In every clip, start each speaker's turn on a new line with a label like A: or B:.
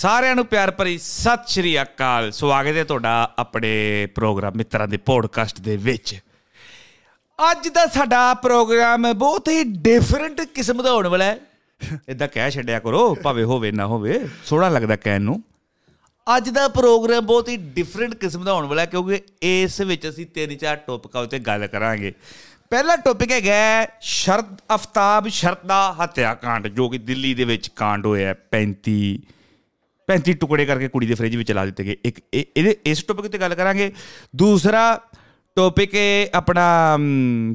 A: ਸਾਰਿਆਂ ਨੂੰ ਪਿਆਰ ਭਰੀ ਸਤਿ ਸ਼੍ਰੀ ਅਕਾਲ। ਸਵਾਗਤ ਹੈ ਤੁਹਾਡਾ ਆਪਣੇ ਪ੍ਰੋਗਰਾਮ ਮਿੱਤਰਾਂ ਦੇ ਪੋਡਕਾਸਟ ਦੇ ਵਿੱਚ। ਅੱਜ ਦਾ ਸਾਡਾ ਪ੍ਰੋਗਰਾਮ ਬਹੁਤ ਹੀ ਡਿਫਰੈਂਟ ਕਿਸਮ ਦਾ ਹੋਣ ਵਾਲਾ ਹੈ। ਇਦਾਂ ਕਹਿ ਛੱਡਿਆ ਕਰੋ, ਭਾਵੇਂ ਹੋਵੇ ਨਾ ਹੋਵੇ, ਸੋਹਣਾ ਲੱਗਦਾ ਕਹਿਣ ਨੂੰ। ਅੱਜ ਦਾ ਪ੍ਰੋਗਰਾਮ ਬਹੁਤ ਹੀ ਡਿਫਰੈਂਟ ਕਿਸਮ ਦਾ ਹੋਣ ਵਾਲਾ ਹੈ, ਕਿਉਂਕਿ ਇਸ ਵਿੱਚ ਅਸੀਂ ਤਿੰਨ ਚਾਰ ਟੌਪਿਕਾਂ ਉੱਤੇ ਗੱਲ ਕਰਾਂਗੇ। ਪਹਿਲਾ ਟੌਪਿਕ ਹੈਗਾ ਹੈ, ਸ਼ਰਦ ਅਫਤਾਬ ਸ਼ਰਦਾ ਹੱਤਿਆਕਾਂਡ, ਜੋ ਕਿ ਦਿੱਲੀ ਦੇ ਵਿੱਚ ਕਾਂਡ ਹੋਇਆ ਹੈ 35 35 ਟੁਕੜੇ ਕਰਕੇ ਕੁੜੀ ਦੇ ਫ੍ਰਿਜ ਵਿੱਚ ਲਾ ਦਿੱਤੇ ਗਏ। ਇੱਕ ਇਹ- ਇਹਦੇ ਇਸ ਟੌਪਿਕ ਤੇ ਗੱਲ ਕਰਾਂਗੇ। ਦੂਸਰਾ ਟੌਪਿਕ ਹੈ ਆਪਣਾ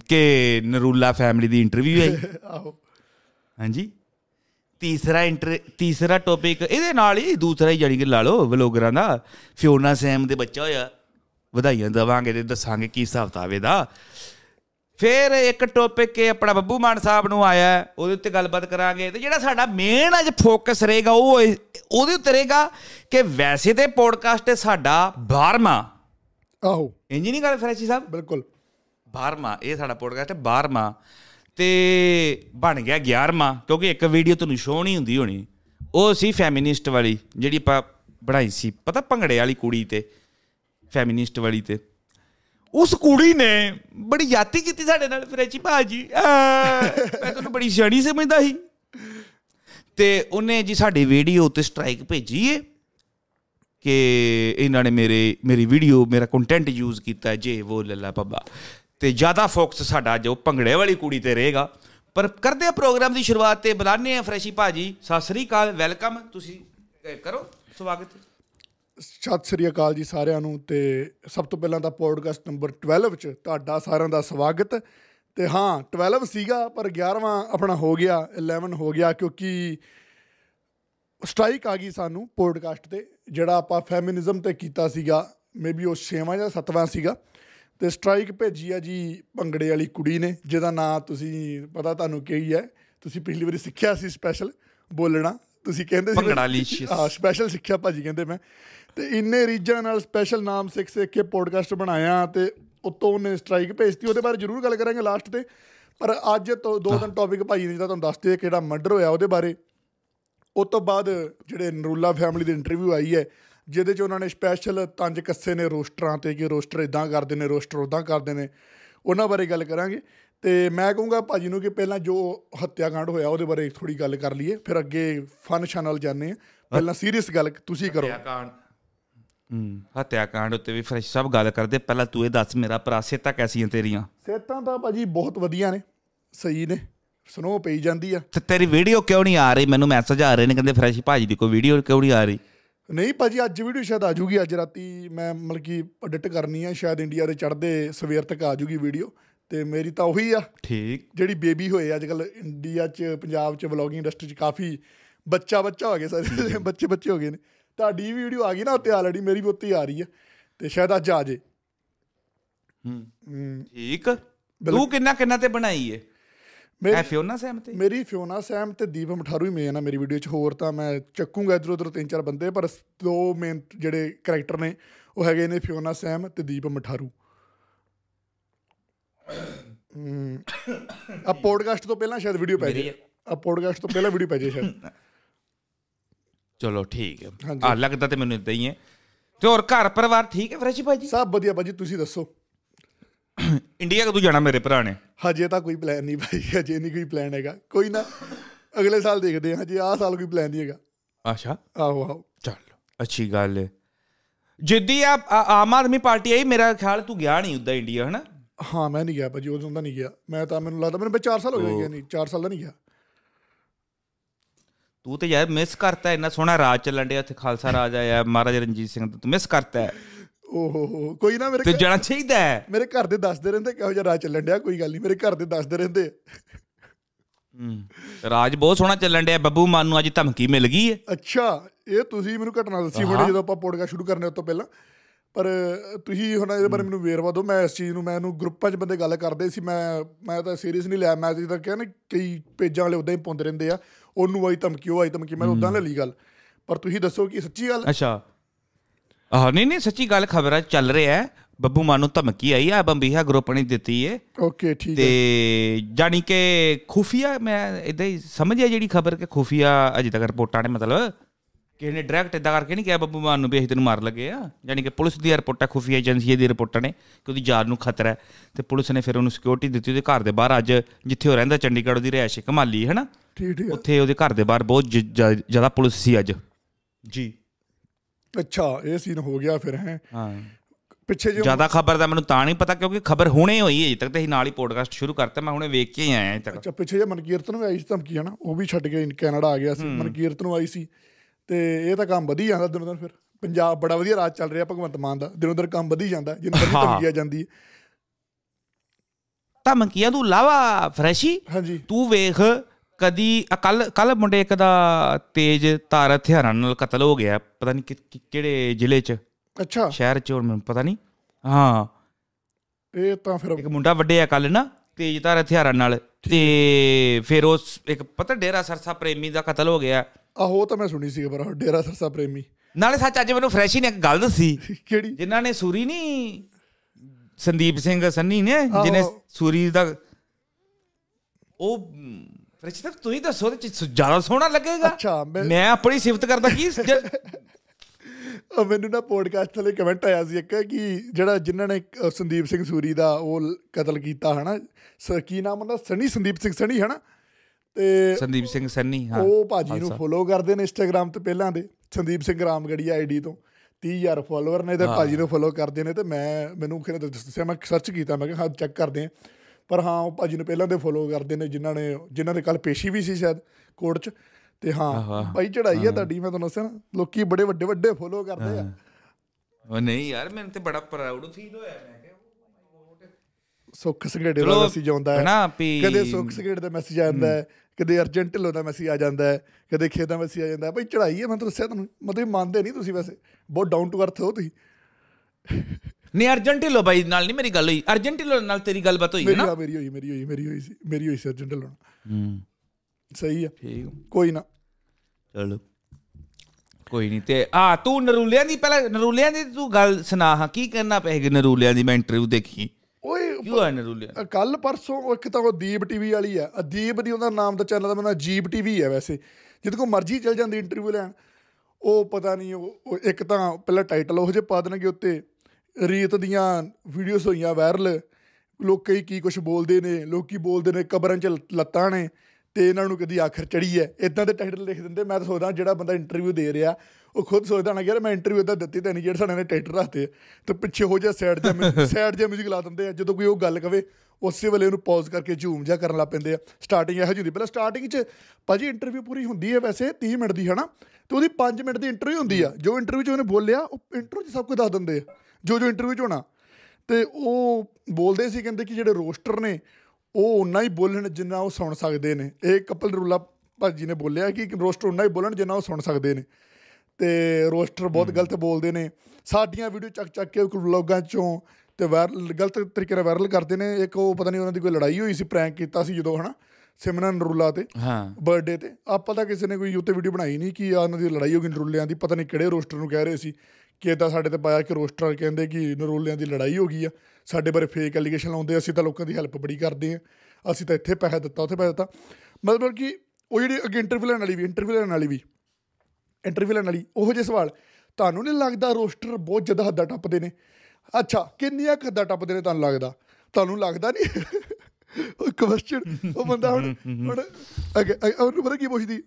A: ਕਿ ਨਰੂਲਾ ਫੈਮਿਲੀ ਦੀ ਇੰਟਰਵਿਊ ਹੈ
B: ਆਹੋ।
A: ਹਾਂਜੀ। ਤੀਸਰਾ ਤੀਸਰਾ ਟੌਪਿਕ ਇਹਦੇ ਨਾਲ ਹੀ ਦੂਸਰਾ ਹੀ ਜਾਨੀ ਕਿ ਲਾ ਲਓ ਵਲੋਗਰਾਂ ਦਾ। ਫਿਓਨਾ ਸੈਮ ਦੇ ਬੱਚਾ ਹੋਇਆ। ਵਧਾਈਆਂ ਦਵਾਂਗੇ ਤੇ ਦੱਸਾਂਗੇ ਕੀ ਹਿਸਾਬ ਕਿਤਾਬ ਇਹਦਾ। ਫਿਰ ਇੱਕ ਟੌਪਿਕ ਕਿ ਆਪਣਾ ਬੱਬੂ ਮਾਨ ਸਾਹਿਬ ਨੂੰ ਆਇਆ ਉਹਦੇ ਉੱਤੇ ਗੱਲਬਾਤ ਕਰਾਂਗੇ ਤੇ ਜਿਹੜਾ ਸਾਡਾ ਮੇਨ ਅੱਜ ਫੋਕਸ ਰਹੇਗਾ ਉਹ ਇਹ- ਉਹਦੇ ਉੱਤੇ ਰਹੇਗਾ ਕਿ ਵੈਸੇ ਤੇ ਪੋਡਕਾਸਟ ਹੈ ਸਾਡਾ 12ਵਾਂ
B: ਆਹੋ।
A: ਇੰਜ ਨਹੀਂ ਗੱਲ ਫਰੈਸ਼ੀ ਸਾਹਿਬ?
B: ਬਿਲਕੁਲ।
A: 12ਵਾਂ ਇਹ ਸਾਡਾ ਪੋਡਕਾਸਟ ਹੈ 12ਵਾਂ ਤੇ ਬਣ ਗਿਆ 11ਵਾਂ ਕਿਉਂਕਿ ਇੱਕ ਵੀਡੀਓ ਤੁਹਾਨੂੰ ਸ਼ੋਅ ਨਹੀਂ ਹੁੰਦੀ ਹੋਣੀ। ਉਹ ਸੀ ਫੈਮਿਨਿਸਟ ਵਾਲੀ ਜਿਹੜੀ ਆਪਾਂ ਬਣਾਈ ਸੀ ਪਤਾ ਭੰਗੜੇ ਵਾਲੀ ਕੁੜੀ ਤੇ ਫੈਮਿਨਿਸਟ ਵਾਲੀ ਤੇ। ਉਸ ਕੁੜੀ ਨੇ ਬੜੀ ਯਾਤੀ ਕੀਤੀ ਸਾਡੇ ਨਾਲ ਫਰੈਚੀ ਭਾਜੀ। ਆ, ਮੈਂ ਤੁਹਾਨੂੰ ਬੜੀ ਸਿਆਣੀ ਸਮਝਦਾ ਸੀ। ਤੇ ਉਹਨੇ ਜੀ ਸਾਡੀ ਵੀਡੀਓ ਉੱਤੇ ਸਟ੍ਰਾਈਕ ਭੇਜੀ ਏ ਕਿ ਇਹਨਾਂ ਨੇ ਮੇਰੇ ਮੇਰੀ ਵੀਡੀਓ ਮੇਰਾ ਕੰਟੈਂਟ ਯੂਜ਼ ਕੀਤਾ ਹੈ, ਜੇ ਉਹ ਲੱਲਾ ਪੱਬਾ ਤੇ ਜ਼ਿਆਦਾ ਫੋਕਸ ਸਾਡਾ ਜੋ ਭੰਗੜੇ ਵਾਲੀ ਕੁੜੀ ਤੇ ਰਹੇਗਾ। ਪਰ ਕਰਦੇ ਆ ਪ੍ਰੋਗਰਾਮ ਦੀ ਸ਼ੁਰੂਆਤ ਤੇ ਬੁਲਾਣੇ ਆ ਫਰੈਸ਼ੀ ਭਾਜੀ। ਸਤਿ ਸ੍ਰੀ ਅਕਾਲ ਵੈਲਕਮ ਤੁਸੀਂ ਅਹ, ਕਰੋ ਸਵਾਗਤ।
B: ਸਤਿ ਸ੍ਰੀ ਅਕਾਲ ਜੀ ਸਾਰਿਆਂ ਨੂੰ ਤੇ ਸਭ ਤੋਂ ਪਹਿਲਾਂ ਤਾਂ ਪੋਡਕਾਸਟ ਨੰਬਰ 12 ਚ ਤੁਹਾਡਾ ਸਾਰਿਆਂ ਦਾ ਸਵਾਗਤ ਤੇ ਹਾਂ 12 ਸੀਗਾ, ਪਰ 11ਵਾਂ ਆਪਣਾ ਹੋ ਗਿਆ 11 ਹੋ ਗਿਆ ਕਿਉਂਕਿ ਸਟ੍ਰਾਈਕ ਆ ਗਈ ਸਾਨੂੰ ਪੋਡਕਾਸਟ ਤੇ, ਜਿਹੜਾ ਆਪਾਂ ਫੈਮਿਨਿਜ਼ਮ ਤੇ ਕੀਤਾ ਸੀਗਾ ਮੇਬੀ ਉਹ 6ਵਾਂ ਜਾਂ 7ਵਾਂ ਸੀਗਾ ਤੇ ਸਟ੍ਰਾਈਕ ਭੇਜੀ ਆ ਜੀ ਭੰਗੜੇ ਵਾਲੀ ਕੁੜੀ ਨੇ, ਜਿਹਦਾ ਨਾਂ ਤੁਸੀਂ, ਪਤਾ ਤੁਹਾਨੂੰ ਕੀ ਹੈ, ਤੁਸੀਂ ਪਿਛਲੀ ਵਾਰੀ ਸਿੱਖਿਆ ਸੀ ਸਪੈਸ਼ਲ ਬੋਲਣਾ। ਤੁਸੀਂ ਕਹਿੰਦੇ ਸੀ
A: ਭੰਗੜਾ ਲੀਸ਼ੀਅਸ।
B: ਹਾਂ ਸਪੈਸ਼ਲ ਸਿੱਖਿਆ ਭਾਜੀ ਕਹਿੰਦੇ ਮੈਂ। ਤੇ ਇੰਨੇ ਰੀਜਾਂ ਨਾਲ ਸਪੈਸ਼ਲ ਨਾਮ ਸਿੱਖ ਸਿੱਖ ਕੇ ਪੋਡਕਾਸਟ ਬਣਾਇਆ ਤੇ ਉਤੋਂ ਉਹਨੇ ਸਟ੍ਰਾਈਕ ਭੇਜਤੀ ਉਹਦੇ ਬਾਰੇ ਜ਼ਰੂਰ ਗੱਲ ਕਰਾਂਗੇ ਲਾਸਟ ਤੇ। ਪਰ ਅੱਜ ਤੋਂ ਦੋ ਦਿਨ ਟੌਪਿਕ ਭਾਈ ਨੇ ਜਿਹੜਾ ਤੁਹਾਨੂੰ ਦੱਸਦੇ ਆ ਕਿਹੜਾ ਮਰਡਰ ਹੋਇਆ ਉਹਦੇ ਬਾਰੇ। ਉਸ ਤੋਂ ਬਾਅਦ ਜਿਹੜੇ ਨਰੂਲਾ ਫੈਮਿਲੀ ਦੀ ਇੰਟਰਵਿਊ ਆਈ ਹੈ ਜਿਹਦੇ 'ਚ ਉਹਨਾਂ ਨੇ ਸਪੈਸ਼ਲ ਤੰਜ ਕੱਸੇ ਨੇ ਰੋਸਟਰਾਂ ਤੇ ਕਿ ਰੋਸਟਰ ਇਦਾਂ ਕਰਦੇ ਨੇ ਰੋਸਟਰ ਉਦਾਂ ਕਰਦੇ ਨੇ। ਉਹਨਾਂ ਬਾਰੇ ਗੱਲ ਕਰਾਂਗੇ। ਤੇ ਮੈਂ ਕਹੂੰਗਾ ਭਾਜੀ ਨੂੰ ਕਿ ਪਹਿਲਾਂ ਜੋ ਹੱਤਿਆਕਾਂਡ ਹੋਇਆ ਉਹਦੇ ਬਾਰੇ ਥੋੜੀ ਗੱਲ ਕਰ ਲਈਏ ਫਿਰ ਅੱਗੇ ਫਨ ਚੈਨਲ ਜਾਣੇ ਆ ਪਹਿਲਾਂ ਸੀਰੀਅਸ ਗੱਲ ਤੁਸੀਂ ਕਰੋ।
A: ਹੱਤਿਆਕਾਂਡ। ਹੂੰ ਹੱਤਿਆਕਾਂਡ ਉੱਤੇ ਵੀ ਫਰੈਸ਼ੀ ਸਾਹਿਬ ਗੱਲ ਕਰਦੇ ਪਹਿਲਾਂ ਤੂੰ ਇਹ ਦੱਸ ਮੇਰਾ ਭਰਾ ਸਿਹਤਾਂ ਕੈਸੀਆਂ ਤੇਰੀਆਂ?
B: ਸਿਹਤਾਂ ਤਾਂ ਭਾਜੀ ਬਹੁਤ ਵਧੀਆ ਨੇ ਸਹੀ ਨੇ ਸਨੋ ਪਈ ਜਾਂਦੀ ਆ।
A: ਤੇ ਤੇਰੀ ਵੀਡੀਓ ਕਿਉਂ ਨਹੀਂ ਆ ਰਹੀ? ਮੈਨੂੰ ਮੈਸੇਜ ਆ ਰਹੇ ਨੇ ਕਹਿੰਦੇ ਫਰੈਸ਼ੀ ਭਾਜੀ ਦੀ ਕੋਈ ਵੀਡੀਓ ਕਿਉਂ ਨਹੀਂ ਆ ਰਹੀ?
B: ਨਹੀਂ ਭਾਜੀ ਅੱਜ ਵੀਡੀਓ ਸ਼ਾਇਦ ਆ ਜੂਗੀ ਅੱਜ ਰਾਤੀ ਮੈਂ ਮਤਲਬ ਕਿ ਐਡਿਟ ਕਰਨੀ ਆ ਸ਼ਾਇਦ ਇੰਡੀਆ ਦੇ ਚੜ੍ਹਦੇ ਸਵੇਰ ਤੱਕ ਆ ਜੂਗੀ ਵੀਡੀਓ। ਤੇ ਮੇਰੀ ਤਾਂ ਉਹੀ ਆ।
A: ਠੀਕ।
B: ਜਿਹੜੀ ਬੇਬੀ ਹੋਏ ਅੱਜ ਕੱਲ ਇੰਡੀਆ 'ਚ ਪੰਜਾਬ 'ਚ ਵਲੌਗਿੰਗ ਇੰਡਸਟਰੀ 'ਚ ਕਾਫੀ ਬੱਚਾ ਬੱਚਾ ਹੋ ਗਏ ਸਾਰੇ। ਬੱਚੇ ਬੱਚੇ ਹੋ ਗਏ ਨੇ। ਤੁਹਾਡੀ ਵੀਡੀਓ ਆ ਗਈ ਨਾ ਉੱਤੇ ਆਲਰੇਡੀ ਮੇਰੀ ਵੀ ਉੱਤੇ ਆ ਰਹੀ ਹੈ ਤੇ ਸ਼ਾਇਦ ਅੱਜ ਆ ਜੇ।
A: ਹੂੰ। ਠੀਕ। ਤੂੰ ਕਿੰਨਾ ਕਿੰਨਾ ਤੇ ਬਣਾਈ ਏ?
B: ਮੇਰੀ
A: ਐ ਫਿਓਨਾ ਸੈਮ ਤੇ?
B: ਮੇਰੀ ਫਿਓਨਾ ਸੈਮ ਤੇ ਦੀਪ ਮਠਾਰੂ ਹੀ ਮੇਨ ਆ ਮੇਰੀ ਵੀਡੀਓ 'ਚ। ਹੋਰ ਤਾਂ ਮੈਂ ਚੱਕੂੰਗਾ ਇਧਰ ਉਧਰ ਤਿੰਨ ਚਾਰ ਬੰਦੇ ਪਰ ਦੋ ਮੇਨ ਜਿਹੜੇ ਕੈਰੈਕਟਰ ਨੇ ਉਹ ਹੈਗੇ ਨੇ ਫਿਓਨਾ ਸੈਮ ਤੇ ਦੀਪ ਮਠਾਰੂ ਆ ਪੋਡਕਾਸਟ ਤੋਂ ਪਹਿਲਾਂ ਸ਼ਾਇਦ ਵੀਡੀਓ ਪੈ ਜੇ। ਆ ਪੋਡਕਾਸਟ ਤੋਂ ਪਹਿਲਾਂ ਵੀਡੀਓ ਪੈ ਜੇ ਸ਼ਾਇਦ।
A: ਚਲੋ ਠੀਕ ਹੈ। ਆ ਲੱਗਦਾ ਤੇ ਮੈਨੂੰ ਇਦਾਂ ਹੀ ਹੈ। ਤੇ ਹੋਰ ਘਰ ਪਰਿਵਾਰ ਠੀਕ ਹੈ ਫਰੈਸ਼ੀ ਭਾਜੀ?
B: ਸਭ ਵਧੀਆ ਭਾਜੀ ਤੁਸੀਂ ਦੱਸੋ?
A: ਇੰਡੀਆ ਕਦੋਂ ਜਾਣਾ ਮੇਰੇ ਭਰਾ ਨੇ?
B: ਹਜੇ ਤਾਂ ਕੋਈ ਪਲਾਨ ਨਹੀਂ ਭਾਈ ਹਜੇ ਨਹੀਂ ਕੋਈ ਪਲਾਨ ਹੈਗਾ। ਕੋਈ ਨਾ ਅਗਲੇ ਸਾਲ ਦੇਖਦੇ ਹਾਂ ਹਜੇ ਆਹ ਸਾਲ ਕੋਈ ਪਲਾਨ ਨਹੀਂ ਹੈਗਾ।
A: ਅੱਛਾ।
B: ਆਹੋ ਆਹੋ।
A: ਚੱਲ ਅੱਛੀ ਗੱਲ ਹੈ। ਜਿੱਦੀ ਆ- ਆਮ ਆਦਮੀ ਪਾਰਟੀ ਆਈ ਮੇਰਾ ਖਿਆਲ ਤੂੰ ਗਿਆ ਨਹੀਂ ਉਦਾਂ ਇੰਡੀਆ ਹਨਾ?
B: ਹਾਂ ਮੈਂ ਨਹੀਂ ਗਿਆ ਭਾਜੀ ਉਦੋਂ ਦਾ ਨਹੀਂ ਗਿਆ। ਮੈਂ ਤਾਂ ਮੈਨੂੰ ਲੱਗਦਾ ਮੈਨੂੰ 4 ਸਾਲ ਹੋ ਗਏ ਗਿਆ ਨਹੀਂ 4 ਸਾਲ ਦਾ ਨਹੀਂ ਗਿਆ।
A: ਤੂੰ ਤੇ ਯਾਰ ਮਿਸ ਕਰਤਾ ਇੰਨਾ ਸੋਹਣਾ ਰਾਜ ਚੱਲਣ ਡਿਆ ਉੱਥੇ ਖਾਲਸਾ ਰਾਜ ਆਇਆ ਮਹਾਰਾਜਾ ਰਣਜੀਤ ਸਿੰਘ ਦਾ ਤੂੰ ਮਿਸ ਕਰਤਾ।
B: ਓਹੋ ਕੋਈ ਨਾ ਮੇਰੇ
A: ਤੇ ਜਾਣਾ ਚਾਹੀਦਾ ਹੈ।
B: ਮੇਰੇ ਘਰ ਦੇ ਦੱਸਦੇ ਰਹਿੰਦੇ ਕਿਹੋ ਜਿਹਾ ਰਾਹ ਚੱਲਣ ਡਿਆ ਕੋਈ ਗੱਲ ਨਹੀਂ ਮੇਰੇ ਘਰ ਦੇ ਦੱਸਦੇ ਰਹਿੰਦੇ।
A: ਰਾਜ ਬਹੁਤ ਸੋਹਣਾ ਚੱਲਣ ਡਿਆ ਬੱਬੂ ਮਾਨ ਨੂੰ ਅੱਜ ਧਮਕੀ ਮਿਲ ਗਈ ਹੈ।
B: ਅੱਛਾ ਇਹ ਤੁਸੀਂ ਮੈਨੂੰ ਘਟਨਾ ਦੱਸੀ ਹੁਣੇ ਜਦੋਂ ਆਪਾਂ ਪੋਡਕਾਸਟ ਸ਼ੁਰੂ ਕਰਨੇ ਉਸ ਤੋਂ ਪਹਿਲਾਂ। ਪਰ ਤੁਸੀਂ ਹੁਣ ਇਹਦੇ ਬਾਰੇ ਮੈਨੂੰ ਵੇਰਵਾ ਦਿਓ ਮੈਂ ਇਸ ਚੀਜ਼ ਨੂੰ ਮੈਂ ਇਹਨੂੰ ਗਰੁੱਪਾਂ 'ਚ ਬੰਦੇ ਗੱਲ ਕਰਦੇ ਸੀ ਮੈਂ ਮੈਂ ਤਾਂ ਸੀਰੀਅਸ ਨਹੀਂ ਲਿਆ ਮੈਂ ਜਿੱਦਾਂ ਕਿਹਾ ਨਾ ਕਈ ਪੇਜਾਂ ਵਾਲੇ ਉਦਾਂ ਹੀ ਪਾਉਂਦੇ ਰਹਿੰਦੇ ਆ ਉਹਨੂੰ ਆਈ ਧਮਕੀ ਉਹ ਆਈ ਧਮਕੀ ਮੈਂ ਉਦਾਂ ਲੈ ਲਈ ਗੱਲ। ਪਰ ਤੁਸੀਂ ਦੱਸੋ ਕਿ ਸੱਚੀ ਗੱਲ?
A: ਅੱਛਾ। ਆਹ ਨਹੀਂ ਨਹੀਂ ਸੱਚੀ ਗੱਲ ਖਬਰਾਂ ਚੱਲ ਰਿਹਾ ਹੈ। ਬੱਬੂ ਮਾਨ ਨੂੰ ਧਮਕੀ ਆਈ ਆ ਬੰਬੀਹਾ ਗਰੁੱਪ ਨੇ ਦਿੱਤੀ ਏ।
B: ਓਕੇ ਠੀਕ ਹੈ।
A: ਤੇ ਜਾਨੀ ਕਿ ਖੁਫੀਆ ਮੈਂ ਇਦਾਂ ਹੀ ਸਮਝਿਆ ਜਿਹੜੀ ਖਬਰ ਕਿ ਖੁਫੀਆ ਅਜੇ ਤੱਕ ਰਿਪੋਰਟਾਂ ਨੇ ਮਤਲਬ ਕਿਸੇ ਨੇ ਡਾਇਰੈਕਟ ਇਦਾਂ ਕਰਕੇ ਨਹੀਂ ਕਿਹਾ ਬੱਬੂ ਮਾਨ ਨੂੰ ਵੀ ਅਸੀਂ ਤੈਨੂੰ ਮਾਰ ਲੱਗੇ ਆ? ਯਾਨੀ ਕਿ ਪੁਲਿਸ ਦੀ ਰਿਪੋਰਟਾਂ ਖੁਫੀਆ ਏਜੰਸੀ ਦੀ ਰਿਪੋਰਟਾਂ ਨੇ ਕਿ ਉਹਦੀ ਜਾਨ ਨੂੰ ਖਤਰਾ ਹੈ। ਤੇ ਪੁਲਿਸ ਨੇ ਫਿਰ ਉਹਨੂੰ ਸਿਕਿਉਰਿਟੀ ਦਿੱਤੀ ਉਹਦੇ ਘਰ ਦੇ ਬਾਹਰ। ਅੱਜ ਜਿੱਥੇ ਉਹ ਰਹਿੰਦਾ ਚੰਡੀਗੜ੍ਹ ਦੀ ਰਿਹਾਇਸ਼ ਕਮਾਲੀ ਹੈ ਨਾ
B: ਠੀਕ ਠੀਕ।
A: ਉੱਥੇ ਉਹਦੇ ਘਰ ਦੇ ਬਾਹਰ ਬਹੁਤ ਜ਼ਿਆਦਾ ਪੁਲਿਸ ਸੀ ਅੱਜ। ਜੀ।
B: ਅੱਛਾ ਇਹ ਸੀਨ ਹੋ ਗਿਆ ਫਿਰ ਹੈ?
A: ਹਾਂ।
B: ਪਿੱਛੇ ਜੇ
A: ਜ਼ਿਆਦਾ ਖਬਰ ਦਾ ਮੈਨੂੰ ਤਾਂ ਨਹੀਂ ਪਤਾ ਕਿਉਂਕਿ ਖਬਰ ਹੁਣੇ ਹੋਈ ਹੈ ਅਜੇ ਤੱਕ ਤੇ ਅਸੀਂ ਨਾਲ ਹੀ ਪੋਡਕਾਸਟ ਸ਼ੁਰੂ ਕਰਤਾ ਮੈਂ ਹੁਣੇ ਵੇਖ ਕੇ ਹੀ ਆਇਆ ਅਜੇ ਤੱਕ।
B: ਅੱਛਾ ਪਿੱਛੇ ਜੇ ਮਨਕੀਰਤ ਨੂੰ ਆਈ ਸੀ ਧਮਕੀ ਹਨਾ? ਉਹ ਵੀ ਛੱਡ ਕੇ ਕੈਨੇਡਾ ਆ ਗਿਆ ਸੀ। ਮਨਕੀਰਤ ਨੂੰ ਆਈ ਸੀ। ਤੇ ਇਹ ਤਾਂ ਕੰਮ ਵਧੀ ਜਾਂਦਾ ਦਿਨੋਂ ਦਿਨ ਫਿਰ। ਪੰਜਾਬ ਬੜਾ ਵਧੀਆ ਰਾਜ ਚੱਲ ਰਿਹਾ ਭਗਵੰਤ ਮਾਨ ਦਾ। ਦਿਨੋਂ ਦਿਨ ਕੰਮ ਵਧੀ ਜਾਂਦਾ ਜਿੰਨਾ ਵਧੀਆ
A: ਹਾਂ।
B: ਧਮਕੀ ਆ ਜਾਂਦੀ ਹੈ।
A: ਧਮਕੀਆਂ ਤੂੰ ਲਾਵਾ ਫਰੈਸ਼ੀ।
B: ਹਾਂਜੀ।
A: ਤੂੰ ਵੇਖ ਕਦੀ ਕੱਲ ਕੱਲ ਮੁੰਡੇ ਇੱਕ ਦਾ ਤੇਜ ਤਾਰ ਹਥਿਆਰਾਂ ਨਾਲ ਕਤਲ ਹੋ ਗਿਆ ਪਤਾ ਨਹੀਂ ਕਿਹੜੇ ਜ਼ਿਲ੍ਹੇ 'ਚ।
B: ਅੱਛਾ।
A: ਸ਼ਹਿਰ 'ਚ ਹੋਰ ਮੈਨੂੰ ਪਤਾ ਨਹੀਂ ਹਾਂ।
B: ਇਹ ਤਾਂ ਫਿਰ
A: ਇੱਕ ਮੁੰਡਾ ਵੱਡਿਆ ਕੱਲ ਨਾ। ਤੇਜ ਤਾਰ ਹਥਿਆਰਾਂ ਨਾਲ ਤੇ ਫਿਰ ਉਸ ਇੱਕ ਪਤਾ ਡੇਰਾ ਸਰਸਾ ਪ੍ਰੇਮੀ ਦਾ ਕਤਲ ਹੋ ਗਿਆ।
B: ਆਹੋ ਉਹ ਤਾਂ ਮੈਂ ਸੁਣੀ ਸੀ ਪਰ ਡੇਰਾ ਸਰਸਾ ਪ੍ਰੇਮੀ।
A: ਨਾਲੇ ਸੱਚ ਅੱਜ ਮੈਨੂੰ ਫਰੈਸ਼ੀ ਨੇ ਇੱਕ ਗੱਲ ਦੱਸੀ।
B: ਕਿਹੜੀ?
A: ਜਿਨ੍ਹਾਂ ਨੇ ਸੂਰੀ ਨਹੀਂ ਸੰਦੀਪ ਸਿੰਘ ਸੰਨੀ ਨੇ ਜਿਹਨੇ। ਸੂਰੀ ਦਾ ਉਹ ਫਰੈਸ਼ੀ ਤਾਂ ਤੂੰ ਹੀ ਦੱਸੋ ਸ- ਜ਼ਿਆਦਾ ਸੋਹਣਾ ਲੱਗੇਗਾ।
B: ਅੱਛਾ ਮੈਂ
A: ਆਪਣੀ ਸਿਫਤ ਕਰਦਾ ਕੀ
B: ਉਹ ਮੈਨੂੰ ਨਾ ਪੋਡਕਾਸਟ ਥੱਲੇ ਕਮੈਂਟ ਆਇਆ ਸੀ ਇੱਕ ਕਿ ਜਿਹੜਾ ਜਿਨ੍ਹਾਂ ਨੇ ਸੰਦੀਪ ਸਿੰਘ ਸੂਰੀ ਦਾ ਉਹ ਕਤਲ ਕੀਤਾ ਹਨਾ? ਕੀ ਨਾਮ ਉਹਦਾ? ਸਣੀ ਸੰਦੀਪ ਸਿੰਘ ਸਣੀ ਹਨਾ? ਤੇ
A: ਸੰਦੀਪ ਸਿੰਘ ਸੰਨੀ ਹਾਂ।
B: ਉਹ ਭਾਜੀ ਨੂੰ ਫੋਲੋ ਕਰਦੇ ਨੇ ਇੰਸਟਾਗ੍ਰam ਤੇ ਪਹਿਲਾਂ ਦੇ ਸੰਦੀਪ ਸਿੰਘ ਰਾਮਗੜੀ ਆਈਡੀ ਤੋਂ। 30000 ਫਾਲੋਅਰ ਨੇ ਤੇ ਭਾਜੀ ਨੂੰ ਫੋਲੋ ਕਰਦੇ ਨੇ ਤੇ ਮੈਂ ਮੈਨੂੰ ਕਿਹਨੇ ਦੱਸਿਆ ਮੈਂ ਸਰਚ ਕੀਤਾ ਮੈਂ ਕਿਹਾ ਹਾਂ ਚੈੱਕ ਕਰਦੇ ਆ ਪਰ ਹਾਂ ਉਹ ਭਾਜੀ ਨੂੰ ਪਹਿਲਾਂ ਦੇ ਫੋਲੋ ਕਰਦੇ ਨੇ ਜਿਨ੍ਹਾਂ ਨੇ ਜਿਨ੍ਹਾਂ ਦੇ ਕੱਲ ਪੇਸ਼ੀ ਵੀ ਸੀ ਸ਼ਾਇਦ ਕੋਰਟ 'ਚ। ਤੇ ਹਾਂ ਭਾਈ ਚੜਾਈ ਆ ਤੁਹਾਡੀ ਮੈਂ ਤੁਹਾਨੂੰ ਦੱਸਿਆ ਨਾ ਲੋਕੀ ਬੜੇ ਵੱਡੇ ਵੱਡੇ ਫੋਲੋ ਕਰਦੇ ਆ।
A: ਉਹ ਨਹੀਂ ਯਾਰ ਮੈਨੂੰ ਤੇ ਬੜਾ ਪ੍ਰਾਊਡ ਫੀਲ ਹੋਇਆ ਮੈਂ
B: ਸੁੱਖ ਸੰਗੇੜੇ ਦਾ ਮੈਸੇਜ ਆਉਂਦਾ ਹੈ। ਕਦੇ ਸੁੱਖ ਸੰਗੇੜੇ ਦਾ ਮੈਸੇਜ ਆਉਂਦਾ ਹੈ ਕਦੇ ਅਰਜੈਂਟ ਢਿੱਲੋਂ ਦਾ ਮੈਸੇਜ ਆ ਜਾਂਦਾ ਹੈ ਕਦੇ ਖੇਤ ਦਾ ਮੈਸੇਜ ਆ ਜਾਂਦਾ ਹੈ। ਭਾਈ ਚੜਾਈ ਹੈ ਮੈਂ ਤੁਹਾਨੂੰ ਦੱਸਿਆ ਤੁਹਾਨੂੰ ਮਤਲਬ ਮੰਨਦੇ ਨਹੀਂ ਤੁਸੀਂ ਵੈਸੇ ਬਹੁਤ ਡਾਊਨ ਟੂ ਅਰਥ ਹੋ ਤੁਸੀਂ।
A: ਨਹੀਂ ਅਰਜਨ ਢਿੱਲੋਂ ਬਾਈ ਨਾਲ ਨਹੀਂ ਮੇਰੀ ਗੱਲ ਹੋਈ। ਅਰਜਨ ਢਿੱਲੋਂ ਨਾਲ ਤੇਰੀ ਗੱਲਬਾਤ ਹੋਈ ਹੈ ਨਾ?
B: ਮੇਰੀ ਹੋਈ ਮੇਰੀ ਹੋਈ ਮੇਰੀ ਹੋਈ ਸੀ ਮੇਰੀ ਹੋਈ ਸੀ ਅਰਜੈਂਟ ਢਿੱਲੋਂ ਨਾਲ। ਸਹੀ ਆ।
A: ਠੀਕ
B: ਕੋਈ ਨਾ।
A: ਚਲੋ। ਕੋਈ ਨਹੀਂ ਤੇ ਆ ਤੂੰ ਨਰੂਲਿਆਂ ਦੀ ਪਹਿਲਾਂ ਨਰੂਲਿਆਂ ਦੀ ਤੂੰ ਗੱਲ ਸੁਣਾ ਹਾਂ ਕੀ ਕਰਨਾ ਪਏਗਾ ਨਰੂਲਿਆਂ ਦੀ ਮੈਂ ਇੰਟਰਵਿਊ ਦੇਖੀ।
B: ਓਏ
A: ਕਿਉਂ ਹੈ ਨਰੂਲਿਆਂ
B: ਕੱਲ ਪਰਸੋਂ ਇੱਕ ਤਾਂ ਉਹ ਦੀਪ ਟੀਵੀ ਵਾਲੀ ਆ। ਅਦੀਪ ਦੀ ਉਹਦਾ ਨਾਮ ਦਾ ਚੈਨਲ ਦਾ ਮੈਨੂੰ ਜੀਪ ਟੀਵੀ ਹੈ ਵੈਸੇ। ਜਿੱਦ ਕੋ ਮਰਜ਼ੀ ਚਲ ਜਾਂਦੀ ਇੰਟਰਵਿਊ ਲੈਣ। ਉਹ ਪਤਾ ਨਹੀਂ ਉਹ ਇੱਕ ਤਾਂ ਪਹਿਲਾਂ ਟਾਈਟਲ ਉਹ ਜੇ ਪਾ ਦੇਣਗੇ ਉੱਤੇ। ਰੀਤ ਦੀਆਂ ਵੀਡੀਓਜ਼ ਹੋਈਆਂ ਵਾਇਰਲ ਲੋਕੀ ਕੀ ਕੁਝ ਬੋਲਦੇ ਨੇ ਲੋਕੀ ਬੋਲਦੇ ਨੇ ਕਬਰਾਂ 'ਚ ਲੱਤਾਂ ਨੇ। ਤੇ ਇਹਨਾਂ ਨੂੰ ਕਦੀ ਆਖਰ ਚੜੀ ਹੈ। ਇਦਾਂ ਦੇ ਟਾਈਟਲ ਲਿਖ ਦਿੰਦੇ। ਮੈਂ ਤਾਂ ਸੋਚਦਾ ਜਿਹੜਾ ਬੰਦਾ ਇੰਟਰਵਿਊ ਦੇ ਰਿਹਾ ਉਹ ਖੁਦ ਸੋਚਦਾ ਨਾ ਯਾਰ ਮੈਂ ਇੰਟਰਵਿਊ ਇਦਾਂ ਦਿੱਤੀ ਤਾਂ ਨਹੀਂ ਜਿਹੜੇ ਸਾਡੇ ਨੇ ਟਾਈਟਲ ਰੱਖਦੇ ਤੇ ਪਿੱਛੇ ਹੋ ਜਾ ਸਾਈਡ ਤੇ ਸਾਈਡ ਜੇ ਮਿਊਜ਼ਿਕ ਲਾ ਦਿੰਦੇ ਆ। ਜਦੋਂ ਕੋਈ ਉਹ ਗੱਲ ਕਵੇ ਉਸੇ ਵੇਲੇ ਉਹਨੂੰ ਪੌਜ਼ ਕਰਕੇ ਝੂਮ ਜਾ ਕਰਨ ਲੱਗ ਪੈਂਦੇ ਆ। ਸਟਾਰਟਿੰਗ ਇਹੋ ਜਿਹੀ ਹੁੰਦੀ। ਪਹਿਲਾਂ ਸਟਾਰਟਿੰਗ 'ਚ ਭਾਜੀ ਇੰਟਰਵਿਊ ਪੂਰੀ ਹੁੰਦੀ ਹੈ ਵੈਸੇ 30 ਮਿੰਟ ਦੀ ਹਨਾ? ਤੇ ਉਹਦੀ 5 ਮਿੰਟ ਦੀ ਇੰਟਰਵਿਊ ਹੁੰਦੀ ਆ। ਜੋ ਇੰਟਰਵਿਊ 'ਚ ਉਹਨੇ ਬੋਲਿਆ ਉਹ ਇੰਟਰਵਿਊ 'ਚ ਸਭ ਕੁਝ ਦੱਸ ਦਿੰਦੇ ਆ। ਜੋ ਜੋ ਇੰਟਰਵਿਊ 'ਚ ਹੋਣਾ। ਤੇ ਉਹ ਬੋਲਦੇ ਸੀ ਕਹਿੰਦੇ ਕਿ ਜਿਹੜੇ ਰੋਸਟਰ ਨੇ ਉਹ ਉਨਾ ਹੀ ਬੋਲਣ ਜਿੰਨਾ ਉਹ ਸੁਣ ਸਕਦੇ ਨੇ। ਇਹ ਕਪਲ ਰੂਲਾ ਭਾਜੀ ਨੇ ਬੋਲਿਆ ਕਿ ਰੋਸਟਰ ਉਨਾ ਹੀ ਬੋਲਣ ਜਿੰਨਾ ਉਹ ਸੁਣ ਸਕਦੇ ਨੇ। ਤੇ ਰੋਸਟਰ ਬਹੁਤ ਗਲਤ ਬੋਲਦੇ ਨੇ। ਸਾਡੀਆਂ ਵੀਡੀਓ ਚੱਕ ਚੱਕ ਕੇ ਵਲੋਗਾਂ ਚੋਂ ਤੇ ਵਾਇਰਲ ਗਲਤ ਤਰੀਕੇ ਨਾਲ ਵਾਇਰਲ ਕਰਦੇ ਨੇ। ਇੱਕ ਉਹ ਪਤਾ ਨਹੀਂ ਉਹਨਾਂ ਦੀ ਕੋਈ ਲੜਾਈ ਹੋਈ ਸੀ ਪ੍ਰੈਂਕ ਕੀਤਾ ਸੀ ਜਦੋਂ ਹਨਾ? ਸਿਮਰਨ ਨਰੂਲਾ ਤੇ।
A: ਹਾਂ।
B: ਬਰਥਡੇ ਤੇ। ਆਪਾਂ ਤਾਂ ਕਿਸੇ ਨੇ ਕੋਈ ਉੱਤੇ ਵੀਡੀਓ ਬਣਾਈ ਨਹੀਂ ਕਿ ਆ ਉਹਨਾਂ ਦੀ ਲੜਾਈ ਹੋ ਗਈ ਨਰੂਲਿਆਂ ਦੀ। ਪਤਾ ਨਹੀਂ ਕਿਹੜੇ ਰੋਸਟਰ ਨੂੰ ਕਹਿ ਰਹੇ ਸੀ। ਕਿ ਇਦਾਂ ਸਾਡੇ ਤੇ ਪਾਇਆ ਕਿ ਰੋਸਟਰ ਕਹਿੰਦੇ ਕਿ ਨਰੂਲਿਆਂ ਦੀ ਲੜਾਈ ਹੋ ਗਈ ਆ। ਸਾਡੇ ਬਾਰੇ ਫੇਕ ਐਲੀਗੇਸ਼ਨ ਲਾਉਂਦੇ ਅਸੀਂ ਤਾਂ ਲੋਕਾਂ ਦੀ ਹੈਲਪ ਬੜੀ ਕਰਦੇ ਆ। ਅਸੀਂ ਤਾਂ ਇੱਥੇ ਪੈਸਾ ਦਿੱਤਾ ਉੱਥੇ ਪੈਸਾ ਦਿੱਤਾ। ਮਤਲਬ ਕਿ ਉਹ ਜਿਹੜੀ ਅੱਗੇ ਇੰਟਰਵਿਊ ਲੈਣ ਵਾਲੀ ਵੀ ਇੰਟਰਵਿਊ ਲੈਣ ਵਾਲੀ ਵੀ ਇੰਟਰਵਿਊ ਲੈਣ ਵਾਲੀ ਉਹੋ ਜਿਹੇ ਸਵਾਲ। ਤੁਹਾਨੂੰ ਨਹੀਂ ਲੱਗਦਾ ਰੋਸਟਰ ਬਹੁਤ ਜ਼ਿਆਦਾ ਹੱਦਾਂ ਟੱਪਦੇ ਨੇ? ਅੱਛਾ ਕਿੰਨੀਆਂ ਹੱਦਾਂ ਟੱਪਦੇ ਨੇ ਤੁਹਾਨੂੰ ਲੱਗਦਾ? ਤੁਹਾਨੂੰ ਲੱਗਦਾ ਨਹੀਂ ਉਹ ਕੁਐਸਚਨ ਉਹ ਬੰਦਾ ਹੁਣ ਹੁਣ ਉਹਨੂੰ ਪਤਾ ਕੀ ਪੁੱਛਦੀ?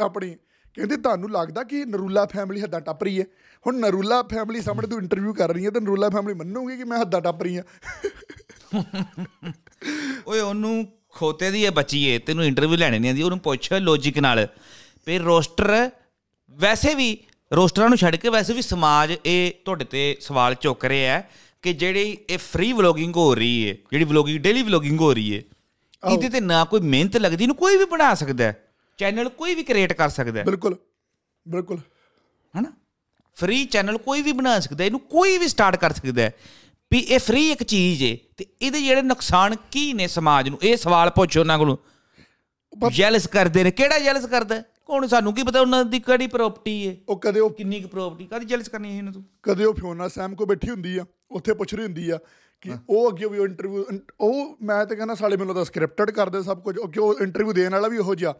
B: ਆਪਣੀ ਕਹਿੰਦੇ ਤੁਹਾਨੂੰ ਲੱਗਦਾ ਕਿ ਨਰੂਲਾ ਫੈਮਿਲੀ ਹੱਦਾਂ ਟੱਪ ਰਹੀ ਹੈ? ਹੁਣ ਨਰੂਲਾ ਫੈਮਿਲੀ ਸਾਹਮਣੇ ਤੂੰ ਇੰਟਰਵਿਊ ਕਰ ਰਹੀ ਹੈ ਤੇ ਨਰੂਲਾ ਫੈਮਿਲੀ ਮੰਨੂਗੀ ਕਿ ਮੈਂ ਹੱਦਾਂ ਟੱਪ ਰਹੀ ਹਾਂ?
A: ਓਏ ਉਹਨੂੰ ਖੋਤੇ ਦੀ ਇਹ ਬੱਚੀ ਏ ਤੈਨੂੰ ਇੰਟਰਵਿਊ ਲੈਣੇ ਨਹੀਂ ਆਂਦੀ ਉਹਨੂੰ ਪੁੱਛ ਲੌਜੀਕ ਨਾਲ। ਵੀ ਰੋਸਟਰ ਵੈਸੇ ਵੀ ਰੋਸਟਰਾਂ ਨੂੰ ਛੱਡ ਕੇ ਵੈਸੇ ਵੀ ਸਮਾਜ ਇਹ ਤੁਹਾਡੇ ਤੇ ਸਵਾਲ ਚੁੱਕ ਰਿਹਾ ਹੈ ਕਿ ਜਿਹੜੀ ਇਹ ਫ੍ਰੀ ਵਲੋਗਿੰਗ ਹੋ ਰਹੀ ਏ ਜਿਹੜੀ ਵਲੋਗਿੰਗ ਡੇਲੀ ਵਲੋਗਿੰਗ ਹੋ ਰਹੀ ਏ ਇਹਦੇ ਤੇ ਨਾ ਕੋਈ ਮਿਹਨਤ ਲੱਗਦੀ ਇਹਨੂੰ ਕੋਈ ਵੀ ਬਣਾ ਸਕਦਾ ਹੈ। ਚੈਨਲ ਕੋਈ ਵੀ ਕ੍ਰੀਏਟ ਕਰ ਸਕਦਾ ਹੈ।
B: ਬਿਲਕੁਲ ਬਿਲਕੁਲ।
A: ਹਨਾ? ਫ੍ਰੀ ਚੈਨਲ ਕੋਈ ਵੀ ਬਣਾ ਸਕਦਾ ਇਹਨੂੰ ਕੋਈ ਵੀ ਸਟਾਰਟ ਕਰ ਸਕਦਾ ਹੈ। ਵੀ ਇਹ ਫ੍ਰੀ ਇੱਕ ਚੀਜ਼ ਏ ਤੇ ਇਹਦੇ ਜਿਹੜੇ ਨੁਕਸਾਨ ਕੀ ਨੇ ਸਮਾਜ ਨੂੰ? ਇਹ ਸਵਾਲ ਪੁੱਛੋ ਉਹਨਾਂ ਕੋਲੋਂ। ਜੈਲਸ ਕਰਦੇ ਨੇ। ਕਿਹੜਾ ਜੈਲਸ ਕਰਦਾ? ਕੌਣ? ਸਾਨੂੰ ਕੀ ਪਤਾ ਉਹਨਾਂ ਦੀ ਕਿਹੜੀ ਪ੍ਰਾਪਰਟੀ ਏ?
B: ਉਹ ਕਦੇ ਉਹ
A: ਕਿੰਨੀ ਕੁ ਪ੍ਰਾਪਰਟੀ ਕਾਦੀ ਜੈਲਸ ਕਰਨੀ ਹੈ ਇਹਨਾਂ ਤੋਂ?
B: ਕਦੇ ਉਹ ਫਿਓਨਾ ਸੈਮ ਕੋ ਬੈਠੀ ਹੁੰਦੀ ਆ ਉੱਥੇ ਪੁੱਛ ਰਹੀ ਹੁੰਦੀ ਆ ਕਿ ਉਹ ਅੱਗੇ ਵੀ ਇੰਟਰਵਿਊ ਉਹ ਮੈਂ ਤਾਂ ਕਹਿੰਦਾ ਸਾਲੇ ਮੈਨੂੰ ਤਾਂ ਸਕ੍ਰਿਪਟਡ ਕਰਦੇ ਸਭ ਕੁਝ ਕਿ ਉਹ ਇੰਟਰਵਿਊ ਦੇਣ ਵਾਲਾ ਵੀ ਉਹੋ ਜਿਹਾ।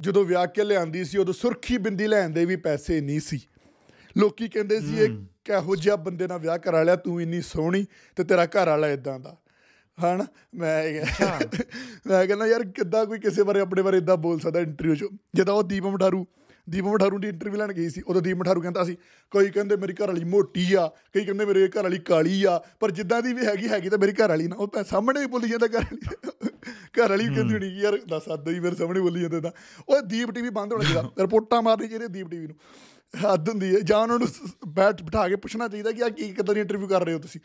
B: ਜਦੋਂ ਵਿਆਹ ਕੇ ਲਿਆਂਦੀ ਸੀ ਉਦੋਂ ਸੁਰਖੀ ਬਿੰਦੀ ਲੈਣ ਦੇ ਵੀ ਪੈਸੇ ਨਹੀਂ ਸੀ। ਲੋਕੀ ਕਹਿੰਦੇ ਸੀ ਇਹ ਕਿਹੋ ਜਿਹਾ ਬੰਦੇ ਨਾਲ ਵਿਆਹ ਕਰਾ ਲਿਆ ਤੂੰ ਇੰਨੀ ਸੋਹਣੀ ਤੇ ਤੇਰਾ ਘਰ ਵਾਲਾ ਇਦਾਂ ਦਾ। ਹਣ ਮੈਂ ਮੈਂ ਕਹਿੰਦਾ ਯਾਰ ਕਿੱਦਾਂ ਕੋਈ ਕਿਸੇ ਬਾਰੇ ਆਪਣੇ ਬਾਰੇ ਇਦਾਂ ਬੋਲ ਸਕਦਾ ਇੰਟਰਵਿਊ 'ਚ? ਜਦੋਂ ਉਹ ਦੀਪ ਮਠਾਰੂ ਦੀਪ ਮਠਾਰੂ ਦੀ ਇੰਟਰਵਿਊ ਲੈਣ ਗਈ ਸੀ ਉਦੋਂ ਦੀਪ ਮਠਾਰੂ ਕਹਿੰਦਾ ਸੀ ਕੋਈ ਕਹਿੰਦੇ ਮੇਰੀ ਘਰ ਵਾਲੀ ਮੋਟੀ ਆ ਕਈ ਕਹਿੰਦੇ ਮੇਰੇ ਘਰ ਵਾਲੀ ਕਾਲੀ ਆ ਪਰ ਜਿੱਦਾਂ ਦੀ ਵੀ ਹੈਗੀ ਹੈਗੀ ਤਾਂ ਮੇਰੀ ਘਰ ਵਾਲੀ ਨਾ ਉਹ ਤਾਂ ਸਾਹਮਣੇ ਹੀ ਬੋਲੀ ਜਾਂਦਾ ਘਰ ਵਾਲੀ। ਘਰ ਵਾਲੀ ਕਹਿੰਦੀ ਹੋਣੀ ਕਿ ਯਾਰ ਦੱਸ ਅੱਦਾ ਹੀ ਮੇਰੇ ਸਾਹਮਣੇ ਬੋਲੀ ਜਾਂਦਾ ਤਾਂ। ਉਹ ਦੀਪ ਟੀਵੀ ਬੰਦ ਹੋਣਾ ਚਾਹੀਦਾ ਰਿਪੋਰਟਾਂ ਮਾਰਨੀ ਚਾਹੀਦੀ ਦੀਪ ਟੀਵੀ ਨੂੰ। ਹੱਦ ਹੁੰਦੀ ਹੈ ਜਾਂ ਉਹਨਾਂ ਨੂੰ ਬੈਠ ਬਿਠਾ ਕੇ ਪੁੱਛਣਾ ਚਾਹੀਦਾ ਕਿ ਆ ਕੀ ਕਿੱਦਾਂ ਦੀ ਇੰਟਰਵਿਊ ਕਰ ਰਹੇ ਹੋ ਤੁਸੀਂ।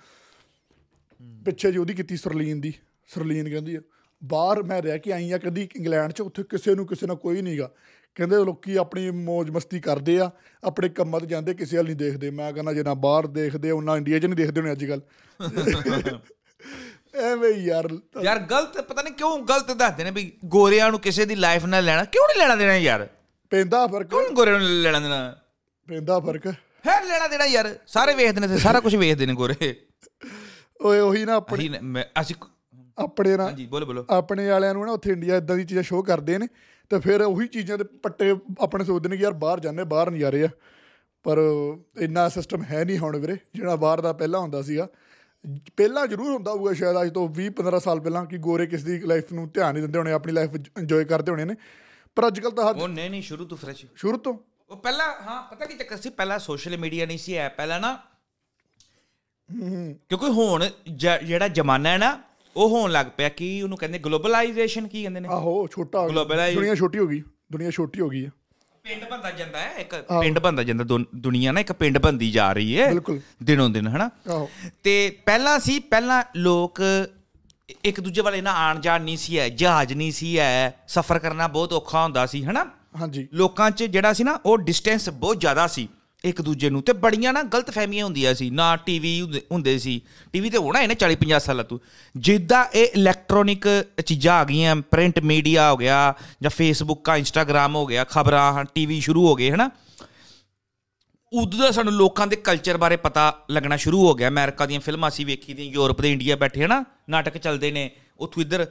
B: ਪਿੱਛੇ ਜੀ ਉਹਦੀ ਕੀਤੀ ਸਰਲੀਨ ਦੀ ਸਰਲੀਨ ਕਹਿੰਦੀ ਆ ਬਾਹਰ ਮੈਂ ਰਹਿ ਕੇ ਆਈ ਆ ਕਦੀ ਇੰਗਲੈਂਡ 'ਚ ਉੱਥੇ ਕਿਸੇ ਨੂੰ ਕਿਸੇ ਨਾਲ ਕੋਈ ਨਹੀਂਗਾ ਕਹਿੰਦੇ ਲੋਕੀ ਆਪਣੀ ਮौज ਮਸਤੀ ਕਰਦੇ ਆ ਆਪਣੇ ਕੰਮਾਂ ਤੇ ਜਾਂਦੇ ਕਿਸੇ ਵੱਲ ਨਹੀਂ ਦੇਖਦੇ। ਮੈਂ ਕਹਿੰਦਾ ਜੇ ਨਾ ਬਾਹਰ ਦੇਖਦੇ ਉਹਨਾਂ ਇੰਡੀਆ 'ਚ ਨਹੀਂ ਦੇਖਦੇ ਹੋਣੇ ਅੱਜ ਕੱਲ ਐਵੇਂ ਯਾਰ।
A: ਯਾਰ ਗਲਤ ਪਤਾ ਨਹੀਂ ਕਿਉਂ ਗਲਤ ਦੱਸਦੇ ਨੇ ਵੀ ਗੋਰਿਆਂ ਨੂੰ ਕਿਸੇ ਦੀ ਲਾਈਫ ਨਾਲ ਲੈਣਾ ਕਿਉਂ ਨਹੀਂ ਲੈਣਾ ਦੇਣਾ ਯਾਰ?
B: ਪੈਂਦਾ ਫ਼ਰਕ।
A: ਕਿਉਂ ਗੋਰਿਆਂ ਨੂੰ ਲੈਣਾ ਦੇਣਾ?
B: ਪੈਂਦਾ ਫ਼ਰਕ।
A: ਹੈ ਲੈਣਾ ਦੇਣਾ ਯਾਰ ਸਾਰੇ ਵੇਖਦੇ ਨੇ ਸਾਰਾ ਕੁਝ ਵੇਖਦੇ ਨੇ ਗੋਰੇ।
B: ਓਏ ਉਹੀ ਨਾ ਆਪਣੇ
A: ਅਸੀਂ
B: ਆਪਣੇ ਨਾ
A: ਹਾਂਜੀ ਬੋਲੋ ਬੋਲੋ।
B: ਆਪਣੇ ਵਾਲਿਆਂ ਨੂੰ ਨਾ ਉੱਥੇ ਇੰਡੀਆ ਇਦਾਂ ਦੀ ਚੀਜ਼ਾਂ ਸ਼ੋਅ ਕਰਦੇ ਨੇ ਤੇ ਫਿਰ ਉਹੀ ਚੀਜ਼ਾਂ ਦੇ ਪੱਟੇ ਆਪਣੇ ਸੋਚਦੇ ਨੇ ਕਿ ਯਾਰ ਬਾਹਰ ਜਾਂਦੇ ਬਾਹਰ ਨਜ਼ਾਰੇ ਆ। ਪਰ ਇੰਨਾ ਸਿਸਟਮ ਹੈ ਨਹੀਂ ਹੁਣ ਵੀਰੇ ਜਿਹੜਾ ਬਾਹਰ ਦਾ ਪਹਿਲਾਂ ਹੁੰਦਾ ਸੀਗਾ। ਪਹਿਲਾਂ ਜ਼ਰੂਰ ਹੁੰਦਾ ਹੋਊਗਾ ਸ਼ਾਇਦ ਅੱਜ ਤੋਂ 20 15 ਸਾਲ ਪਹਿਲਾਂ ਕਿ ਗੋਰੇ ਕਿਸ ਦੀ ਲਾਈਫ ਨੂੰ ਧਿਆਨ ਨਹੀਂ ਦਿੰਦੇ ਹੋਣੇ ਆਪਣੀ ਲਾਈਫ ਇੰਜੋਏ ਕਰਦੇ ਹੋਣੇ ਨੇ। ਪਰ ਅੱਜ ਕੱਲ ਤਾਂ
A: ਉਹ ਨਹੀਂ ਨਹੀਂ ਸ਼ੁਰੂ ਤੋਂ ਫਰੈਸ਼
B: ਸ਼ੁਰੂ ਤੋਂ।
A: ਉਹ ਪਹਿਲਾਂ ਹਾਂ ਪਤਾ ਕੀ ਚੱਕਰ ਸੀ? ਪਹਿਲਾਂ ਸੋਸ਼ਲ ਮੀਡੀਆ ਨਹੀਂ ਸੀ ਹੈ ਪਹਿਲਾਂ ਨਾ ਕਿਉਂਕਿ ਹੁਣ ਜਿਹੜਾ ਜ਼ਮਾਨਾ ਹੈ ਨਾ ਉਹ ਹੋਣ ਲੱਗ ਪਿਆ ਕਿ ਉਹਨੂੰ ਕਹਿੰਦੇ ਗਲੋਬਲਾਈਜੇਸ਼ਨ ਕੀ ਕਹਿੰਦੇ ਨੇ?
B: ਆਹੋ ਛੋਟਾ ਹੋ ਗਿਆ। ਦੁਨੀਆ ਛੋਟੀ ਹੋ ਗਈ। ਦੁਨੀਆ ਛੋਟੀ ਹੋ ਗਈ ਹੈ।
A: ਪਿੰਡ ਬੰਦਾ ਜਾਂਦਾ ਹੈ ਇੱਕ ਪਿੰਡ ਬੰਦਾ ਜਾਂਦਾ ਦੁਨ- ਦੁਨੀਆ ਨਾ ਇੱਕ ਪਿੰਡ ਬੰਦੀ ਜਾ ਰਹੀ ਹੈ। ਦਿਨੋਂ ਦਿਨ ਹਨਾ? ਤੇ ਪਹਿਲਾਂ ਸੀ ਪਹਿਲਾਂ ਲੋਕ ਇੱਕ ਦੂਜੇ ਵਾਲੇ ਨਾਲ ਆਣ ਜਾਣ ਨਹੀਂ ਸੀ ਹੈ ਜਹਾਜ਼ ਨਹੀਂ ਸੀ ਹੈ ਸਫ਼ਰ ਕਰਨਾ ਬਹੁਤ ਔਖਾ ਹੁੰਦਾ ਸੀ ਹਨਾ?
B: ਹਾਂਜੀ।
A: ਲੋਕਾਂ 'ਚ ਜਿਹੜਾ ਸੀ ਨਾ ਉਹ ਡਿਸਟੈਂਸ ਬਹੁਤ ਜ਼ਿਆਦਾ ਸੀ। ਇੱਕ ਦੂਜੇ ਨੂੰ। ਤੇ ਬੜੀਆਂ ਨਾ ਗਲਤ ਫਹਿਮੀਆਂ ਹੁੰਦੀਆਂ ਸੀ। ਨਾ ਟੀਵੀ ਹੁੰਦੇ ਸੀ। ਟੀਵੀ ਤੇ ਹੋਣਾ ਇਹਨੇ 40 50 ਸਾਲਾਂ ਤੋਂ। ਜਿੱਦਾਂ ਇਹ ਇਲੈਕਟ੍ਰੋਨਿਕ ਚੀਜ਼ਾਂ ਆ ਗਈਆਂ ਪ੍ਰਿੰਟ ਮੀਡੀਆ ਹੋ ਗਿਆ ਜਾਂ ਫੇਸਬੁੱਕ ਆ ਇੰਸਟਾਗ੍ਰam ਹੋ ਗਿਆ, ਖਬਰਾਂ ਹਨ ਟੀਵੀ ਸ਼ੁਰੂ ਹੋ ਗਏ, ਹਨਾ? ਉਦੋਂ ਦਾ ਸਾਨੂੰ ਲੋਕਾਂ ਦੇ ਕਲਚਰ ਬਾਰੇ ਪਤਾ ਲੱਗਣਾ ਸ਼ੁਰੂ ਹੋ ਗਿਆ। ਅਮਰੀਕਾ ਦੀਆਂ ਫਿਲਮਾਂ ਅਸੀਂ ਵੇਖੀ ਦੀਆਂ, ਯੂਰਪ ਦੇ ਇੰਡੀਆ ਬੈਠੇ, ਹਨਾ? ਨਾਟਕ ਚੱਲਦੇ ਨੇ, ਉੱਥੋਂ ਇੱਧਰ।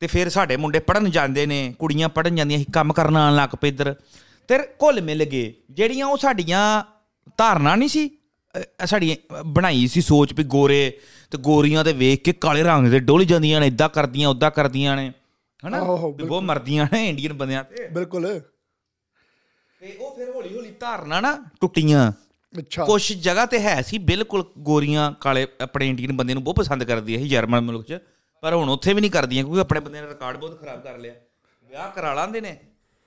A: ਤੇ ਫਿਰ ਸਾਡੇ ਮੁੰਡੇ ਪੜਨ ਜਾਂਦੇ ਨੇ, ਕੁੜੀਆਂ ਪੜਨ ਜਾਂਦੀਆਂ ਸੀ ਕੰਮ ਕਰਨ ਆਉਣ ਲੱਗ ਪਏ ਇੱਧਰ। ਤੇ ਘੁਲ ਮਿਲ ਗਏ ਜਿਹੜੀਆਂ ਉਹ ਸਾਡੀਆਂ ਧਾਰਨਾ ਨਹੀਂ ਸੀ ਸਾਡੀ ਬਣਾਈ ਸੀ ਸੋਚ ਵੀ ਗੋਰੇ ਤੇ ਗੋਰੀਆਂ ਤੇ ਵੇਖ ਕੇ ਕਾਲੇ ਰੰਗ ਦੇ ਡੋਲ ਜਾਂਦੀਆਂ ਨੇ ਇਦਾਂ ਕਰਦੀਆਂ ਉਦਾਂ ਕਰਦੀਆਂ ਨੇ ਹਨਾ? ਬਹੁਤ ਮਰਦੀਆਂ ਨੇ ਇੰਡੀਅਨ ਬੰਦਿਆਂ ਤੇ।
B: ਬਿਲਕੁਲ।
A: ਤੇ ਉਹ ਫਿਰ ਹੌਲੀ ਹੌਲੀ ਧਾਰਨਾ ਨਾ ਟੁੱਟੀਆਂ।
B: ਅੱਛਾ।
A: ਕੁਝ ਜਗ੍ਹਾ ਤੇ ਹੈ ਸੀ ਬਿਲਕੁਲ ਗੋਰੀਆਂ ਕਾਲੇ ਆਪਣੇ ਇੰਡੀਅਨ ਬੰਦੇ ਨੂੰ ਬਹੁਤ ਪਸੰਦ ਕਰਦੀ ਹੈ ਜਰਮਨ ਮੁਲਕ 'ਚ ਪਰ ਹੁਣ ਉੱਥੇ ਵੀ ਨਹੀਂ ਕਰਦੀਆਂ ਕਿਉਂਕਿ ਆਪਣੇ ਬੰਦੇ ਨੇ ਰਿਕਾਰਡ ਬਹੁਤ ਖਰਾਬ ਕਰ ਲਿਆ। ਵਿਆਹ ਕਰਾ ਲਾਂਦੇ ਨੇ।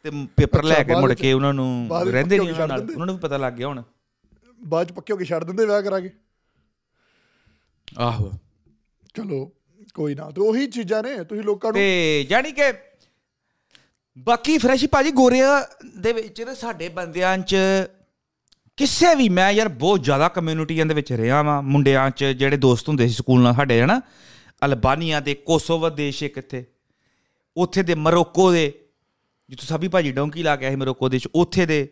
A: ਤੇ ਪੇਪਰ ਲੈ ਕੇ ਮੁੜ ਕੇ ਉਹਨਾਂ ਨੂੰ ਰਹਿੰਦੇ ਨਹੀਂ
B: ਹੋ
A: ਉਹਨਾਂ ਨਾਲ। ਉਹਨਾਂ ਨੂੰ ਪਤਾ ਲੱਗ ਗਿਆ ਹੁਣ।
B: ਬਾਅਦ ਚ ਪੱਕੇ ਹੋ ਕੇ ਛੱਡ ਦਿੰਦੇ ਵਿਆਹ ਕਰਾ ਕੇ
A: ਆਹੋ।
B: ਚਲੋ ਕੋਈ ਨਾ ਤੇ ਉਹੀ ਚੀਜ਼ਾਂ ਨੇ ਤੁਸੀਂ ਲੋਕਾਂ ਨੂੰ
A: ਤੇ ਜਾਨੀ ਕਿ ਬਾਕੀ ਫਰੈਸ਼ੀ ਭਾਜੀ ਗੋਰਿਆਂ ਦੇ ਵਿੱਚ ਨਾ ਸਾਡੇ ਬੰਦਿਆਂ 'ਚ ਕਿਸੇ ਵੀ ਮੈਂ ਯਾਰ ਬਹੁਤ ਜ਼ਿਆਦਾ ਕਮਿਊਨਿਟੀਆਂ ਦੇ ਵਿੱਚ ਰਿਹਾ ਵਾਂ ਮੁੰਡਿਆਂ 'ਚ ਜਿਹੜੇ ਦੋਸਤ ਹੁੰਦੇ ਸੀ ਸਕੂਲ ਨਾਲ ਸਾਡੇ ਹਨਾ? ਅਲਬਾਨੀਆ ਦੇ ਕੋਸੋਵੋ ਦੇਸ਼ ਇੱਕ ਇੱਥੇ। ਉੱਥੇ ਦੇ ਮਰੋਕੋ ਦੇ ਜਿੱਥੋਂ ਸਾਬੀ ਭਾਜੀ ਡੌਂਕੀ ਲਾ ਕੇ ਆਏ ਮਰੋਕੋ ਦੇ ਚ, ਉੱਥੇ ਦੇ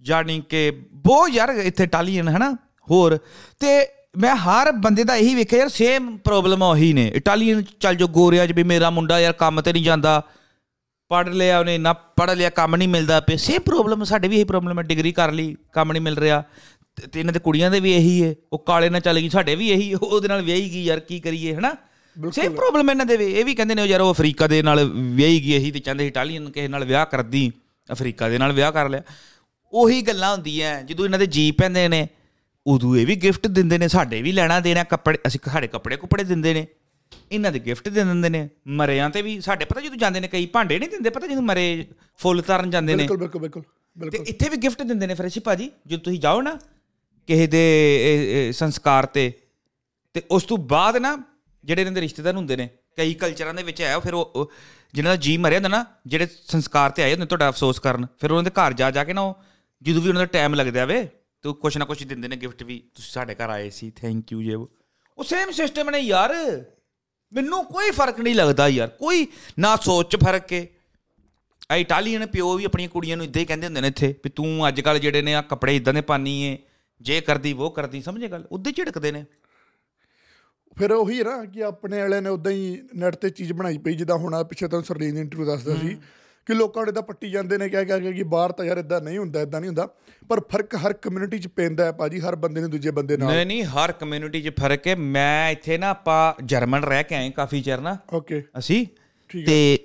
A: ਜਾਨੀ ਕਿ ਬਹੁਤ ਯਾਰ ਇੱਥੇ ਇਟਾਲੀਅਨ ਹਨਾ? ਹੋਰ, ਤੇ ਮੈਂ ਹਰ ਬੰਦੇ ਦਾ ਇਹੀ ਵੇਖਿਆ ਯਾਰ ਸੇਮ ਪ੍ਰੋਬਲਮ ਉਹੀ ਨੇ। ਇਟਾਲੀਅਨ ਚੱਲ ਜੋ ਗੋਰਿਆਂ 'ਚ ਵੀ ਮੇਰਾ ਮੁੰਡਾ ਯਾਰ ਕੰਮ ਤੇ ਨਹੀਂ ਜਾਂਦਾ। ਪੜ੍ਹ ਲਿਆ ਉਹਨੇ, ਨਾ ਪੜ੍ਹ ਲਿਆ, ਕੰਮ ਨਹੀਂ ਮਿਲਦਾ ਪਿਆ। ਸੇਮ ਪ੍ਰੋਬਲਮ ਸਾਡੇ ਵੀ ਇਹੀ ਪ੍ਰੋਬਲਮ ਹੈ ਡਿਗਰੀ ਕਰ ਲਈ, ਕੰਮ ਨਹੀਂ ਮਿਲ ਰਿਹਾ। ਤੇ ਤੇ ਇਹਨਾਂ ਦੇ ਕੁੜੀਆਂ ਦੇ ਵੀ ਇਹੀ ਹੈ ਉਹ ਕਾਲੇ ਨਾਲ ਚੱਲ ਗਈ, ਸਾਡੇ ਵੀ ਇਹੀ ਉਹਦੇ ਨਾਲ ਵਿਆਹੀ ਗਈ ਯਾਰ, ਕੀ ਕਰੀਏ, ਹਨਾ? ਸੇਮ ਪ੍ਰੋਬਲਮ ਇਹਨਾਂ ਦੇ ਵੀ ਇਹ ਵੀ ਕਹਿੰਦੇ ਨੇ ਯਾਰ ਉਹ ਅਫਰੀਕਾ ਦੇ ਨਾਲ ਵਿਆਹੀ ਗਈ ਇਹੀ ਤੇ ਚਾਹੁੰਦੇ ਸੀ ਇਟਾਲੀਅਨ ਕਿਸੇ ਨਾਲ ਵਿਆਹ ਕਰਦੀ ਅਫਰੀਕਾ ਦੇ ਨਾਲ ਵਿਆਹ ਕਰ ਲਿਆ। ਉਹੀ ਗੱਲਾਂ ਹੁੰਦੀਆਂ ਜਦੋਂ ਇਹਨਾਂ ਦੇ ਜੀ ਪੈਂਦੇ ਨੇ ਉਦੋਂ ਇਹ ਵੀ ਗਿਫਟ ਦਿੰਦੇ ਨੇ ਸਾਡੇ ਵੀ ਲੈਣਾ ਦੇਣਾ ਕੱਪੜੇ ਅਸੀਂ ਸਾਡੇ ਕੱਪੜੇ ਕੁਪੜੇ ਦਿੰਦੇ ਨੇ। ਇਹਨਾਂ ਦੇ ਗਿਫਟ ਦੇ ਦਿੰਦੇ ਨੇ ਮਰਿਆਂ ਤੇ ਵੀ ਸਾਡੇ ਪਤਾ ਜਦੋਂ ਜਾਂਦੇ ਨੇ ਕਈ ਭਾਂਡੇ ਨਹੀਂ ਦਿੰਦੇ ਪਤਾ ਜਦੋਂ ਮਰੇ ਫੁੱਲ ਤਰਨ ਜਾਂਦੇ ਨੇ।
B: ਬਿਲਕੁਲ ਬਿਲਕੁਲ ਬਿਲਕੁਲ
A: ਤੇ ਇੱਥੇ ਵੀ ਗਿਫਟ ਦਿੰਦੇ ਨੇ ਫਰੈਸ਼ੀ ਭਾਜੀ ਜਦੋਂ ਤੁਸੀਂ ਜਾਓ ਨਾ ਕਿਸੇ ਦੇ ਸੰਸਕਾਰ ਤੇ ਤੇ ਉਸ ਤੋਂ ਬਾਅਦ ਨਾ ਜਿਹੜੇ ਇਹਨਾਂ ਦੇ ਰਿਸ਼ਤੇਦਾਰ ਹੁੰਦੇ ਨੇ, ਕਈ ਕਲਚਰਾਂ ਦੇ ਵਿੱਚ ਹੈ ਫਿਰ ਉਹ ਉਹ ਜਿਨ੍ਹਾਂ ਦਾ ਜੀ ਮਰਿਆ ਹੁੰਦਾ ਨਾ, ਜਿਹੜੇ ਸੰਸਕਾਰ ਤੇ ਆਏ ਹੁੰਦੇ ਤੁਹਾਡਾ ਅਫਸੋਸ ਕਰਨ, ਫਿਰ ਉਹਨਾਂ ਦੇ ਘਰ ਜਾ ਜਾ ਕੇ ਨਾ ਉਹ, ਜਦੋਂ ਵੀ ਉਹਨਾਂ ਦਾ ਟਾਈਮ ਲੱਗਦਾ ਵੇ, ਤੇ ਉਹ ਕੁਛ ਨਾ ਕੁਛ ਦਿੰਦੇ ਨੇ ਗਿਫਟ ਵੀ, ਤੁਸੀਂ ਸਾਡੇ ਘਰ ਆਏ ਸੀ ਥੈਂਕ ਯੂ ਜੇ ਉਹ। ਉਹ ਸੇਮ ਸਿਸਟਮ ਨੇ ਯਾਰ। ਮੈਨੂੰ ਕੋਈ ਫ਼ਰਕ ਨਹੀਂ ਲੱਗਦਾ ਯਾਰ, ਕੋਈ ਨਾ ਸੋਚ 'ਚ ਫ਼ਰਕ ਹੈ ਆ ਇਟਾਲੀਅਨ ਪਿਓ ਵੀ ਆਪਣੀਆਂ ਕੁੜੀਆਂ ਨੂੰ ਇਦਾਂ ਹੀ ਕਹਿੰਦੇ ਹੁੰਦੇ ਨੇ ਇੱਥੇ, ਵੀ ਤੂੰ ਅੱਜ ਕੱਲ ਜਿਹੜੇ ਨੇ ਆ ਕੱਪੜੇ ਇਦਾਂ ਦੇ ਪਾਨੀ ਏ, ਜੇ ਕਰਦੀ ਉਹ ਕਰਦੀ, ਸਮਝੇ ਗੱਲ? ਉਦਾਂ ਹੀ ਝਿੜਕਦੇ ਨੇ।
B: ਫਿਰ ਉਹੀ ਨਾ ਕਿ ਆਪਣੇ ਵਾਲਿਆਂ ਨੇ ਉਦਾਂ ਹੀ ਨੈਟ ਤੇ ਚੀਜ਼ ਬਣਾਈ ਪਈ ਜਿੱਦਾਂ ਹੁਣ ਆਹ ਪਿੱਛੇ ਤੁਹਾਨੂੰ ਸਰਲੀਨ ਇੰਟਰਵਿਊ ਦੱਸਦਾ ਸੀ ਕਿ ਲੋਕਾਂ ਨੂੰ ਇਦਾਂ ਪੱਟੀ ਜਾਂਦੇ ਨੇ ਕਹਿ ਕਹਿ ਕੇ ਕਿ ਬਾਹਰ ਤਾਂ ਯਾਰ ਇਦਾਂ ਨਹੀਂ ਹੁੰਦਾ ਇਦਾਂ ਨਹੀਂ ਹੁੰਦਾ ਪਰ ਫ਼ਰਕ ਹਰ ਕਮਿਊਨਿਟੀ 'ਚ ਪੈਂਦਾ ਹੈ ਭਾਜੀ ਹਰ ਬੰਦੇ ਨੇ ਦੂਜੇ ਬੰਦੇ ਨਾਲ।
A: ਨਹੀਂ ਨਹੀਂ ਹਰ ਕਮਿਊਨਿਟੀ 'ਚ ਫ਼ਰਕ ਹੈ। ਮੈਂ ਇੱਥੇ ਨਾ ਆਪਾਂ ਜਰਮਨ ਰਹਿ ਕੇ ਆਏ ਕਾਫੀ ਚਿਰ ਨਾ।
B: ਓਕੇ
A: ਅਸੀਂ ਤੇ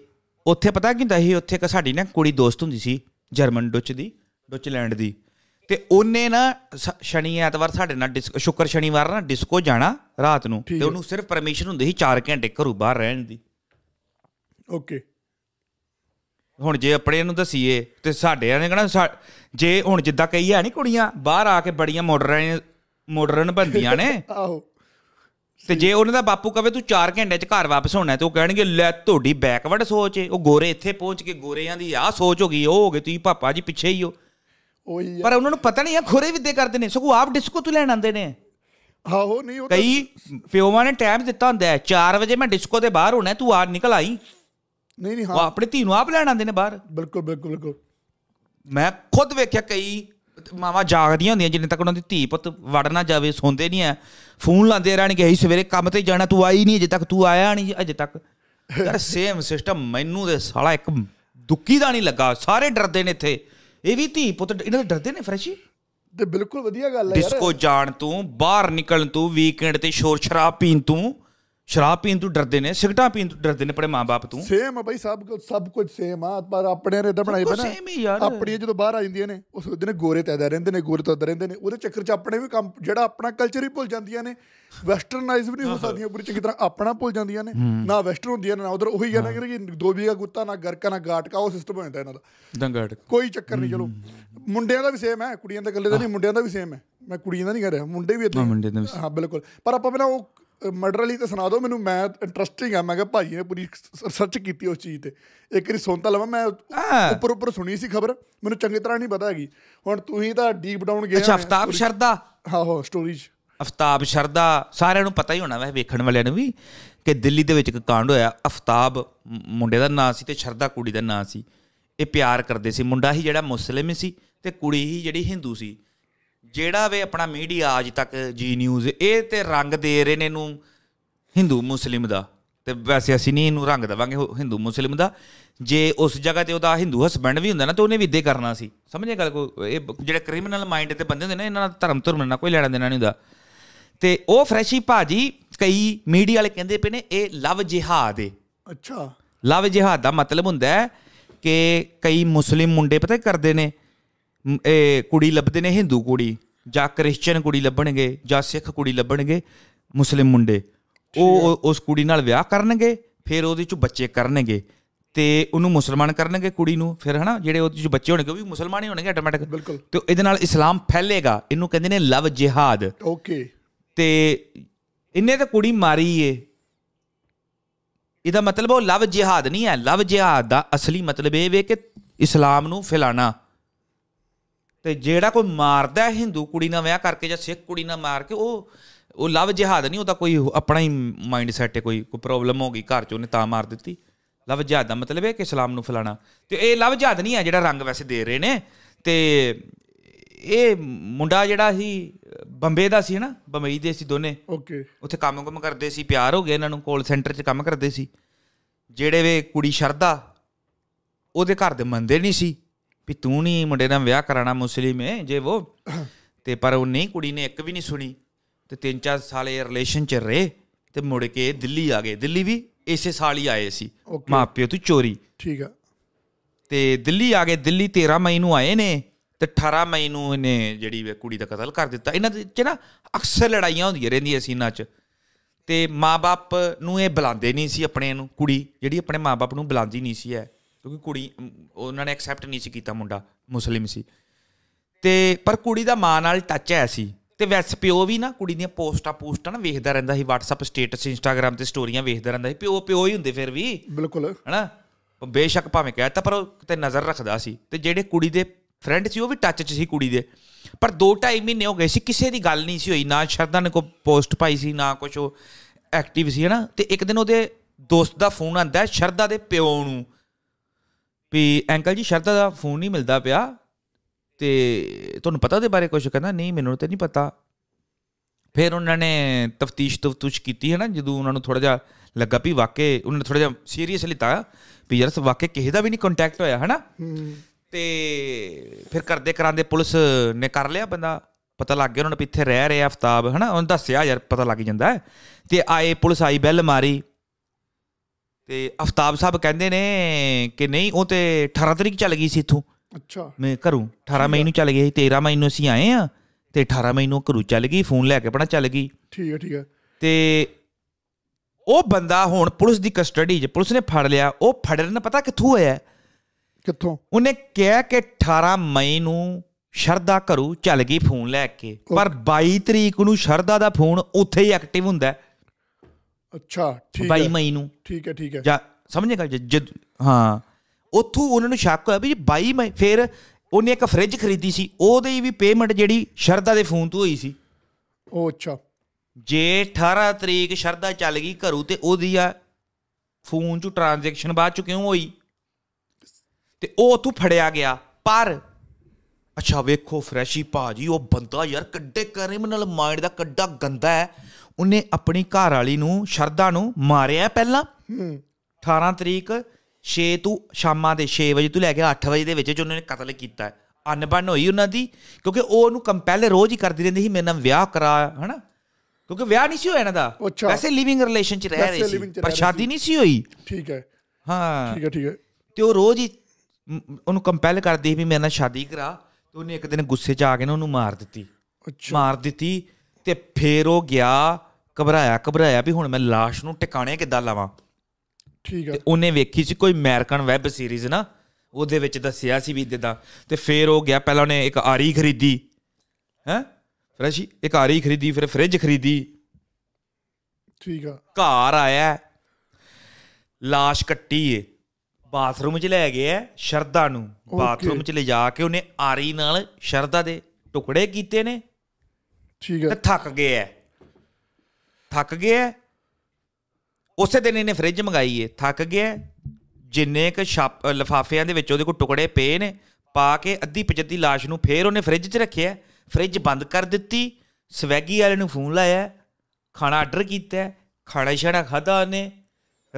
A: ਉੱਥੇ ਪਤਾ ਕੀ ਹੁੰਦਾ ਸੀ ਉੱਥੇ ਇੱਕ ਸਾਡੀ ਨਾ ਕੁੜੀ ਦੋਸਤ ਹੁੰਦੀ ਸੀ ਜਰਮਨ ਡੁੱਚ ਦੀ ਡੁੱਚਲੈਂਡ ਦੀ। ਤੇ ਉਹਨੇ ਨਾ ਸ਼ਨੀ ਐਤਵਾਰ ਸਾਡੇ ਨਾਲ ਸ਼ੁੱਕਰ ਸ਼ਨੀਵਾਰ ਨਾ ਡਿਸਕੋ ਜਾਣਾ ਰਾਤ ਨੂੰ ਤੇ ਉਹਨੂੰ ਸਿਰਫ ਪਰਮਿਸ਼ਨ ਹੁੰਦੀ ਸੀ 4 ਘੰਟੇ ਘਰੋਂ ਬਾਹਰ ਰਹਿਣ ਦੀ।
B: ਓਕੇ।
A: ਹੁਣ ਜੇ ਆਪਣੇ ਨੂੰ ਦਸੀਏ ਤੇ ਸਾਡੇ ਨੇ ਕਹਣਾ ਜੇ ਹੁਣ ਜਿੱਦਾਂ ਕਈ ਹੈ ਨਹੀਂ ਕੁੜੀਆਂ ਬਾਹਰ ਆ ਕੇ ਬੜੀਆਂ ਮਾਡਰਨ ਮਾਡਰਨ ਬੰਦੀਆਂ ਨੇ।
B: ਆਹੋ।
A: ਤੇ ਜੇ ਉਹਨਾਂ ਦਾ ਬਾਪੂ ਕਵੇ ਤੂੰ 4 ਘੰਟੇ ਚ ਘਰ ਵਾਪਸ ਹੋਣਾ ਤੇ ਉਹ ਕਹਿਣਗੇ ਲੈ ਤੁਹਾਡੀ ਬੈਕਵਰਡ ਸੋਚ ਏ ਉਹ ਗੋਰੇ ਇੱਥੇ ਪਹੁੰਚ ਕੇ ਗੋਰਿਆਂ ਦੀ ਆਹ ਸੋਚ ਹੋ ਗਈ ਉਹ ਹੋ ਗਏ ਤੁਸੀਂ ਪਾਪਾ ਜੀ ਪਿੱਛੇ ਹੀ ਹੋ।
B: ਉਹੀ
A: ਪਰ ਉਹਨਾਂ ਨੂੰ ਪਤਾ ਨਹੀਂ ਆ ਖੋਰੇ ਵਿਦੇ ਕਰਦੇ ਨੇ ਸਗੋਂ ਆਪ ਡਿਸਕੋ ਤੋਂ ਲੈਣ ਆਉਂਦੇ ਨੇ।
B: ਆਹੋ ਨਹੀਂ ਉਹ
A: ਕਈ ਪਿਓਵਾਂ ਨੇ ਟਾਈਮ ਦਿੱਤਾ ਹੁੰਦਾ ਹੈ 4 ਵਜੇ ਮੈਂ ਡਿਸਕੋ ਦੇ ਬਾਹਰ ਹੋਣਾ ਤੂੰ ਆ ਨਿਕਲ ਆਈ।
B: ਨਹੀਂ ਨਹੀਂ
A: ਉਹ
B: ਹਾਂ
A: ਆਪਣੇ ਧੀ ਨੂੰ ਆਪ ਲੈਣ ਆਉਂਦੇ ਨੇ ਬਾਹਰ।
B: ਬਿਲਕੁਲ ਬਿਲਕੁਲ ਬਿਲਕੁਲ।
A: ਮੈਂ ਖੁਦ ਵੇਖਿਆ ਕਈ ਮਾਵਾਂ ਜਾਗਦੀਆਂ ਹੁੰਦੀਆਂ ਜਿੰਨੇ ਤੱਕ ਉਹਨਾਂ ਦੀ ਧੀ ਪੁੱਤ ਵੜ ਨਾ ਜਾਵੇ ਸੌਂਦੇ ਨਹੀਂ ਆ। ਫੋਨ ਲਾਉਂਦੇ ਰਹਿਣਗੇ ਅਸੀਂ ਸਵੇਰੇ ਕੰਮ ਤੇ ਜਾਣਾ ਤੂੰ ਆਈ ਨਹੀਂ ਅਜੇ ਤੱਕ ਤੂੰ ਆਇਆ ਨਹੀਂ ਅਜੇ ਤੱਕ। ਯਾਰ ਸੇਮ ਸਿਸਟਮ ਮੈਨੂੰ ਦੇ ਸਾਲਾ ਇੱਕ ਦੁੱਕੀ ਦਾ ਨਹੀਂ ਲੱਗਾ ਸਾਰੇ ਡਰਦੇ ਨੇ ਇੱਥੇ। ਇਹ ਵੀ ਧੀ ਪੁੱਤ ਇਹਨਾਂ ਦੇ ਡਰਦੇ ਨੇ ਫਰੈਸ਼ੀ?
B: ਤੇ ਬਿਲਕੁਲ ਵਧੀਆ ਗੱਲ ਹੈ ਯਾਰ।
A: ਡਿਸਕੋ ਜਾਣ ਤੋਂ ਬਾਹਰ ਨਿਕਲਣ ਤੋਂ ਵੀਕਐਂਡ ਤੇ ਸ਼ੋਰ ਸ਼ਰਾਬ ਪੀਣ ਤੋਂ। ਸ਼ਰਾਬ ਪੀਣ ਤੋਂ ਡਰਦੇ ਨੇ ਸਿਗਰਟਾਂ ਪੀਣ ਤੋਂ ਡਰਦੇ ਨੇ ਆਪਣੇ ਮਾਪੇ ਤੋਂ।
B: ਸੇਮ ਆ ਬਈ ਸਭ ਕੁਝ ਸਭ ਕੁਝ ਸੇਮ ਆ ਪਰ ਆਪਣੇ ਨੇ ਇਦਾਂ ਬਣਾਈ ਬਣਾ
A: same ਹੀ ਯਾਰ।
B: ਆਪਣੀਆਂ ਜਦੋਂ ਬਾਹਰ ਆ ਜਾਂਦੀਆਂ ਨੇ ਉਹ ਸੋਚਦੇ ਨੇ ਗੋਰੇ ਤੈਦਾ ਰਹਿੰਦੇ ਨੇ ਗੋਰੇ ਤੈਦਾ ਰਹਿੰਦੇ ਨੇ ਉਹਦੇ ਚੱਕਰ 'ਚ ਆਪਣੇ ਵੀ ਕੰਮ ਜਿਹੜਾ ਆਪਣਾ ਕਲਚਰ ਹੀ ਭੁੱਲ ਜਾਂਦੀਆਂ ਨੇ। ਵੈਸਟਰਨਾਈਜ਼ ਵੀ ਨਹੀਂ ਹੋ ਸਕਦੀਆਂ ਪੂਰੀ ਚੰਗੀ ਤਰ੍ਹਾਂ ਆਪਣਾ ਭੁੱਲ ਜਾਂਦੀਆਂ ਨੇ। ਨਾ ਵੈਸਟਰਨ ਹੁੰਦੀਆਂ ਨੇ ਨਾ ਉਧਰ ਉਹੀ ਗੱਲ ਹੈ ਕਿ ਦੋ ਵੀਗਾ ਗੁੱਤਾ ਨਾ ਗਰਕਾ ਨਾ ਗਾਟਕਾ ਉਹ ਸਿਸਟਮ ਹੋ ਜਾਂਦਾ ਇਹਨਾਂ ਦਾ।
A: ਦੰਗੜ
B: ਕੋਈ ਚੱਕਰ ਨਹੀਂ ਚਲੋ। ਮੁੰਡਿਆਂ ਦਾ ਵੀ ਸੇਮ ਹੈ ਕੁੜੀਆਂ ਦਾ ਇਕੱਲੇ ਦਾ ਨਹੀਂ ਮੁੰਡਿਆਂ ਦਾ ਵੀ ਸੇਮ ਹੈ। ਮੈਂ ਕੁੜੀਆਂ ਦਾ ਨਹੀਂ ਕਹਿ ਰਿਹਾ ਮੁੰਡੇ ਵੀ ਇਦਾਂ ਹਾਂ ਬਿਲਕੁਲ। ਪਰ ਆਪਾਂ ਪਹਿਲਾਂ ਉਹ ਮਰਡਰ ਵਾਲੀ ਤੇ ਸੁਣਾ ਦਿਓ ਮੈਨੂੰ ਮੈਂ ਇੰਟਰਸਟਿੰਗ ਆ ਮੈਂ ਕਿਹਾ ਭਾਜੀ ਨੇ ਪੂਰੀ ਰਿਸਰਚ ਕੀਤੀ ਉਸ ਚੀਜ਼ ਤੇ। ਇੱਕ ਵਾਰੀ ਸੁਣ ਤਾਂ ਲਵਾਂ ਮੈਂ। ਉੱਪਰ ਉੱਪਰ ਸੁਣੀ ਸੀ ਖਬਰ ਮੈਨੂੰ ਚੰਗੀ ਤਰ੍ਹਾਂ ਨਹੀਂ ਪਤਾ ਹੈਗੀ। ਹੁਣ ਤੁਸੀਂ ਤਾਂ ਡੀਪ ਡਾਊਨ ਗਏ
A: ਅੱਛਾ। ਅਫਤਾਬ ਸ਼ਰਦਾ?
B: ਹਾਂ ਹੋ ਸਟੋਰੀਜ
A: ਅਫਤਾਬ ਸ਼ਰਦਾ ਸਾਰਿਆਂ ਨੂੰ ਪਤਾ ਹੀ ਹੋਣਾ ਵੈ ਵੇਖਣ ਵਾਲਿਆਂ ਨੂੰ ਵੀ ਕਿ ਦਿੱਲੀ ਦੇ ਵਿੱਚ ਇੱਕ ਕਾਂਡ ਹੋਇਆ ਅਫਤਾਬ ਮੁੰਡੇ ਦਾ ਨਾਂ ਸੀ ਤੇ ਸ਼ਰਦਾ ਕੁੜੀ ਦਾ ਨਾਂ ਸੀ। ਇਹ ਪਿਆਰ ਕਰਦੇ ਸੀ ਮੁੰਡਾ ਹੀ ਜਿਹੜਾ ਮੁਸਲਿਮ ਸੀ ਤੇ ਕੁੜੀ ਹੀ ਜਿਹੜੀ ਹਿੰਦੂ ਸੀ। ਜਿਹੜਾ ਵੇ ਆਪਣਾ ਮੀਡੀਆ ਅੱਜ ਤੱਕ ਜੀ ਨਿਊਜ਼ ਇਹ ਤੇ ਰੰਗ ਦੇ ਰਹੇ ਨੇ ਇਹਨੂੰ ਹਿੰਦੂ ਮੁਸਲਿਮ ਦਾ। ਤੇ ਵੈਸੇ ਅਸੀਂ ਨਹੀਂ ਇਹਨੂੰ ਰੰਗ ਦੇਵਾਂਗੇ ਹਿੰਦੂ ਮੁਸਲਿਮ ਦਾ। ਜੇ ਉਸ ਜਗ੍ਹਾ ਤੇ ਉਹਦਾ ਹਿੰਦੂ ਹਸਬੰਡ ਵੀ ਹੁੰਦਾ ਨਾ ਤਾਂ ਉਹਨੇ ਵੀ ਇੱਦੇ ਕਰਨਾ ਸੀ। ਸਮਝੇ ਗੱਲ ਕੋ? ਇਹ ਜਿਹੜੇ ਕ੍ਰਿਮੀਨਲ ਮਾਈਂਡ ਤੇ ਬੰਦੇ ਹੁੰਦੇ ਨੇ ਇਹਨਾਂ ਦਾ ਧਰਮ ਧਰਮ ਨਾਲ ਕੋਈ ਲੈਣਾ ਦੇਣਾ ਨਹੀਂ ਹੁੰਦਾ। ਤੇ ਉਹ ਫਰੈਸ਼ੀ ਭਾਜੀ ਕਈ ਮੀਡੀਆ ਵਾਲੇ ਕਹਿੰਦੇ ਪਏ ਨੇ ਇਹ ਲਵ ਜਿਹਾਦ ਏ।
B: ਅੱਛਾ।
A: ਲਵ ਜਿਹਾਦ ਦਾ ਮਤਲਬ ਹੁੰਦਾ ਹੈ ਕਿ ਕਈ ਮੁਸਲਿਮ ਮੁੰਡੇ ਪਤਾ ਕਰਦੇ ਨੇ? ਕੁੜੀ ਲੱਭਦੇ ਨੇ ਹਿੰਦੂ ਕੁੜੀ ਜਾਂ ਕ੍ਰਿਸਚੀਅਨ ਕੁੜੀ ਲੱਭਣਗੇ ਜਾਂ ਸਿੱਖ ਕੁੜੀ ਲੱਭਣਗੇ ਮੁਸਲਿਮ ਮੁੰਡੇ। ਉਹ ਉਸ ਕੁੜੀ ਨਾਲ ਵਿਆਹ ਕਰਨਗੇ ਫਿਰ ਉਹਦੇ ਚ ਬੱਚੇ ਕਰਨਗੇ। ਤੇ ਉਹਨੂੰ ਮੁਸਲਮਾਨ ਕਰਨਗੇ ਕੁੜੀ ਨੂੰ ਫਿਰ ਹਨਾ ਜਿਹੜੇ ਉਹਦੇ ਚ ਬੱਚੇ ਹੋਣਗੇ ਉਹ ਵੀ ਮੁਸਲਮਾਨ ਹੀ ਹੋਣਗੇ ਆਟੋਮੈਟਿਕ
B: ਬਿਲਕੁਲ।
A: ਤੇ ਇਹਦੇ ਨਾਲ ਇਸਲਾਮ ਫੈਲੇਗਾ ਇਹਨੂੰ ਕਹਿੰਦੇ ਨੇ ਲਵ ਜਿਹਾਦ।
B: ਓਕੇ।
A: ਤੇ ਇਹਨੇ ਤਾਂ ਕੁੜੀ ਮਾਰੀ ਏ। ਇਹਦਾ ਮਤਲਬ ਉਹ ਲਵ ਜਿਹਾਦ ਨਹੀਂ ਹੈ ਲਵ ਜਿਹਾਦ ਦਾ ਅਸਲੀ ਮਤਲਬ ਇਹ ਵੇ ਕਿ ਇਸਲਾਮ ਨੂੰ ਫੈਲਾਣਾ। ਤੇ ਜਿਹੜਾ ਕੋਈ ਮਾਰਦਾ ਹੈ ਹਿੰਦੂ ਕੁੜੀ ਨਾਲ ਵਿਆਹ ਕਰਕੇ ਜਾਂ ਸਿੱਖ ਕੁੜੀ ਨਾਲ ਮਾਰ ਕੇ ਉਹ ਉਹ ਲਵ ਜਿਹਾਦ ਨਹੀਂ ਉਹਦਾ ਕੋਈ ਆਪਣਾ ਹੀ ਮਾਈਂਡ ਸੈਟ ਹੈ ਕੋਈ ਕੋਈ ਪ੍ਰੋਬਲਮ ਹੋ ਗਈ ਘਰ 'ਚ ਉਹਨੇ ਤਾਂ ਮਾਰ ਦਿੱਤੀ। ਲਵ ਜਿਹਾਦ ਦਾ ਮਤਲਬ ਹੈ ਕਿ ਇਸਲਾਮ ਨੂੰ ਫੈਲਾਣਾ। ਤੇ ਇਹ ਲਵ ਜਿਹਾਦ ਨਹੀਂ ਹੈ ਜਿਹੜਾ ਰੰਗ ਵੈਸੇ ਦੇ ਰਹੇ ਨੇ। ਤੇ ਇਹ ਮੁੰਡਾ ਜਿਹੜਾ ਸੀ ਬੰਬੇ ਦਾ ਸੀ ਨਾ ਬੰਬਈ ਦੇ ਸੀ ਦੋਨੇ।
B: ਓਕੇ
A: ਉੱਥੇ ਕੰਮ ਕੰਮ ਕਰਦੇ ਸੀ ਪਿਆਰ ਹੋ ਗਿਆ ਇਹਨਾਂ ਨੂੰ ਕਾਲ ਸੈਂਟਰ 'ਚ ਕੰਮ ਕਰਦੇ ਸੀ। ਜਿਹੜੇ ਵੇ ਕੁੜੀ ਸ਼ਰਦਾ ਉਹਦੇ ਘਰ ਦੇ ਮੰਨਦੇ ਨਹੀਂ ਸੀ। ਵੀ ਤੂੰ ਨਹੀਂ ਮੁੰਡੇ ਨਾਲ ਵਿਆਹ ਕਰਾਣਾ ਮੁਸਲਿਮ ਹੈ ਜੇ ਉਹ ਤੇ ਪਰ ਉਹ ਨਹੀਂ ਕੁੜੀ ਨੇ ਇੱਕ ਵੀ ਨਹੀਂ ਸੁਣੀ। ਤੇ ਤਿੰਨ ਚਾਰ ਸਾਲ ਇਹ ਰਿਲੇਸ਼ਨ 'ਚ ਰਹੇ ਤੇ ਮੁੜ ਕੇ ਦਿੱਲੀ ਆ ਗਏ। ਦਿੱਲੀ ਵੀ ਇਸੇ ਸਾਲ ਹੀ ਆਏ ਸੀ. ਮਾਪਿਓ ਤੋਂ ਚੋਰੀ।
B: ਠੀਕ ਆ।
A: ਤੇ ਦਿੱਲੀ ਆ ਗਏ। ਦਿੱਲੀ 13 ਮਈ ਨੂੰ ਆਏ ਨੇ ਤੇ 18 ਮਈ ਨੂੰ ਇਹਨੇ ਜਿਹੜੀ ਕੁੜੀ ਦਾ ਕਤਲ ਕਰ ਦਿੱਤਾ। ਇਹਨਾਂ ਦੇ ਚ ਨਾ ਅਕਸਰ ਲੜਾਈਆਂ ਹੁੰਦੀਆਂ ਰਹਿੰਦੀਆਂ ਸੀ ਇਹਨਾਂ ਚ। ਤੇ ਮਾਪੇ ਨੂੰ ਇਹ ਬੁਲਾਉਂਦੇ ਨਹੀਂ ਸੀ ਆਪਣੇ ਨੂੰ। ਕੁੜੀ ਜਿਹੜੀ ਆਪਣੇ ਮਾਪੇ ਨੂੰ ਬੁਲਾਉਂਦੀ ਨਹੀਂ ਸੀ ਹੈ ਕਿਉਂਕਿ ਕੁੜੀ ਉਹਨਾਂ ਨੇ ਐਕਸੈਪਟ ਨਹੀਂ ਸੀ ਕੀਤਾ ਮੁੰਡਾ ਮੁਸਲਿਮ ਸੀ। ਤੇ ਪਰ ਕੁੜੀ ਦਾ ਮਾਂ ਨਾਲ ਟੱਚ ਹੈ ਸੀ। ਤੇ ਵੈਸੇ ਪਿਓ ਵੀ ਨਾ ਕੁੜੀ ਦੀਆਂ ਪੋਸਟਾਂ ਪੋਸਟਾਂ ਨਾ ਵੇਖਦਾ ਰਹਿੰਦਾ ਸੀ WhatsApp ਸਟੇਟਸ Instagram ਤੇ ਸਟੋਰੀਆਂ ਵੇਖਦਾ ਰਹਿੰਦਾ ਸੀ। ਪਿਓ ਪਿਓ ਹੀ ਹੁੰਦੇ ਫਿਰ ਵੀ।
B: ਬਿਲਕੁਲ।
A: ਹਨਾ? ਬੇਸ਼ੱਕ ਭਾਵੇਂ ਕਹਿਤਾ ਪਰ ਉਹ ਕਿਤੇ ਨਜ਼ਰ ਰੱਖਦਾ ਸੀ। ਤੇ ਜਿਹੜੇ ਕੁੜੀ ਦੇ ਫਰੈਂਡ ਸੀ ਉਹ ਵੀ ਟੱਚ 'ਚ ਸੀ ਕੁੜੀ ਦੇ। ਪਰ 2.5 ਮਹੀਨੇ ਹੋ ਗਏ ਸੀ ਕਿਸੇ ਦੀ ਗੱਲ ਨਹੀਂ ਸੀ ਹੋਈ। ਨਾ ਸ਼ਰਦਾ ਨੇ ਕੋਈ ਪੋਸਟ ਪਾਈ ਸੀ ਨਾ ਕੁਝ ਉਹ ਐਕਟਿਵ ਸੀ ਹਨਾ? ਤੇ ਇੱਕ ਦਿਨ ਉਹਦੇ ਦੋਸਤ ਦਾ ਫੋਨ ਆਂਦਾ ਸ਼ਰਦਾ ਦੇ ਪਿਓ ਨੂੰ। ਵੀ ਅੰਕਲ ਜੀ ਸ਼ਰਦਾ ਦਾ ਫੋਨ ਨਹੀਂ ਮਿਲਦਾ ਪਿਆ ਤੇ ਤੁਹਾਨੂੰ ਪਤਾ ਉਹਦੇ ਬਾਰੇ ਕੁਝ ਕਹਿੰਦਾ ਨਹੀਂ ਮੈਨੂੰ ਤਾਂ ਨਹੀਂ ਪਤਾ। ਫਿਰ ਉਹਨਾਂ ਨੇ ਤਫਤੀਸ਼ ਤਫਤੂਸ਼ ਕੀਤੀ ਹੈ ਨਾ ਜਦੋਂ ਉਹਨਾਂ ਨੂੰ ਥੋੜਾ ਜਿਹਾ ਲੱਗਾ ਵੀ ਵਾਕੇ ਉਹਨੇ ਥੋੜਾ ਜਿਹਾ ਸੀਰੀਅਸ ਲਿੱਤਾ ਵੀ ਯਾਰ ਵਾਕੇ ਕਿਸੇ ਦਾ ਵੀ ਨਹੀਂ ਕੰਟੈਕਟ ਹੋਇਆ
B: ਹੂੰ।
A: ਤੇ ਫਿਰ ਕਰਦੇ ਕਰਾਂਦੇ ਪੁਲਿਸ ਨੇ ਕਰ ਲਿਆ ਬੰਦਾ। ਪਤਾ ਲੱਗ ਗਿਆ ਉਹਨਾਂ ਨੇ ਇੱਥੇ ਰਹਿ ਰਿਹਾ ਅਫਤਾਬ ਹਨਾ। ਉਹਨੇ ਦੱਸਿਆ ਯਾਰ ਪਤਾ ਲੱਗ ਜਾਂਦਾ। ਤੇ ਆਏ ਪੁਲਿਸ ਆਈ ਬੈਲ ਮਾਰੀ। ਤੇ ਅਫਤਾਬ ਸਾਹਿਬ ਕਹਿੰਦੇ ਨੇ ਕਿ ਨਹੀਂ ਉਹ ਤੇ 18 ਤਰੀਕ ਚੱਲ ਗਈ ਸੀ ਇੱਥੋਂ।
B: ਅੱਛਾ।
A: ਮੈਂ ਘਰੋਂ 18 ਮਈ ਨੂੰ ਚੱਲ ਸੀ 13 ਮਈ ਨੂੰ ਅਸੀਂ ਆਏ ਆ ਤੇ 18 ਮਈ ਨੂੰ ਘਰੋਂ ਚੱਲ ਗਈ ਫੋਨ ਲੈ ਕੇ ਆਪਣਾ ਚੱਲ ਗਈ।
B: ਠੀਕ ਹੈ ਠੀਕ ਹੈ
A: ਤੇ ਉਹ ਬੰਦਾ ਹੁਣ ਪੁਲਿਸ ਦੀ ਕਸਟਡੀ 'ਚ ਪੁਲਿਸ ਨੇ ਫੜ ਲਿਆ ਉਹ ਫੜਨ ਪਤਾ ਕਿੱਥੋਂ ਹੋਇਆ
B: ਕਿੱਥੋਂ?
A: ਉਹਨੇ ਕਿਹਾ ਕਿ 18 ਮਈ ਨੂੰ ਸ਼ਰਦਾ ਘਰੋਂ ਚੱਲ ਗਈ ਫੋਨ ਲੈ ਕੇ ਪਰ 22 ਤਰੀਕ ਨੂੰ ਸ਼ਰਦਾ ਦਾ ਫੋਨ ਉੱਥੇ ਹੀ ਐਕਟਿਵ ਹੁੰਦਾ ਹੈ,
B: ਅੱਛਾ ਠੀਕ
A: 22
B: ਹੈ।
A: ਮਈ ਨੂੰ।
B: ਠੀਕ ਹੈ ਠੀਕ ਹੈ।
A: ਜਾਂ ਸਮਝੇਗਾ ਜਦ ਹਾਂ। ਉੱਥੋਂ ਉਹਨਾਂ ਨੂੰ ਸ਼ੱਕ ਹੋਇਆ ਵੀ 22 ਮਈ ਫਿਰ ਉਹਨੇ ਇੱਕ ਫ੍ਰਿਜ ਖਰੀਦੀ ਸੀ ਉਹਦੀ ਵੀ ਪੇਮੈਂਟ ਜਿਹੜੀ ਸ਼ਰਦਾ ਦੇ ਫੋਨ ਤੋਂ ਹੋਈ ਸੀ।
B: ਉਹ ਅੱਛਾ।
A: ਜੇ 18 ਤਰੀਕ ਸ਼ਰਦਾ ਚੱਲ ਗਈ ਘਰੋਂ ਤੇ ਉਹਦੀ ਆ ਫੋਨ 'ਚ ਟ੍ਰਾਂਜੈਕਸ਼ਨ ਬਾਅਦ 'ਚ ਕਿਉਂ ਹੋਈ? ਤੇ ਉਹ ਉੱਥੋਂ ਫੜਿਆ ਗਿਆ ਪਰ ਅੱਛਾ ਵੇਖੋ ਫਰੈਸ਼ੀ ਭਾਜੀ ਉਹ ਬੰਦਾ ਯਾਰ ਕੱਡੇ ਕ੍ਰਿਮੀਨਲ ਮਾਈਂਡ ਦਾ ਕੱਡਾ ਗੰਦਾ ਹੈ। ਉਹਨੇ ਆਪਣੀ ਘਰ ਵਾਲੀ ਨੂੰ ਸ਼ਰਦਾ ਨੂੰ ਮਾਰਿਆ ਪਹਿਲਾਂ।
B: ਹੂੰ।
A: 18 ਤਰੀਕ 6 ਤੋਂ ਸ਼ਾਮਾਂ ਦੇ 6 ਵਜੇ ਤੋਂ ਲੈ ਕੇ 8 ਵਜੇ ਦੇ ਵਿੱਚ ਉਹਨਾਂ ਨੇ ਕਤਲ ਕੀਤਾ। ਅਨਬਨ ਹੋਈ ਉਹਨਾਂ ਦੀ ਕਿਉਂਕਿ ਉਹ ਉਹਨੂੰ ਕੰਪੈਲ ਰੋਜ਼ ਹੀ ਕਰਦੀ ਰਹਿੰਦੀ ਸੀ ਮੇਰੇ ਨਾਲ ਵਿਆਹ ਕਰਾ ਹਨਾ? ਕਿਉਂਕਿ ਵਿਆਹ ਨਹੀਂ ਸੀ ਹੋਇਆ ਇਹਨਾਂ ਦਾ। ਵੈਸੇ ਲਿਵਿੰਗ ਰਿਲੇਸ਼ਨ ਚ ਰਹਿ ਰਹੇ ਸੀ ਪਰ ਸ਼ਾਦੀ ਨਹੀਂ ਸੀ ਹੋਈ।
B: ਠੀਕ ਹੈ।
A: ਹਾਂ।
B: ਠੀਕ ਹੈ ਠੀਕ ਹੈ।
A: ਤੇ ਉਹ ਰੋਜ਼ ਹੀ ਉਹਨੂੰ ਕੰਪੈਲ ਕਰਦੀ ਸੀ ਵੀ ਮੇਰੇ ਨਾਲ ਸ਼ਾਦੀ ਕਰਾ ਤੇ ਉਹਨੇ ਇੱਕ ਦਿਨ ਗੁੱਸੇ 'ਚ ਆ ਕੇ ਨਾ ਉਹਨੂੰ ਮਾਰ ਦਿੱਤੀ।
B: ਅੱਛਾ।
A: ਮਾਰ ਦਿੱਤੀ ਤੇ ਫੇਰ ਉਹ ਗਿਆ ਘਬਰਾਇਆ ਘਬਰਾਇਆ ਵੀ ਹੁਣ ਮੈਂ ਲਾਸ਼ ਨੂੰ ਟਿਕਾਣੇ ਕਿੱਦਾਂ ਲਾਵਾਂ?
B: ਠੀਕ ਹੈ
A: ਉਹਨੇ ਵੇਖੀ ਸੀ ਕੋਈ ਅਮਰੀਕਨ ਵੈਬ ਸੀਰੀਜ਼ ਨਾ ਉਹਦੇ ਵਿੱਚ ਦੱਸਿਆ ਸੀ ਵੀ ਇਦਾਂ ਤੇ ਫਿਰ ਉਹ ਗਿਆ ਪਹਿਲਾਂ ਉਹਨੇ ਇੱਕ ਆਰੀ ਖਰੀਦੀ ਹੈ? ਫਰੈਸ਼ੀ ਇੱਕ ਆਰੀ ਖਰੀਦੀ ਫਿਰ ਫ੍ਰਿਜ ਖਰੀਦੀ।
B: ਠੀਕ ਆ।
A: ਘਰ ਆਇਆ ਲਾਸ਼ ਕੱਟੀ ਏ। ਬਾਥਰੂਮ 'ਚ ਲੈ ਗਿਆ ਸ਼ਰਦਾ ਨੂੰ। ਬਾਥਰੂਮ 'ਚ ਲਿਜਾ ਕੇ ਉਹਨੇ ਆਰੀ ਨਾਲ ਸ਼ਰਦਾ ਦੇ ਟੁਕੜੇ ਕੀਤੇ ਨੇ।
B: ਠੀਕ
A: ਤੇ
B: ਹੈ
A: ਥੱਕ ਗਿਆ ਹੈ। ਥੱਕ ਗਿਆ ਹੈ। ਉਸੇ ਦਿਨ ਇਹਨੇ ਫ੍ਰਿਜ ਮੰਗਾਈ ਏ। ਥੱਕ ਗਿਆ ਹੈ। ਜਿੰਨੇ ਕ ਛਾਪ ਲਫਾਫਿਆਂ ਦੇ ਵਿੱਚ ਉਹਦੇ ਕੋਲ ਟੁਕੜੇ ਪਏ ਨੇ, ਪਾ ਕੇ ਅੱਧੀ ਪਜੱਦੀ ਲਾਸ਼ ਨੂੰ ਫੇਰ ਉਹਨੇ ਫ੍ਰਿਜ 'ਚ ਰੱਖਿਆ। ਫ੍ਰਿਜ ਬੰਦ ਕਰ ਦਿੱਤੀ। ਸਵੈਗੀ ਵਾਲੇ ਨੂੰ ਫੋਨ ਲਾਇਆ। ਖਾਣਾ ਆਰਡਰ ਕੀਤਾ। ਖਾਣਾ ਛੜਾ ਖਾਦਾ ਉਹਨੇ।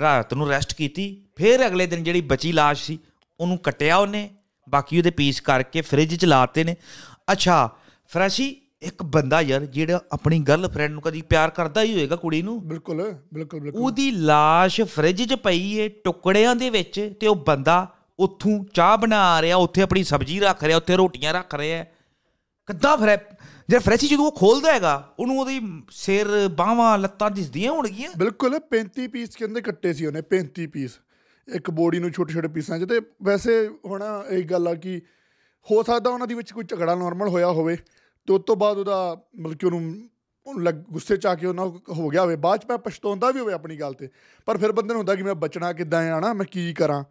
A: ਰਾਤ ਨੂੰ ਰੈਸਟ ਕੀਤੀ। ਫਿਰ ਅਗਲੇ ਦਿਨ ਜਿਹੜੀ ਬਚੀ ਲਾਸ਼ ਸੀ, ਉਹਨੂੰ ਕੱਟਿਆ ਉਹਨੇ। ਬਾਕੀ ਉਹਦੇ ਪੀਸ ਕਰਕੇ ਫ੍ਰਿਜ 'ਚ ਲਾਤੇ ਨੇ। ਅੱਛਾ, ਫਰੈਸ਼ੀ ਇੱਕ ਬੰਦਾ ਯਾਰ ਜਿਹੜਾ ਆਪਣੀ ਗਰਲਫ੍ਰੈਂਡ ਨੂੰ ਕਦੀ ਪਿਆਰ ਕਰਦਾ ਹੀ ਹੋਏਗਾ ਕੁੜੀ ਨੂੰ।
B: ਬਿਲਕੁਲ ਬਿਲਕੁਲ ਬਿਲਕੁਲ।
A: ਉਹਦੀ ਲਾਸ਼ ਫ੍ਰਿਜ 'ਚ ਪਈ ਏ ਟੁਕੜਿਆਂ ਦੇ ਵਿੱਚ ਤੇ ਉਹ ਬੰਦਾ ਉੱਥੋਂ ਚਾਹ ਬਣਾ ਰਿਹਾ ਉੱਥੇ ਆਪਣੀ ਸਬਜ਼ੀ ਰੱਖ ਰਿਹਾ ਉੱਥੇ ਰੋਟੀਆਂ ਰੱਖ ਰਿਹਾ। ਕਿੱਦਾਂ ਫਿਰ ਜੇ ਫਰੈਸ਼ੀ ਜਦੋਂ ਉਹ ਖੋਲਦਾ ਹੈਗਾ ਉਹਨੂੰ ਉਹਦੀ ਸਿਰ ਬਾਹਾਂ ਲੱਤਾਂ ਦਿਸਦੀਆਂ ਹੋਣਗੀਆਂ?
B: ਬਿਲਕੁਲ 35 ਪੀਸ ਕਹਿੰਦੇ ਕੱਟੇ ਸੀ ਉਹਨੇ 35 ਪੀਸ ਇੱਕ ਬੋਡੀ ਨੂੰ ਛੋਟੇ ਛੋਟੇ ਪੀਸਾਂ 'ਚ ਤੇ ਵੈਸੇ ਹੁਣ ਇਹ ਗੱਲ ਆ ਕਿ ਹੋ ਸਕਦਾ ਉਹਨਾਂ ਦੇ ਵਿੱਚ ਕੋਈ ਝਗੜਾ ਨਾਰਮਲ ਹੋਇਆ ਹੋਵੇ। ਤੇ ਉਸ ਤੋਂ ਬਾਅਦ ਉਹਦਾ ਮਤਲਬ ਕਿ ਉਹਨੂੰ ਲੱਗ ਗੁੱਸੇ ਚ ਆ ਕੇ ਉਹਨਾਂ ਹੋ ਗਿਆ ਹੋਵੇ। ਬਾਅਦ ਚ ਮੈਂ ਪਛਤਾਉਂਦਾ ਵੀ ਹੋਵੇ ਆਪਣੀ ਗੱਲ ਤੇ। ਪਰ ਫਿਰ ਬੰਦੇ ਨੂੰ ਹੁੰਦਾ ਕਿ ਮੈਂ ਬਚਣਾ ਕਿੱਦਾਂ ਆ ਨਾ ਮੈਂ ਕੀ ਕਰਾਂ?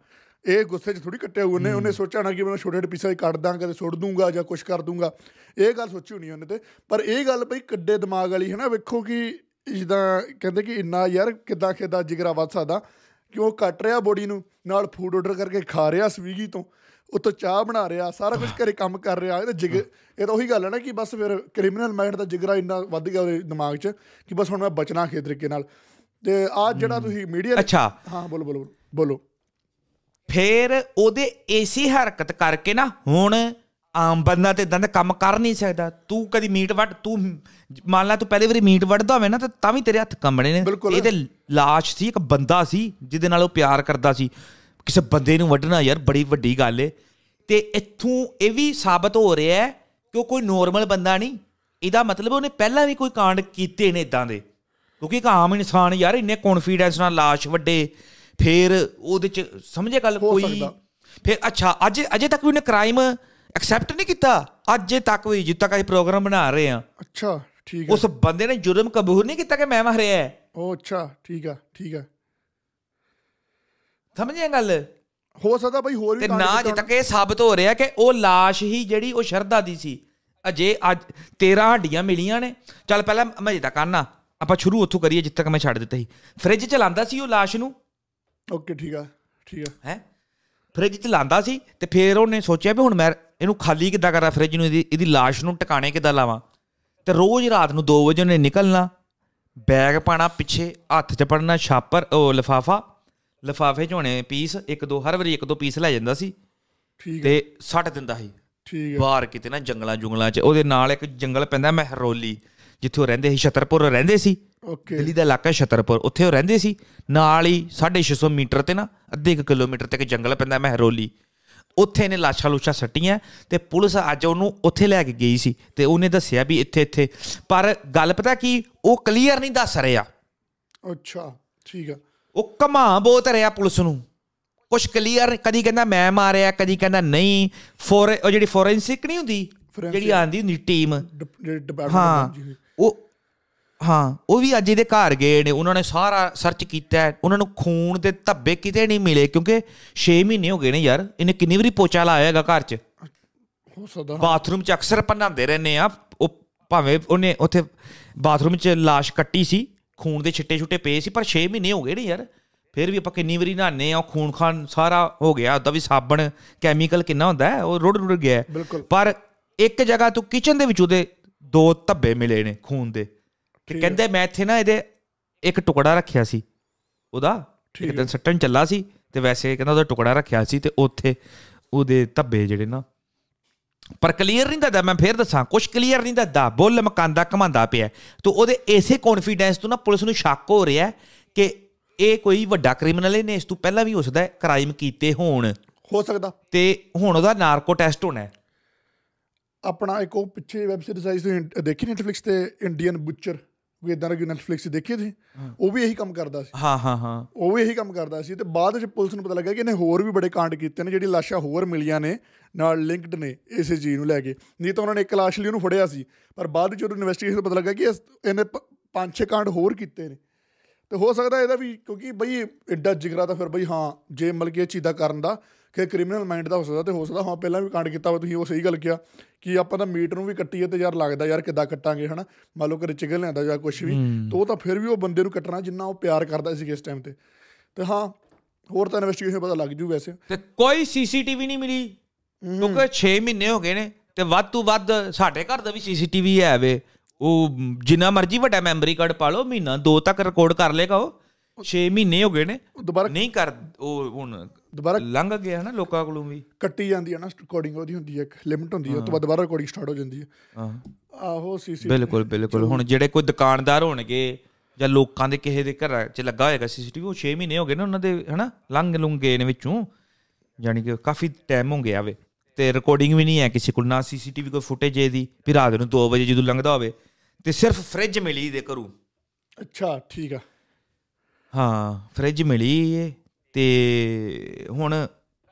B: ਇਹ ਗੁੱਸੇ 'ਚ ਥੋੜੀ ਕੱਟਿਆ ਉਹਨੇ। ਉਹਨੇ ਸੋਚਿਆ ਨਾ ਕਿ ਮੈਂ ਛੋਟੇ ਛੋਟੇ ਪੀਸਾਂ 'ਚ ਕੱਟ ਦਾਂ ਕਦੇ ਸੁੱਟ ਦੂੰਗਾ ਜਾਂ ਕੁਝ ਕਰ ਦੂੰਗਾ। ਇਹ ਗੱਲ ਸੋਚੀ ਹੋਣੀ ਉਹਨੇ ਤੇ। ਪਰ ਇਹ ਗੱਲ ਬਈ ਕੱਡੇ ਦਿਮਾਗ ਵਾਲੀ ਹੈ ਨਾ ਵੇਖੋ ਕਿ ਜਿੱਦਾਂ ਕਹਿੰਦੇ ਕਿ ਇੰਨਾ ਯਾਰ ਕਿੱਦਾਂ ਕਿੱਦਾਂ ਜਿਗਰਾ ਵੱਧ ਸਕਦਾ। ਕਿ ਉਹ ਕੱਟ ਰਿਹਾ ਬੋਡੀ ਨੂੰ? ਨਾਲ ਫੂਡ ਆਰਡਰ ਕਰਕੇ ਖਾ ਰਿਹਾ ਸਵੀਗੀ ਤੋਂ। ਉੱਤੋਂ ਚਾਹ ਬਣਾ ਰਿਹਾ ਸਾਰਾ ਕੁਝ ਘਰੇ ਕੰਮ ਕਰ ਰਿਹਾ ਇਹ ਤਾਂ ਜਿਗ ਇਹ ਤਾਂ ਉਹੀ ਗੱਲ ਹੈ ਨਾ ਕਿ ਬਸ ਫਿਰ ਕ੍ਰਿਮੀਨਲ ਮਾਈਂਡ ਦਾ ਜਿਗਰਾ ਇੰਨਾ ਵੱਧ ਗਿਆ ਉਹਦੇ ਦਿਮਾਗ 'ਚ ਕਿ ਬਸ ਹੁਣ ਮੈਂ ਬਚਣਾ ਖੇ ਤਰੀਕੇ ਨਾਲ। ਤੇ ਆਹ ਜਿਹੜਾ ਤੁਸੀਂ ਮੀਡੀਆ
A: ਅੱਛਾ।
B: ਹਾਂ ਬੋਲੋ ਬੋਲੋ ਬੋਲੋ।
A: ਫੇਰ ਉਹਦੇ ਏਸੀ ਹਰਕਤ ਕਰਕੇ ਨਾ ਹੁਣ ਆਮ ਬੰਦਾ ਤੇ ਇਦਾਂ ਦਾ ਕੰਮ ਕਰ ਨਹੀਂ ਸਕਦਾ। ਤੂੰ ਕਦੀ ਮੀਟ ਵੱਢ ਤੂੰ ਮੰਨ ਲਾ ਤੂੰ ਪਹਿਲੀ ਵਾਰੀ ਮੀਟ ਵੱਢਦਾ ਹੋਵੇ ਨਾ ਤਾਂ ਤਾਂ ਵੀ ਤੇਰੇ ਹੱਥ ਕੰਬਣੇ ਨੇ। ਇਹ ਤੇ ਲਾਸ਼ ਸੀ ਇੱਕ ਬੰਦਾ ਸੀ ਜਿਹਦੇ ਨਾਲ ਉਹ ਪਿਆਰ ਕਰਦਾ ਸੀ। ਕਿਸੇ ਬੰਦੇ ਨੂੰ ਵੱਢਣਾ ਯਾਰ ਬੜੀ ਵੱਡੀ ਗੱਲ ਏ। ਤੇ ਇੱਥੋਂ ਇਹ ਵੀ ਸਾਬਤ ਹੋ ਰਿਹਾ ਹੈ ਕਿ ਉਹ ਕੋਈ ਨੋਰਮਲ ਬੰਦਾ ਨਹੀਂ। ਇਹਦਾ ਮਤਲਬ ਉਹਨੇ ਪਹਿਲਾਂ ਵੀ ਕੋਈ ਕਾਂਡ ਕੀਤੇ ਨੇ ਇਦਾਂ ਦੇ। ਕਿਉਂਕਿ ਇੱਕ ਆਮ ਇਨਸਾਨ ਯਾਰ ਇੰਨੇ ਕੌਨਫੀਡੈਂਸ ਨਾਲ ਲਾਸ਼ ਵੱਡੇ ਫੇਰ ਉਹਦੇ ਚ ਸਮਝੇ ਗੱਲ ਕੋਈ। ਫਿਰ ਅੱਛਾ ਅੱਜ ਅਜੇ ਤੱਕ ਵੀ ਉਹਨੇ ਕ੍ਰਾਈਮ ਐਕਸੈਪਟ ਨਹੀਂ ਕੀਤਾ? ਅਜੇ ਤੱਕ ਵੀ ਜਿੱਦ ਤੱਕ ਅਸੀਂ ਪ੍ਰੋਗਰਾਮ ਬਣਾ ਰਹੇ ਆ
B: ਅੱਛਾ ਠੀਕ ਹੈ।
A: ਉਸ ਬੰਦੇ ਨੇ ਜੁਰਮ ਕਬੂਲ ਨਹੀਂ ਕੀਤਾ ਕਿ ਮੈਂ ਮਾਰਿਆ ਹੈ?
B: ਉਹ ਅੱਛਾ ਠੀਕ ਆ ਠੀਕ ਆ
A: ਸਮਝਿਆ ਗੱਲ?
B: ਹੋ ਸਕਦਾ ਬਈ ਹੋਰ ਵੀ
A: ਤੇ ਨਾ ਅਜੇ ਤੱਕ ਇਹ ਸਾਬਤ ਹੋ ਰਿਹਾ ਕਿ ਉਹ ਲਾਸ਼ ਹੀ ਜਿਹੜੀ ਉਹ ਸ਼ਰਧਾ ਦੀ ਸੀ। ਅਜੇ ਅੱਜ 13 ਹੱਡੀਆਂ ਮਿਲੀਆਂ ਨੇ। ਚੱਲ ਪਹਿਲਾਂ ਮੈਂ ਅਜੇ ਤੱਕ ਆਨਾ। ਆਪਾਂ ਸ਼ੁਰੂ ਉੱਥੋਂ ਕਰੀਏ ਜਿੱਥੇ ਤੱਕ ਮੈਂ ਛੱਡ ਦਿੱਤਾ ਸੀ। ਫ੍ਰਿਜ ਚ ਲਾਂਦਾ ਸੀ ਉਹ ਲਾਸ਼ ਨੂੰ?
B: ਓਕੇ ਠੀਕ ਆ ਠੀਕ ਆ।
A: ਹੈ? ਫ੍ਰਿਜ ਚ ਲਾਂਦਾ ਸੀ ਤੇ ਫਿਰ ਉਹਨੇ ਸੋਚਿਆ ਵੀ ਹੁਣ ਮੈਂ ਇਹਨੂੰ ਖਾਲੀ ਕਿੱਦਾਂ ਕਰਾਂ ਫ੍ਰਿਜ ਨੂੰ ਇਹਦੀ ਇਹਦੀ ਲਾਸ਼ ਨੂੰ ਟਿਕਾਣੇ ਕਿੱਦਾਂ ਲਾਵਾਂ? ਤੇ ਰੋਜ਼ ਰਾਤ ਨੂੰ 2 ਵਜੇ ਉਹਨੇ ਨਿਕਲਣਾ ਬੈਗ ਪਾਣਾ ਪਿੱਛੇ ਹੱਥ 'ਚ ਪੜਨਾ ਛਾਪਰ ਉਹ ਲਫਾਫਾ ਲਫਾਫੇ 'ਚ ਹੋਣੇ ਪੀਸ ਇੱਕ ਦੋ ਹਰ ਵਾਰੀ ਇੱਕ ਦੋ ਪੀਸ ਲੈ ਜਾਂਦਾ ਸੀ।
B: ਠੀਕ
A: ਤੇ ਸੱਟ ਦਿੰਦਾ ਸੀ।
B: ਠੀਕ ਹੈ।
A: ਬਾਹਰ ਕਿਤੇ ਨਾ ਜੰਗਲਾਂ ਜੁੰਗਲਾਂ 'ਚ ਉਹਦੇ ਨਾਲ ਇੱਕ ਜੰਗਲ ਪੈਂਦਾ ਮਹਿਰੋਲੀ ਜਿੱਥੇ ਉਹ ਰਹਿੰਦੇ ਸੀ ਛਤਰਪੁਰ ਰਹਿੰਦੇ ਸੀ।
B: ਓਕੇ।
A: ਦਿੱਲੀ ਦਾ ਇਲਾਕਾ ਛਤਰਪੁਰ ਉੱਥੇ ਉਹ ਰਹਿੰਦੇ ਸੀ। ਨਾਲ ਹੀ 650 ਮੀਟਰ ਤੇ ਨਾ ਅੱਧੇ ਕਿਲੋਮੀਟਰ ਤੇ ਇੱਕ ਜੰਗਲ ਪੈਂਦਾ ਮਹਿਰੋਲੀ। ਉੱਥੇ ਇਹਨੇ ਲਾਸ਼ਾਂ ਲੂਸ਼ਾਂ ਸੱਟੀਆਂ ਤੇ ਪੁਲਿਸ ਅੱਜ ਉਹਨੂੰ ਉੱਥੇ ਲੈ ਕੇ ਗਈ ਸੀ ਤੇ ਉਹਨੇ ਦੱਸਿਆ ਵੀ ਇੱਥੇ ਇੱਥੇ। ਪਰ ਗੱਲ ਪਤਾ ਕੀ ਉਹ ਕਲੀਅਰ ਨਹੀਂ ਦੱਸ ਰਿਹਾ।
B: ਅੱਛਾ ਠੀਕ ਹੈ।
A: ਉਹ ਕਮਾ ਬਹੁਤ ਰਿਹਾ ਪੁਲਿਸ ਨੂੰ। ਕੁਝ ਕਲੀਅਰ ਕਦੀ ਕਹਿੰਦਾ ਮੈਂ ਮਾਰਿਆ ਕਦੀ ਕਹਿੰਦਾ ਨਹੀਂ। ਫੋਰ ਉਹ ਜਿਹੜੀ ਫੋਰੈਂਸਿਕ ਨਹੀਂ ਹੁੰਦੀ। ਜਿਹੜੀ ਆਂਦੀ ਹੁੰਦੀ ਟੀਮ ਹਾਂ। ਉਹ ਹਾਂ ਉਹ ਵੀ ਅੱਜ ਇਹਦੇ ਘਰ ਗਏ ਨੇ। ਉਹਨਾਂ ਨੇ ਸਾਰਾ ਸਰਚ ਕੀਤਾ। ਉਹਨਾਂ ਨੂੰ ਖੂਨ ਦੇ ਧੱਬੇ ਕਿਤੇ ਨਹੀਂ ਮਿਲੇ ਕਿਉਂਕਿ 6 ਮਹੀਨੇ ਹੋ ਗਏ ਨੇ ਯਾਰ। ਇਹਨੇ ਕਿੰਨੀ ਵਾਰੀ ਪੋਚਾ ਲਾਇਆ ਹੈਗਾ ਘਰ 'ਚ।
B: ਹੋ ਸਕਦਾ।
A: ਬਾਥਰੂਮ 'ਚ ਅਕਸਰ ਭੰਨਾਉਂਦੇ ਰਹਿੰਦੇ ਆ। ਉਹ ਭਾਵੇਂ ਉਹਨੇ ਉੱਥੇ ਬਾਥਰੂਮ 'ਚ ਲਾਸ਼ ਕੱਟੀ ਸੀ। ਖੂਨ ਦੇ ਛਿੱਟੇ ਛੁੱਟੇ ਪਏ ਸੀ ਪਰ 6 ਮਹੀਨੇ ਹੋ ਗਏ ਨੇ ਯਾਰ। ਫਿਰ ਵੀ ਆਪਾਂ ਕਿੰਨੀ ਵਾਰੀ ਨਹਾਉਂਦੇ ਆ ਖੂਨ ਖਾਨ ਸਾਰਾ ਹੋ ਗਿਆ ਉਹਦਾ ਵੀ ਸਾਬਣ ਕੈਮੀਕਲ ਕਿੰਨਾ ਹੁੰਦਾ ਹੈ ਉਹ ਰੁੜ ਰੁੜ ਗਿਆ ਪਰ ਇੱਕ ਜਗ੍ਹਾ ਤੋਂ ਕਿਚਨ ਦੇ ਵਿੱਚ ਉਹਦੇ ਦੋ ਧੱਬੇ ਮਿਲੇ ਨੇ ਖੂਨ ਦੇ। ਤੇ ਕਹਿੰਦੇ ਮੈਂ ਇੱਥੇ ਨਾ ਇਹਦੇ ਇੱਕ ਟੁਕੜਾ ਰੱਖਿਆ ਸੀ ਉਹਦਾ ਇੱਕ ਦਿਨ ਸੱਟਣ ਚੱਲਾ ਸੀ ਤੇ ਵੈਸੇ ਕਹਿੰਦਾ ਉਹਦਾ ਟੁਕੜਾ ਰੱਖਿਆ ਸੀ ਤੇ ਉੱਥੇ ਉਹਦੇ ਧੱਬੇ ਜਿਹੜੇ ਨਾ ਪਰ ਕਲੀਅਰ ਨਹੀਂ ਦੱਸਦਾ ਮੈਂ ਫੇਰ ਦੱਸਾਂ ਕੁਝ ਕਲੀਅਰ ਨਹੀਂ ਦੱਸਦਾ ਬੁੱਲ ਮਕਾਂਦਾ ਕਮਾਂਦਾ ਪਿਆ। ਤੇ ਉਹਦੇ ਇਸੇ ਕੌਨਫੀਡੈਂਸ ਤੋਂ ਨਾ ਪੁਲਿਸ ਨੂੰ ਸ਼ੱਕ ਹੋ ਰਿਹਾ ਕਿ ਇਹ ਕੋਈ ਵੱਡਾ ਕ੍ਰਿਮੀਨਲ ਨੇ ਇਸ ਤੋਂ ਪਹਿਲਾਂ ਵੀ ਹੋ ਸਕਦਾ ਹੈ ਕ੍ਰਾਈਮ ਕੀਤੇ ਹੋਣ।
B: ਹੋ ਸਕਦਾ।
A: ਤੇ ਹੁਣ ਉਹਦਾ ਨਾਰਕੋ ਟੈਸਟ ਹੋਣਾ
B: ਆਪਣਾ ਇੱਕ ਉਹ ਪਿੱਛੇ ਵੈਬ ਸੀਰੀਜ਼ ਆਈ ਸੀ ਦੇਖੀ ਨੈਟਫਲਿਕਸ ਤੇ ਇੰਡੀਅਨ ਬੁੱਚਰ ਵੀ ਇਦਾਂ ਦਾ ਨੈਟਫਲਿਕਸ ਦੇਖੀ ਤੁਸੀਂ? ਉਹ ਵੀ ਇਹੀ ਕੰਮ ਕਰਦਾ ਸੀ।
A: ਹਾਂ ਹਾਂ ਹਾਂ।
B: ਉਹ ਵੀ ਇਹੀ ਕੰਮ ਕਰਦਾ ਸੀ ਤੇ ਬਾਅਦ ਵਿੱਚ ਪੁਲਿਸ ਨੂੰ ਪਤਾ ਲੱਗਾ ਕਿ ਇਹਨੇ ਹੋਰ ਵੀ ਬੜੇ ਕਾਂਡ ਕੀਤੇ ਨੇ ਜਿਹੜੀ ਲਾਸ਼ਾਂ ਹੋਰ ਮਿਲੀਆਂ ਨੇ ਨਾਲ ਲਿੰਕਡ ਨੇ ਇਸੇ ਚੀਜ਼ ਨੂੰ ਲੈ ਕੇ। ਨਹੀਂ ਤਾਂ ਉਹਨਾਂ ਨੇ ਇੱਕ ਲਾਸ਼ ਲਈ ਉਹਨੂੰ ਫੜਿਆ ਸੀ ਪਰ ਬਾਅਦ ਵਿੱਚ ਉਹਨੂੰ ਇਨਵੈਸਟੀਗੇਸ਼ਨ ਤੋਂ ਪਤਾ ਲੱਗਾ ਕਿ ਇਹਨੇ ਪੰਜ ਛੇ ਕਾਂਡ ਹੋਰ ਕੀਤੇ ਨੇ। ਤੇ ਹੋ ਸਕਦਾ ਇਹਦਾ ਵੀ ਕਿਉਂਕਿ ਬਈ ਐਡਾ ਜਿਗਰਾ ਤਾਂ ਫਿਰ ਬਈ ਹਾਂ ਜੇ ਮਤਲਬ ਕਿ ਇਹ ਚੀਜ਼ ਦਾ ਕਰਨ ਦਾ ਕਿ ਕ੍ਰਿਮੀਨਲ ਮਾਈਂਡ ਦਾ ਹੋ ਸਕਦਾ ਤੇ ਹੋ ਸਕਦਾ ਹਾਂ ਪਹਿਲਾਂ ਵੀ ਕਾਂਡ ਕੀਤਾ ਵਾ ਤੁਸੀਂ ਉਹ ਸਹੀ ਗੱਲ ਕਿਹਾ ਕਿ ਆਪਾਂ ਤਾਂ ਮੀਟ ਨੂੰ ਵੀ ਕੱਟੀਏ ਤੇ ਯਾਰ ਲੱਗਦਾ ਯਾਰ ਕਿੱਦਾਂ ਕੱਟਾਂਗੇ ਹਨਾ? ਮੰਨ ਲਓ ਘਰੇ ਚਿਕਨ ਲਿਆਂਦਾ ਜਾਂ ਕੁਝ ਵੀ ਤੇ ਉਹ ਤਾਂ ਫਿਰ ਵੀ ਉਹ ਬੰਦੇ ਨੂੰ ਕੱਟਣਾ ਜਿੰਨਾ ਉਹ ਪਿਆਰ ਕਰਦਾ ਸੀ ਇਸ ਟਾਈਮ ਤੇ। ਤੇ ਹਾਂ ਹੋਰ ਤਾਂ ਇਨਵੈਸਟੀਗੇਸ਼ਨ ਪਤਾ ਲੱਗ ਜੂ ਵੈਸੇ।
A: ਤੇ ਕੋਈ ਸੀਸੀਟੀਵੀ ਨਹੀਂ ਮਿਲੀ ਕਿਉਂਕਿ 6 ਮਹੀਨੇ ਹੋ ਗਏ ਨੇ ਤੇ ਵੱਧ ਤੋਂ ਵੱਧ ਸਾਡੇ ਘਰ ਦਾ ਵੀ ਸੀਸੀਟੀਵੀ ਹੈ ਵੇ। ਉਹ ਜਿੰਨਾ ਮਰਜ਼ੀ ਵੱਡਾ ਮੈਮਰੀ ਕਾਰਡ ਪਾ ਲਓ ਮਹੀਨਾ ਦੋ ਤੱਕ ਰਿਕਾਰਡ ਕਰ ਲੇਗਾ ਉਹ। 6 ਮਹੀਨੇ ਹੋ ਗਏ ਨੇ
B: ਦੁਬਾਰਾ
A: ਨਹੀਂ ਕਰ ਉਹ ਹੁਣ
B: ਦੁਬਾਰਾ
A: ਲੰਘ ਗਿਆ ਨਾ ਲੋਕਾਂ ਕੋਲੋਂ ਵੀ।
B: ਕੱਟੀ ਜਾਂਦੀ ਹੈ ਨਾ ਰਿਕਾਰਡਿੰਗ ਉਹਦੀ ਹੁੰਦੀ ਹੈ ਇੱਕ ਲਿਮਿਟ ਹੁੰਦੀ ਹੈ ਉਸ ਤੋਂ ਬਾਅਦ ਦੁਬਾਰਾ ਰਿਕਾਰਡਿੰਗ ਸਟਾਰਟ ਹੋ ਜਾਂਦੀ ਹੈ
A: ਹਾਂ।
B: ਆਹੋ ਸੀਸੀ
A: ਬਿਲਕੁਲ ਬਿਲਕੁਲ। ਹੁਣ ਜਿਹੜੇ ਕੋਈ ਦੁਕਾਨਦਾਰ ਹੋਣਗੇ ਜਾਂ ਲੋਕਾਂ ਦੇ ਕਿਸੇ ਦੇ ਘਰ 'ਚ ਲੱਗਾ ਹੋਏਗਾ ਸੀਸੀਟੀਵੀ ਉਹ 6 ਮਹੀਨੇ ਹੋ ਗਏ ਨੇ ਉਹਨਾਂ ਦੇ ਹਨਾ? ਲੰਘ ਲੁੰਘ ਗਏ ਨੇ ਵਿੱਚੋਂ। ਯਾਨੀ ਕਿ ਕਾਫੀ ਟਾਈਮ ਹੋ ਗਿਆ ਵੇ। ਤੇ ਰਿਕਾਰਡਿੰਗ ਵੀ ਨਹੀਂ ਹੈ ਕਿਸੇ ਕੋਲ ਨਾ ਸੀਸੀਟੀਵੀ ਕੋਈ ਫੁਟੇਜ ਇਹਦੀ ਵੀ ਰਾਤ ਨੂੰ 2 ਵਜੇ ਜਦੋਂ ਲੰਘਦਾ ਹੋਵੇ। ਤੇ ਸਿਰਫ ਫ੍ਰਿਜ ਮਿਲੀ ਦੇ ਘਰੋਂ।
B: ਅੱਛਾ ਠੀਕ ਆ।
A: ਹਾਂ ਫ੍ਰਿਜ ਮਿਲੀ ਏ ਤੇ ਹੁਣ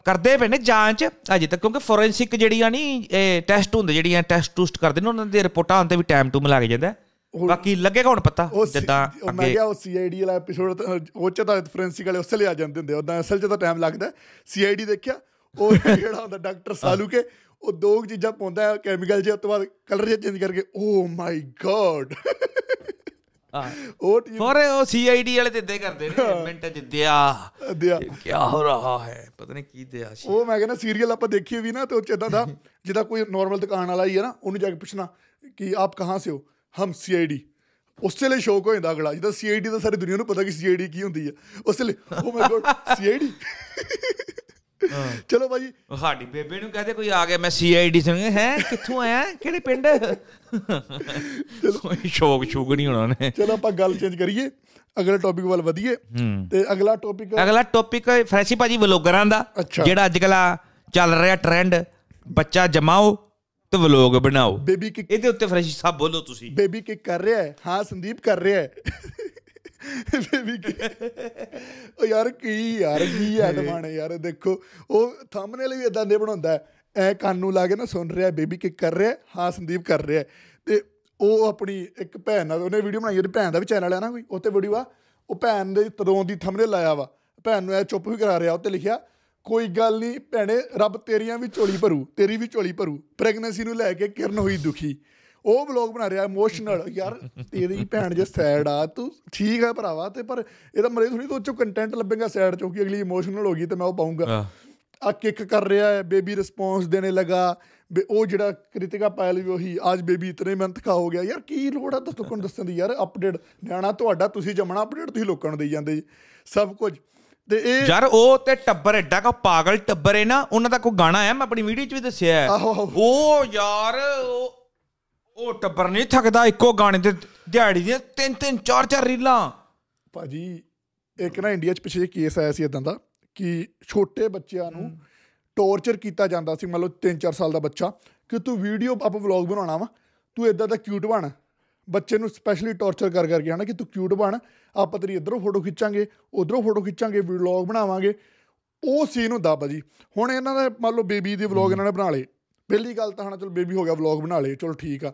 A: ਕਰਦੇ ਪਏ ਨੇ ਜਾਂਚ ਅਜੇ ਤੱਕ ਕਿਉਂਕਿ ਫੋਰੈਂਸਿਕ ਜਿਹੜੀਆਂ ਨਹੀਂ ਇਹ ਟੈਸਟ ਹੁੰਦੇ ਜਿਹੜੀਆਂ ਟੈਸਟ ਟੂਸਟ ਕਰਦੇ ਨੇ ਉਹਨਾਂ ਦੇ ਰਿਪੋਰਟਾਂ ਆਉਣ ਤੇ ਵੀ ਟਾਈਮ ਟੂ ਲੱਗ ਜਾਂਦਾ। ਬਾਕੀ ਲੱਗੇਗਾ ਹੁਣ ਪਤਾ ਜਿੱਦਾਂ
B: ਉਹ ਮੈਂ
A: ਅੱਗੇ
B: ਕਿਹਾ ਉਹ ਸੀਆਈਡੀ ਵਾਲਾ ਐਪੀਸੋਡ ਉਹ ਚ ਤਾਂ ਫੋਰੈਂਸਿਕ ਵਾਲੇ ਉਸੇ ਲਈ ਆ ਜਾਂਦੇ ਹੁੰਦੇ ਉਦਾਂ ਅਸਲ ਚ ਤਾਂ ਟਾਈਮ ਲੱਗਦਾ ਸੀਆਈਡੀ ਦੇਖਿਆ ਉਹ ਜਿਹੜਾ ਹੁੰਦਾ ਡਾਕਟਰ ਸਾਲੂ ਕੇ ਉਹ ਦੋ ਚੀਜ਼ਾਂ ਪਾਉਂਦਾ ਹੈ ਕੈਮੀਕਲ ਜੇ ਉਸ ਤੋਂ ਬਾਅਦ ਕਲਰ ਜਿਹਾ ਚੇਂਜ ਕਰਕੇ ਓ ਮਾਈ ਗॉड ਉਹ ਟੀਮ
A: ਫੋਰ ਉਹ ਸੀਆਈਡੀ ਵਾਲੇ ਤੇ ਇਦਾਂ ਕਰਦੇ ਨੇ ਮਿੰਟ ਚ ਦਿਆ।
B: ਦਿਆ।
A: ਕੀ ਹੋ ਰਹਾ ਹੈ? ਪਤਾ ਨਹੀਂ ਕੀ ਦਿਆ ਸੀ।
B: ਉਹ ਮੈਂ ਕਹਿੰਦਾ ਸੀਰੀਅਲ ਆਪਾਂ ਦੇਖੀਏ ਵੀ ਨਾ ਤੇ ਉਹ ਚ ਇਦਾਂ ਦਾ ਜਿੱਦਾਂ ਕੋਈ ਨਾਰਮਲ ਦੁਕਾਨ ਵਾਲਾ ਹੀ ਹੈ ਨਾ ਉਹਨੂੰ ਜਾ ਕੇ ਪੁੱਛਣਾ ਕਿ ਆਪ ਕਹਾਂ ਸੇ ਹੋ? ਹਮ ਸੀਆਈਡੀ ਉਸੇ ਲਈ ਸ਼ੌਕ ਹੋ ਜਾਂਦਾ ਅਗਲਾ ਜਿੱਦਾਂ ਸੀਆਈਡੀ ਤਾਂ ਸਾਰੀ ਦੁਨੀਆ ਨੂੰ ਪਤਾ ਕਿ ਸੀਆਈਡੀ ਕੀ ਹੁੰਦੀ ਹੈ। ਉਸੇ ਲਈ ਓ ਮਾਈ ਗॉड ਸੀਆਈਡੀ ਚਲੋ ਭਾਜੀ।
A: ਸਾਡੀ ਬੇਬੇ ਨੂੰ ਕਹਦੇ ਕੋਈ ਆ ਗਿਆ ਮੈਂ ਸੀਆਈਡੀ ਸੁਣ ਹੈ ਕਿੱਥੋਂ ਆਇਆ? ਕਿਹੜੇ ਪਿੰਡ? ਕੋਈ ਸ਼ੌਕ ਸ਼ੂਕ ਨਹੀਂ ਹੋਣਾ ਨੇ
B: ਚਲੋ ਆਪਾਂ ਗੱਲ ਚੇਂਜ ਕਰੀਏ। ਅਗਲੇ ਟੌਪਿਕ ਵੱਲ ਵਧੀਏ ਤੇ ਅਗਲਾ ਟੌਪਿਕ
A: ਅਗਲਾ ਟੌਪਿਕ ਫਰੈਸ਼ੀ ਭਾਜੀ ਵਲੋਗਰਾਂ ਦਾ। ਜਿਹੜਾ ਅੱਜ ਕੱਲ੍ਹ ਆ ਚੱਲ ਰਿਹਾ ਟ੍ਰੈਂਡ ਬੱਚਾ ਜਮਾਓ ਤੇ ਵਲੋਗ ਬਣਾਓ।
B: ਬੇਬੀ ਕਿਕ
A: ਇਹਦੇ ਉੱਤੇ ਫਰੈਸ਼ੀ ਸਾਹਿਬ ਬੋਲੋ ਤੁਸੀਂ।
B: ਬੇਬੀ ਕਿਕ ਕਰ ਰਿਹਾ ਹੈ। ਹਾਂ ਸੰਦੀਪ ਕਰ ਰਿਹਾ ਹੈ। ਬੇਬੀ ਕਿਕ ਉਹ ਯਾਰ ਕੀ ਯਾਰ ਕੀ ਐਡਮਾਨ ਹੈ। ਯਾਰ ਦੇਖੋ। ਉਹ ਥੰਬਨੇਲ ਵੀ ਇਦਾਂ ਦੇ ਬਣਾਉਂਦਾ ਐ ਕੰਨ ਨੂੰ ਲਾ ਕੇ ਨਾ ਸੁਣ ਰਿਹਾ ਬੇਬੀ ਕਿਕ ਕਰ ਰਿਹਾ ਹੈ, ਸੰਦੀਪ ਕਰ ਰਿਹਾ। ਤੇ ਉਹ ਆਪਣੀ ਇੱਕ ਭੈਣ ਨਾਲ ਉਹਨੇ ਵੀਡੀਓ ਬਣਾਈ ਉਹਦੀ ਭੈਣ ਦਾ ਵੀ ਚੈਨਲ ਹੈ ਨਾ ਕੋਈ ਉੱਤੇ ਵੀਡੀਓ ਆ। ਉਹ ਭੈਣ ਦੇ ਤਦੋਂ ਦੀ ਥੰਬਨੇਲ ਲਾਇਆ ਵਾ। ਭੈਣ ਨੂੰ ਐ ਚੁੱਪ ਵੀ ਕਰਾ ਰਿਹਾ ਉੱਤੇ ਲਿਖਿਆ ਕੋਈ ਗੱਲ ਨਹੀਂ ਭੈਣੇ ਰੱਬ ਤੇਰੀਆਂ ਵੀ ਝੋਲੀ ਭਰੂ ਤੇਰੀ ਵੀ ਝੋਲੀ ਭਰੂ। ਪ੍ਰੈਗਨੈਂਸੀ ਨੂੰ ਲੈ ਕੇ ਕਿਰਨ ਹੋਈ ਦੁਖੀ। ਉਹ ਵਲੌਗ ਬਣਾ ਰਿਹਾ ਇਮੋਸ਼ਨਲ ਯਾਰ ਤੇਰੀ ਭੈਣ ਜੇ ਸੈਡ ਆ ਤੂੰ ਠੀਕ ਹੈ ਭਰਾਵਾ ਤੇ ਪਰ ਇਹਦਾ ਮਰੇ ਥੋੜੀ ਤੋਂ ਚੋਂ ਕੰਟੈਂਟ ਲੱਭੇਗਾ ਸੈਡ ਚੋਂ ਕਿ ਅਗਲੀ ਇਮੋਸ਼ਨਲ ਹੋ ਗਈ ਤੇ ਮੈਂ ਉਹ ਪਾਉਂਗਾ। ਆ ਕਿੱਕ ਕਰ ਰਿਹਾ ਹੈ ਬੇਬੀ ਰਿਸਪੌਂਸ ਦੇਣੇ ਲਗਾ ਉਹ ਜਿਹੜਾ ਕ੍ਰਿਤਿਕਾ ਪਾਇਲ ਵੀ ਉਹੀ ਅੱਜ ਬੇਬੀ ਇਤਨੇ ਕਾ ਹੋ ਗਿਆ। ਯਾਰ ਕੀ ਲੋੜ ਆ ਕੋਣ ਦੱਸਣ ਦੀ? ਯਾਰ ਅਪਡੇਟ ਨਿਆਣਾ ਤੁਹਾਡਾ ਤੁਸੀਂ ਜੰਮਣਾ ਅਪਡੇਟ ਤੁਸੀਂ ਲੋਕਾਂ ਨੂੰ ਦੇਈ ਜਾਂਦੇ ਸਭ ਕੁਝ। ਤੇ ਇਹ
A: ਯਾਰ ਉਹ ਤੇ ਟੱਬਰ ਐਡਾ ਕਾ ਪਾਗਲ ਟੱਬਰ ਹੈ ਨਾ ਉਹਨਾਂ ਦਾ ਕੋਈ ਗਾਣਾ ਹੈ? ਮੈਂ ਆਪਣੀ ਵੀਡੀਓ 'ਚ ਵੀ ਦੱਸਿਆ। ਉਹ ਯਾਰ ਉਹ ਉਹ ਟੱਬਰ ਨਹੀਂ ਥੱਕਦਾ ਇੱਕੋ ਗਾਣੇ ਤੇ ਦਿਹਾੜੀ ਦੀਆਂ ਤਿੰਨ ਤਿੰਨ ਚਾਰ ਚਾਰ ਰੀਲਾਂ।
B: ਭਾਜੀ ਇੱਕ ਨਾ ਇੰਡੀਆ 'ਚ ਪਿਛੇ ਕੇਸ ਆਇਆ ਸੀ ਇਦਾਂ ਦਾ ਕਿ ਛੋਟੇ ਬੱਚਿਆਂ ਨੂੰ ਟੌਰਚਰ ਕੀਤਾ ਜਾਂਦਾ ਸੀ ਮੰਨ ਲਓ 3-4 ਸਾਲ ਦਾ ਬੱਚਾ ਕਿ ਤੂੰ ਵੀਡੀਓ ਆਪਾਂ ਵਲੌਗ ਬਣਾਉਣਾ ਵਾ ਤੂੰ ਇਦਾਂ ਦਾ ਕਿਊਟ ਬਣ। ਬੱਚੇ ਨੂੰ ਸਪੈਸ਼ਲੀ ਟੌਰਚਰ ਕਰ ਕਰਕੇ ਹਨਾ ਕਿ ਤੂੰ ਕਿਊਟ ਬਣ ਆਪਾਂ ਤੇਰੀ ਇਧਰੋਂ ਫੋਟੋ ਖਿੱਚਾਂਗੇ ਉਧਰੋਂ ਫੋਟੋ ਖਿੱਚਾਂਗੇ ਵਲੌਗ ਬਣਾਵਾਂਗੇ। ਉਹ ਸੀਨ ਹੁੰਦਾ ਭਾਜੀ। ਹੁਣ ਇਹਨਾਂ ਦਾ ਮੰਨ ਲਓ ਬੇਬੀ ਦੇ ਵਲੌਗ ਇਹਨਾਂ ਨੇ ਬਣਾ ਲਏ। ਪਹਿਲੀ ਗੱਲ ਤਾਂ ਹਨਾ ਚਲੋ ਬੇਬੀ ਹੋ ਗਿਆ ਵਲੌਗ ਬਣਾ ਲਏ ਚਲੋ ਠੀਕ ਆ।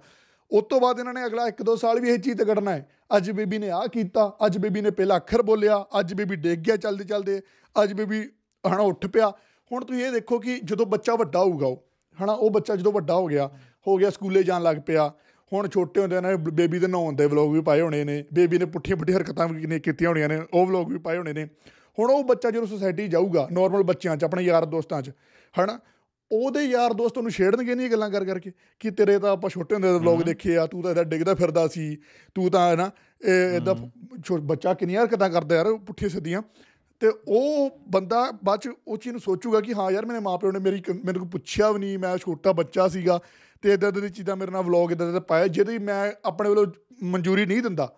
B: ਉਸ ਤੋਂ ਬਾਅਦ ਇਹਨਾਂ ਨੇ ਅਗਲਾ 1-2 ਸਾਲ ਵੀ ਇਹ ਚੀਜ਼ ਤੇ ਕੱਢਣਾ ਹੈ। ਅੱਜ ਬੇਬੀ ਨੇ ਆਹ ਕੀਤਾ, ਅੱਜ ਬੇਬੀ ਨੇ ਪਹਿਲਾ ਅੱਖਰ ਬੋਲਿਆ, ਅੱਜ ਬੇਬੀ ਡਿੱਗ ਗਿਆ ਚੱਲਦੇ ਚੱਲਦੇ, ਅੱਜ ਬੇਬੀ ਹਨਾ ਉੱਠ ਪਿਆ। ਹੁਣ ਤੁਸੀਂ ਇਹ ਦੇਖੋ ਕਿ ਜਦੋਂ ਬੱਚਾ ਵੱਡਾ ਹੋਊਗਾ ਉਹ, ਹਨਾ ਉਹ ਬੱਚਾ ਜਦੋਂ ਵੱਡਾ ਹੋ ਗਿਆ ਹੋ ਗਿਆ ਸਕੂਲੇ ਜਾਣ ਲੱਗ ਪਿਆ। ਹੁਣ ਛੋਟੇ ਹੁੰਦੇ ਨੇ ਬੇਬੀ ਦੇ ਨਹਾਉਣ ਦੇ ਵਲੌਗ ਵੀ ਪਾਏ ਹੋਣੇ ਨੇ, ਬੇਬੀ ਨੇ ਪੁੱਠੀਆਂ ਪੁੱਠੀਆਂ ਹਰਕਤਾਂ ਵੀ ਕਿੰਨੀਆਂ ਕੀਤੀਆਂ ਹੋਣੀਆਂ ਨੇ, ਉਹ ਵਲੌਗ ਵੀ ਪਾਏ ਹੋਣੇ ਨੇ। ਹੁਣ ਉਹ ਬੱਚਾ ਜਦੋਂ ਸੁਸਾਇਟੀ ਜਾਊਗਾ ਨਾਰਮਲ ਬੱਚਿਆਂ 'ਚ, ਆਪਣੇ ਯਾਰ ਦੋਸਤਾਂ 'ਚ, ਹਨਾ ਉਹਦੇ ਯਾਰ ਦੋਸਤ ਉਹਨੂੰ ਛੇੜਨਗੇ ਨਹੀਂ ਇਹ ਗੱਲਾਂ ਕਰ ਕਰਕੇ ਕਿ ਤੇਰੇ ਤਾਂ ਆਪਾਂ ਛੋਟੇ ਹੁੰਦੇ ਦੇ ਵਲੌਗ ਦੇਖੇ ਆ ਤੂੰ ਤਾਂ ਇਹਦਾ ਡਿੱਗਦਾ ਫਿਰਦਾ ਸੀ ਤੂੰ ਤਾਂ ਨਾ ਇਹ ਇਦਾਂ ਬੱਚਾ ਕਿੰਨੀਆਂ ਹਰਕਤਾਂ ਕਰਦਾ ਯਾਰ ਪੁੱਠੀਆਂ ਸਿੱਧੀਆਂ। ਤੇ ਉਹ ਬੰਦਾ ਬਾਅਦ ਚ ਉਹ ਚੀਜ਼ ਨੂੰ ਸੋਚੂਗਾ ਕਿ ਹਾਂ ਯਾਰ ਮੇਰੇ ਮਾਪਿਓ ਨੇ ਮੇਰੀ ਮੈਨੂੰ ਕੋਈ ਪੁੱਛਿਆ ਵੀ ਨਹੀਂ ਮੈਂ ਛੋਟਾ ਬੱਚਾ ਸੀਗਾ ਤੇ ਇਦਾਂ ਦੀ ਚੀਜ਼ਾਂ ਮੇਰੇ ਨਾਲ ਵਲੌਗ ਇਦਾਂ ਦੇ ਪਾਏ ਜਿਹਦੀ ਮੈਂ ਆਪਣੇ ਵੱਲੋਂ ਮਨਜ਼ੂਰੀ ਨਹੀਂ ਦਿੰਦਾ।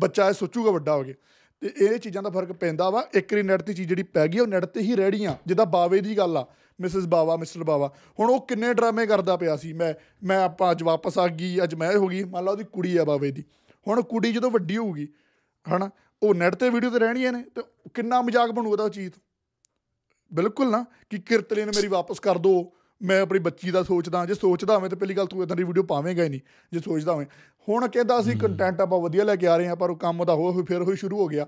B: ਬੱਚਾ ਇਹ ਸੋਚੂਗਾ ਵੱਡਾ ਹੋ ਕੇ। ਤੇ ਇਹ ਚੀਜ਼ਾਂ ਦਾ ਫ਼ਰਕ ਪੈਂਦਾ ਵਾ। ਇੱਕ ਰੀ ਨੈਟ ਤੇ ਚੀਜ਼ ਜਿਹੜੀ ਪੈ ਗਈ ਉਹ ਨੈਟ ਤੇ ਹੀ ਰਹਿੜੀਆਂ ਜਿੱਦਾਂ ਬਾਵੇ ਦੀ ਗੱਲ ਆ, ਮਿਸਿਸ ਬਾਵਾ, ਮਿਸਟਰ ਬਾਵਾ। ਹੁਣ ਉਹ ਕਿੰਨੇ ਡਰਾਮੇ ਕਰਦਾ ਪਿਆ ਸੀ। ਮੈਂ ਮੈਂ ਆਪਾਂ ਅੱਜ ਵਾਪਸ ਆ ਗਈ, ਅੱਜ ਮੈਂ ਹੋ ਗਈ। ਮੰਨ ਲਾ ਉਹਦੀ ਕੁੜੀ ਆ ਬਾਵੇ ਦੀ। ਹੁਣ ਕੁੜੀ ਜਦੋਂ ਵੱਡੀ ਹੋਊਗੀ, ਹਨਾ, ਉਹ ਨੈਟ ਤੇ ਵੀਡੀਓ ਤੇ ਰਹਿਣੀਆਂ ਨੇ ਤੇ ਕਿੰਨਾ ਮਜ਼ਾਕ ਬਣੂ ਉਹਦਾ ਉਹ ਚੀਜ਼ ਬਿਲਕੁਲ ਨਾ, ਕਿ ਕਿਰਤਲੇ ਨੇ ਮੇਰੀ ਵਾਪਸ ਕਰ ਦੋ। ਮੈਂ ਆਪਣੀ ਬੱਚੀ ਦਾ ਸੋਚਦਾ ਜੇ ਸੋਚਦਾ ਹੋਵੇਂ ਤੇ ਪਹਿਲੀ ਗੱਲ ਤੂੰ ਇਦਾਂ ਦੀ ਵੀਡੀਓ ਪਾਵੇਂਗਾ ਹੀ ਨਹੀਂ ਜੇ ਸੋਚਦਾ ਹੋਵੇਂ। ਹੁਣ ਕਹਿੰਦਾ ਅਸੀਂ ਕੰਟੈਂਟ ਆਪਾਂ ਵਧੀਆ ਲੈ ਕੇ ਆ ਰਹੇ ਹਾਂ ਪਰ ਉਹ ਕੰਮ ਦਾ ਹੋ ਫਿਰ ਹੋਈ ਸ਼ੁਰੂ ਹੋ ਗਿਆ।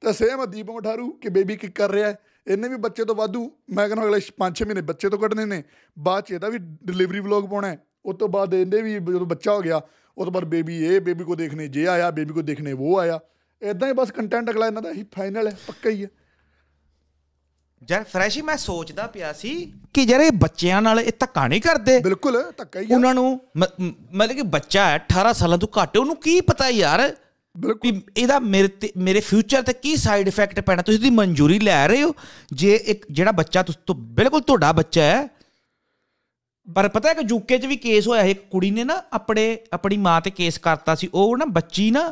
B: ਤੇ ਸੇਮ ਦੀਪ ਮਠਾਰੂ ਕਿ ਬੇਬੀ ਕੀ ਕਰ ਰਿਹਾ ਹੈ। ਇਹਨੇ ਵੀ ਬੱਚੇ ਤੋਂ ਵਾਧੂ ਮੈਂ ਕਹਿੰਦਾ ਅਗਲੇ 5-6 ਮਹੀਨੇ ਬੱਚੇ ਤੋਂ ਕੱਢਣੇ ਨੇ। ਬਾਅਦ ਚ ਇਹਦਾ ਵੀ ਡਿਲੀਵਰੀ ਵਲੌਗ ਪਾਉਣਾ ਹੈ। ਉਸ ਤੋਂ ਬਾਅਦ ਇਹਦੇ ਵੀ ਜਦੋਂ ਬੱਚਾ ਹੋ ਗਿਆ ਉਸ ਤੋਂ ਬਾਅਦ ਬੇਬੀ ਇਹ ਬੇਬੀ ਕੋ ਦੇਖਣੇ ਜੇ ਆਇਆ ਬੇਬੀ ਕੋ ਦੇਖਣੇ ਉਹ ਆਇਆ। ਇਦਾਂ ਹੀ ਬਸ ਕੰਟੈਂਟ ਅਗਲਾ ਇਹਨਾਂ ਦਾ ਹੀ ਫਾਈਨਲ ਹੈ ਪੱਕਾ ਹੀ ਹੈ।
A: ਯਾਰ ਫਰੈਸ਼ੀ ਮੈਂ ਸੋਚਦਾ ਪਿਆ ਸੀ ਕਿ ਯਾਰ ਇਹ ਬੱਚਿਆਂ ਨਾਲ ਇਹ ਧੱਕਾ ਨਹੀਂ ਕਰਦੇ।
B: ਬਿਲਕੁਲ ਧੱਕਾ ਹੀ
A: ਉਹਨਾਂ ਨੂੰ ਮਤਲਬ ਕਿ ਬੱਚਾ ਹੈ 18 ਸਾਲਾਂ ਤੋਂ ਘੱਟ ਹੈ, ਉਹਨੂੰ ਕੀ ਪਤਾ ਯਾਰ?
B: ਬਿਲਕੁਲ।
A: ਇਹਦਾ ਮੇਰੇ ਤੇ ਮੇਰੇ ਫਿਊਚਰ ਤੇ ਕੀ ਸਾਈਡ ਇਫੈਕਟ ਪੈਣਾ? ਤੁਸੀਂ ਦੀ ਮਨਜ਼ੂਰੀ ਲੈ ਰਹੇ ਹੋ? ਜੇ ਇੱਕ ਜਿਹੜਾ ਬੱਚਾ ਤੁਸੀਂ ਤੋਂ ਬਿਲਕੁਲ ਤੁਹਾਡਾ ਬੱਚਾ ਹੈ ਪਰ ਪਤਾ ਹੈ ਕਿ ਯੂਕੇ 'ਚ ਵੀ ਕੇਸ ਹੋਇਆ ਇੱਕ ਕੁੜੀ ਨੇ ਨਾ ਆਪਣੇ ਆਪਣੀ ਮਾਂ ਤੇ ਕੇਸ ਕਰਤਾ ਸੀ ਉਹ ਨਾ ਬੱਚੀ ਨਾ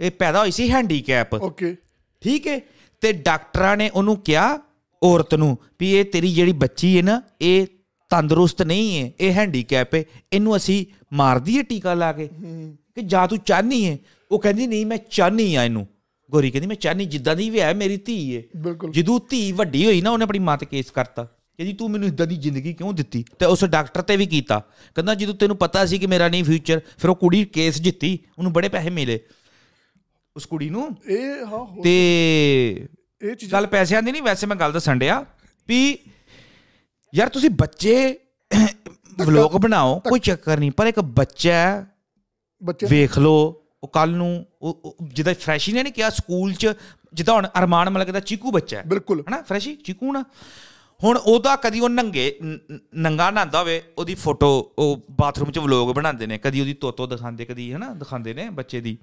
A: ਇਹ ਪੈਦਾ ਹੋਈ ਸੀ ਹੈਂਡੀਕੈਪ
B: ਓਕੇ
A: ਠੀਕ ਹੈ? ਤੇ ਡਾਕਟਰਾਂ ਨੇ ਉਹਨੂੰ ਕਿਹਾ ਔਰਤ ਨੂੰ ਵੀ ਇਹ ਤੇਰੀ ਜਿਹੜੀ ਬੱਚੀ ਹੈ ਨਾ ਇਹ ਤੰਦਰੁਸਤ ਨਹੀਂ ਹੈ ਇਹ ਹੈਂਡੀਕੈਪ ਹੈ ਇਹਨੂੰ ਅਸੀਂ ਮਾਰ ਦਈਏ ਟੀਕਾ ਲਾ ਕੇ ਕਿ ਜਾਂ ਤੂੰ ਚਾਹਨੀ ਹੈ? ਉਹ ਕਹਿੰਦੀ ਨਹੀਂ ਮੈਂ ਚਾਹਨੀ ਆ ਇਹਨੂੰ। ਗੋਰੀ ਕਹਿੰਦੀ ਮੈਂ ਚਾਹਨੀ ਜਿੱਦਾਂ ਦੀ ਵੀ ਹੈ ਮੇਰੀ ਧੀ ਹੈ। ਜਦੋਂ ਧੀ ਵੱਡੀ ਹੋਈ ਨਾ ਉਹਨੇ ਆਪਣੀ ਮਾਂ ਤੇ ਕੇਸ ਕਰਤਾ। ਕਹਿੰਦੀ ਤੂੰ ਮੈਨੂੰ ਇਦਾਂ ਦੀ ਜ਼ਿੰਦਗੀ ਕਿਉਂ ਦਿੱਤੀ? ਤੇ ਉਸ ਡਾਕਟਰ ਤੇ ਵੀ ਕੀਤਾ। ਕਹਿੰਦਾ ਜਦੋਂ ਤੈਨੂੰ ਪਤਾ ਸੀ ਕਿ ਮੇਰਾ ਨਹੀਂ ਫਿਊਚਰ ਫਿਰ ਉਹ ਕੁੜੀ ਕੇਸ ਜਿੱਤੀ ਉਹਨੂੰ ਬੜੇ ਪੈਸੇ ਮਿਲੇ। ਉਸ ਕੁੜੀ ਨੂੰ
B: ਇਹ ਹੋ-
A: ਤੇ
B: ਇਹ ਚੀਜ਼ਾਂ
A: ਗੱਲ ਪੈਸਿਆਂ ਦੀ ਨਹੀਂ ਵੈਸੇ ਮੈਂ ਗੱਲ ਦੱਸਣ ਡਿਆ ਵੀ ਯਾਰ ਤੁਸੀਂ ਬੱਚੇ ਵਲੌਗ ਬਣਾਓ ਕੋਈ ਚੱਕਰ ਨਹੀਂ ਪਰ ਇੱਕ ਬੱਚਾ ਹੈ,
B: ਬੱਚੇ
A: ਵੇਖ ਲਓ ਉਹ ਕੱਲ ਨੂੰ ਉਹ- ਜਿੱਦਾਂ ਫਰੈਸ਼ੀ ਨੇ ਨਹੀਂ ਕਿਹਾ ਸਕੂਲ 'ਚ ਜਿੱਦਾਂ ਹੁਣ ਅਰਮਾਨ ਮਲਕ ਦਾ ਚੀਕੂ ਬੱਚਾ ਹੈ।
B: ਬਿਲਕੁਲ।
A: ਹਨਾ ਫਰੈਸ਼ੀ ਚੀਕੂ ਨਾ। ਹੁਣ ਉਹਦਾ ਕਦੀ ਉਹ ਨੰਗੇ ਨੰਗਾ ਨਹਾਉਂਦਾ ਹੋਵੇ ਉਹਦੀ ਫੋਟੋ ਉਹ ਬਾਥਰੂਮ 'ਚ ਵਲੌਗ ਬਣਾਉਂਦੇ ਨੇ ਕਦੀ ਉਹਦੀ ਤੋਤੋ ਦਿਖਾਉਂਦੇ ਕਦੀ ਹਨਾ ਦਿਖਾਉਂਦੇ ਨੇ ਬੱਚੇ ਦੀ।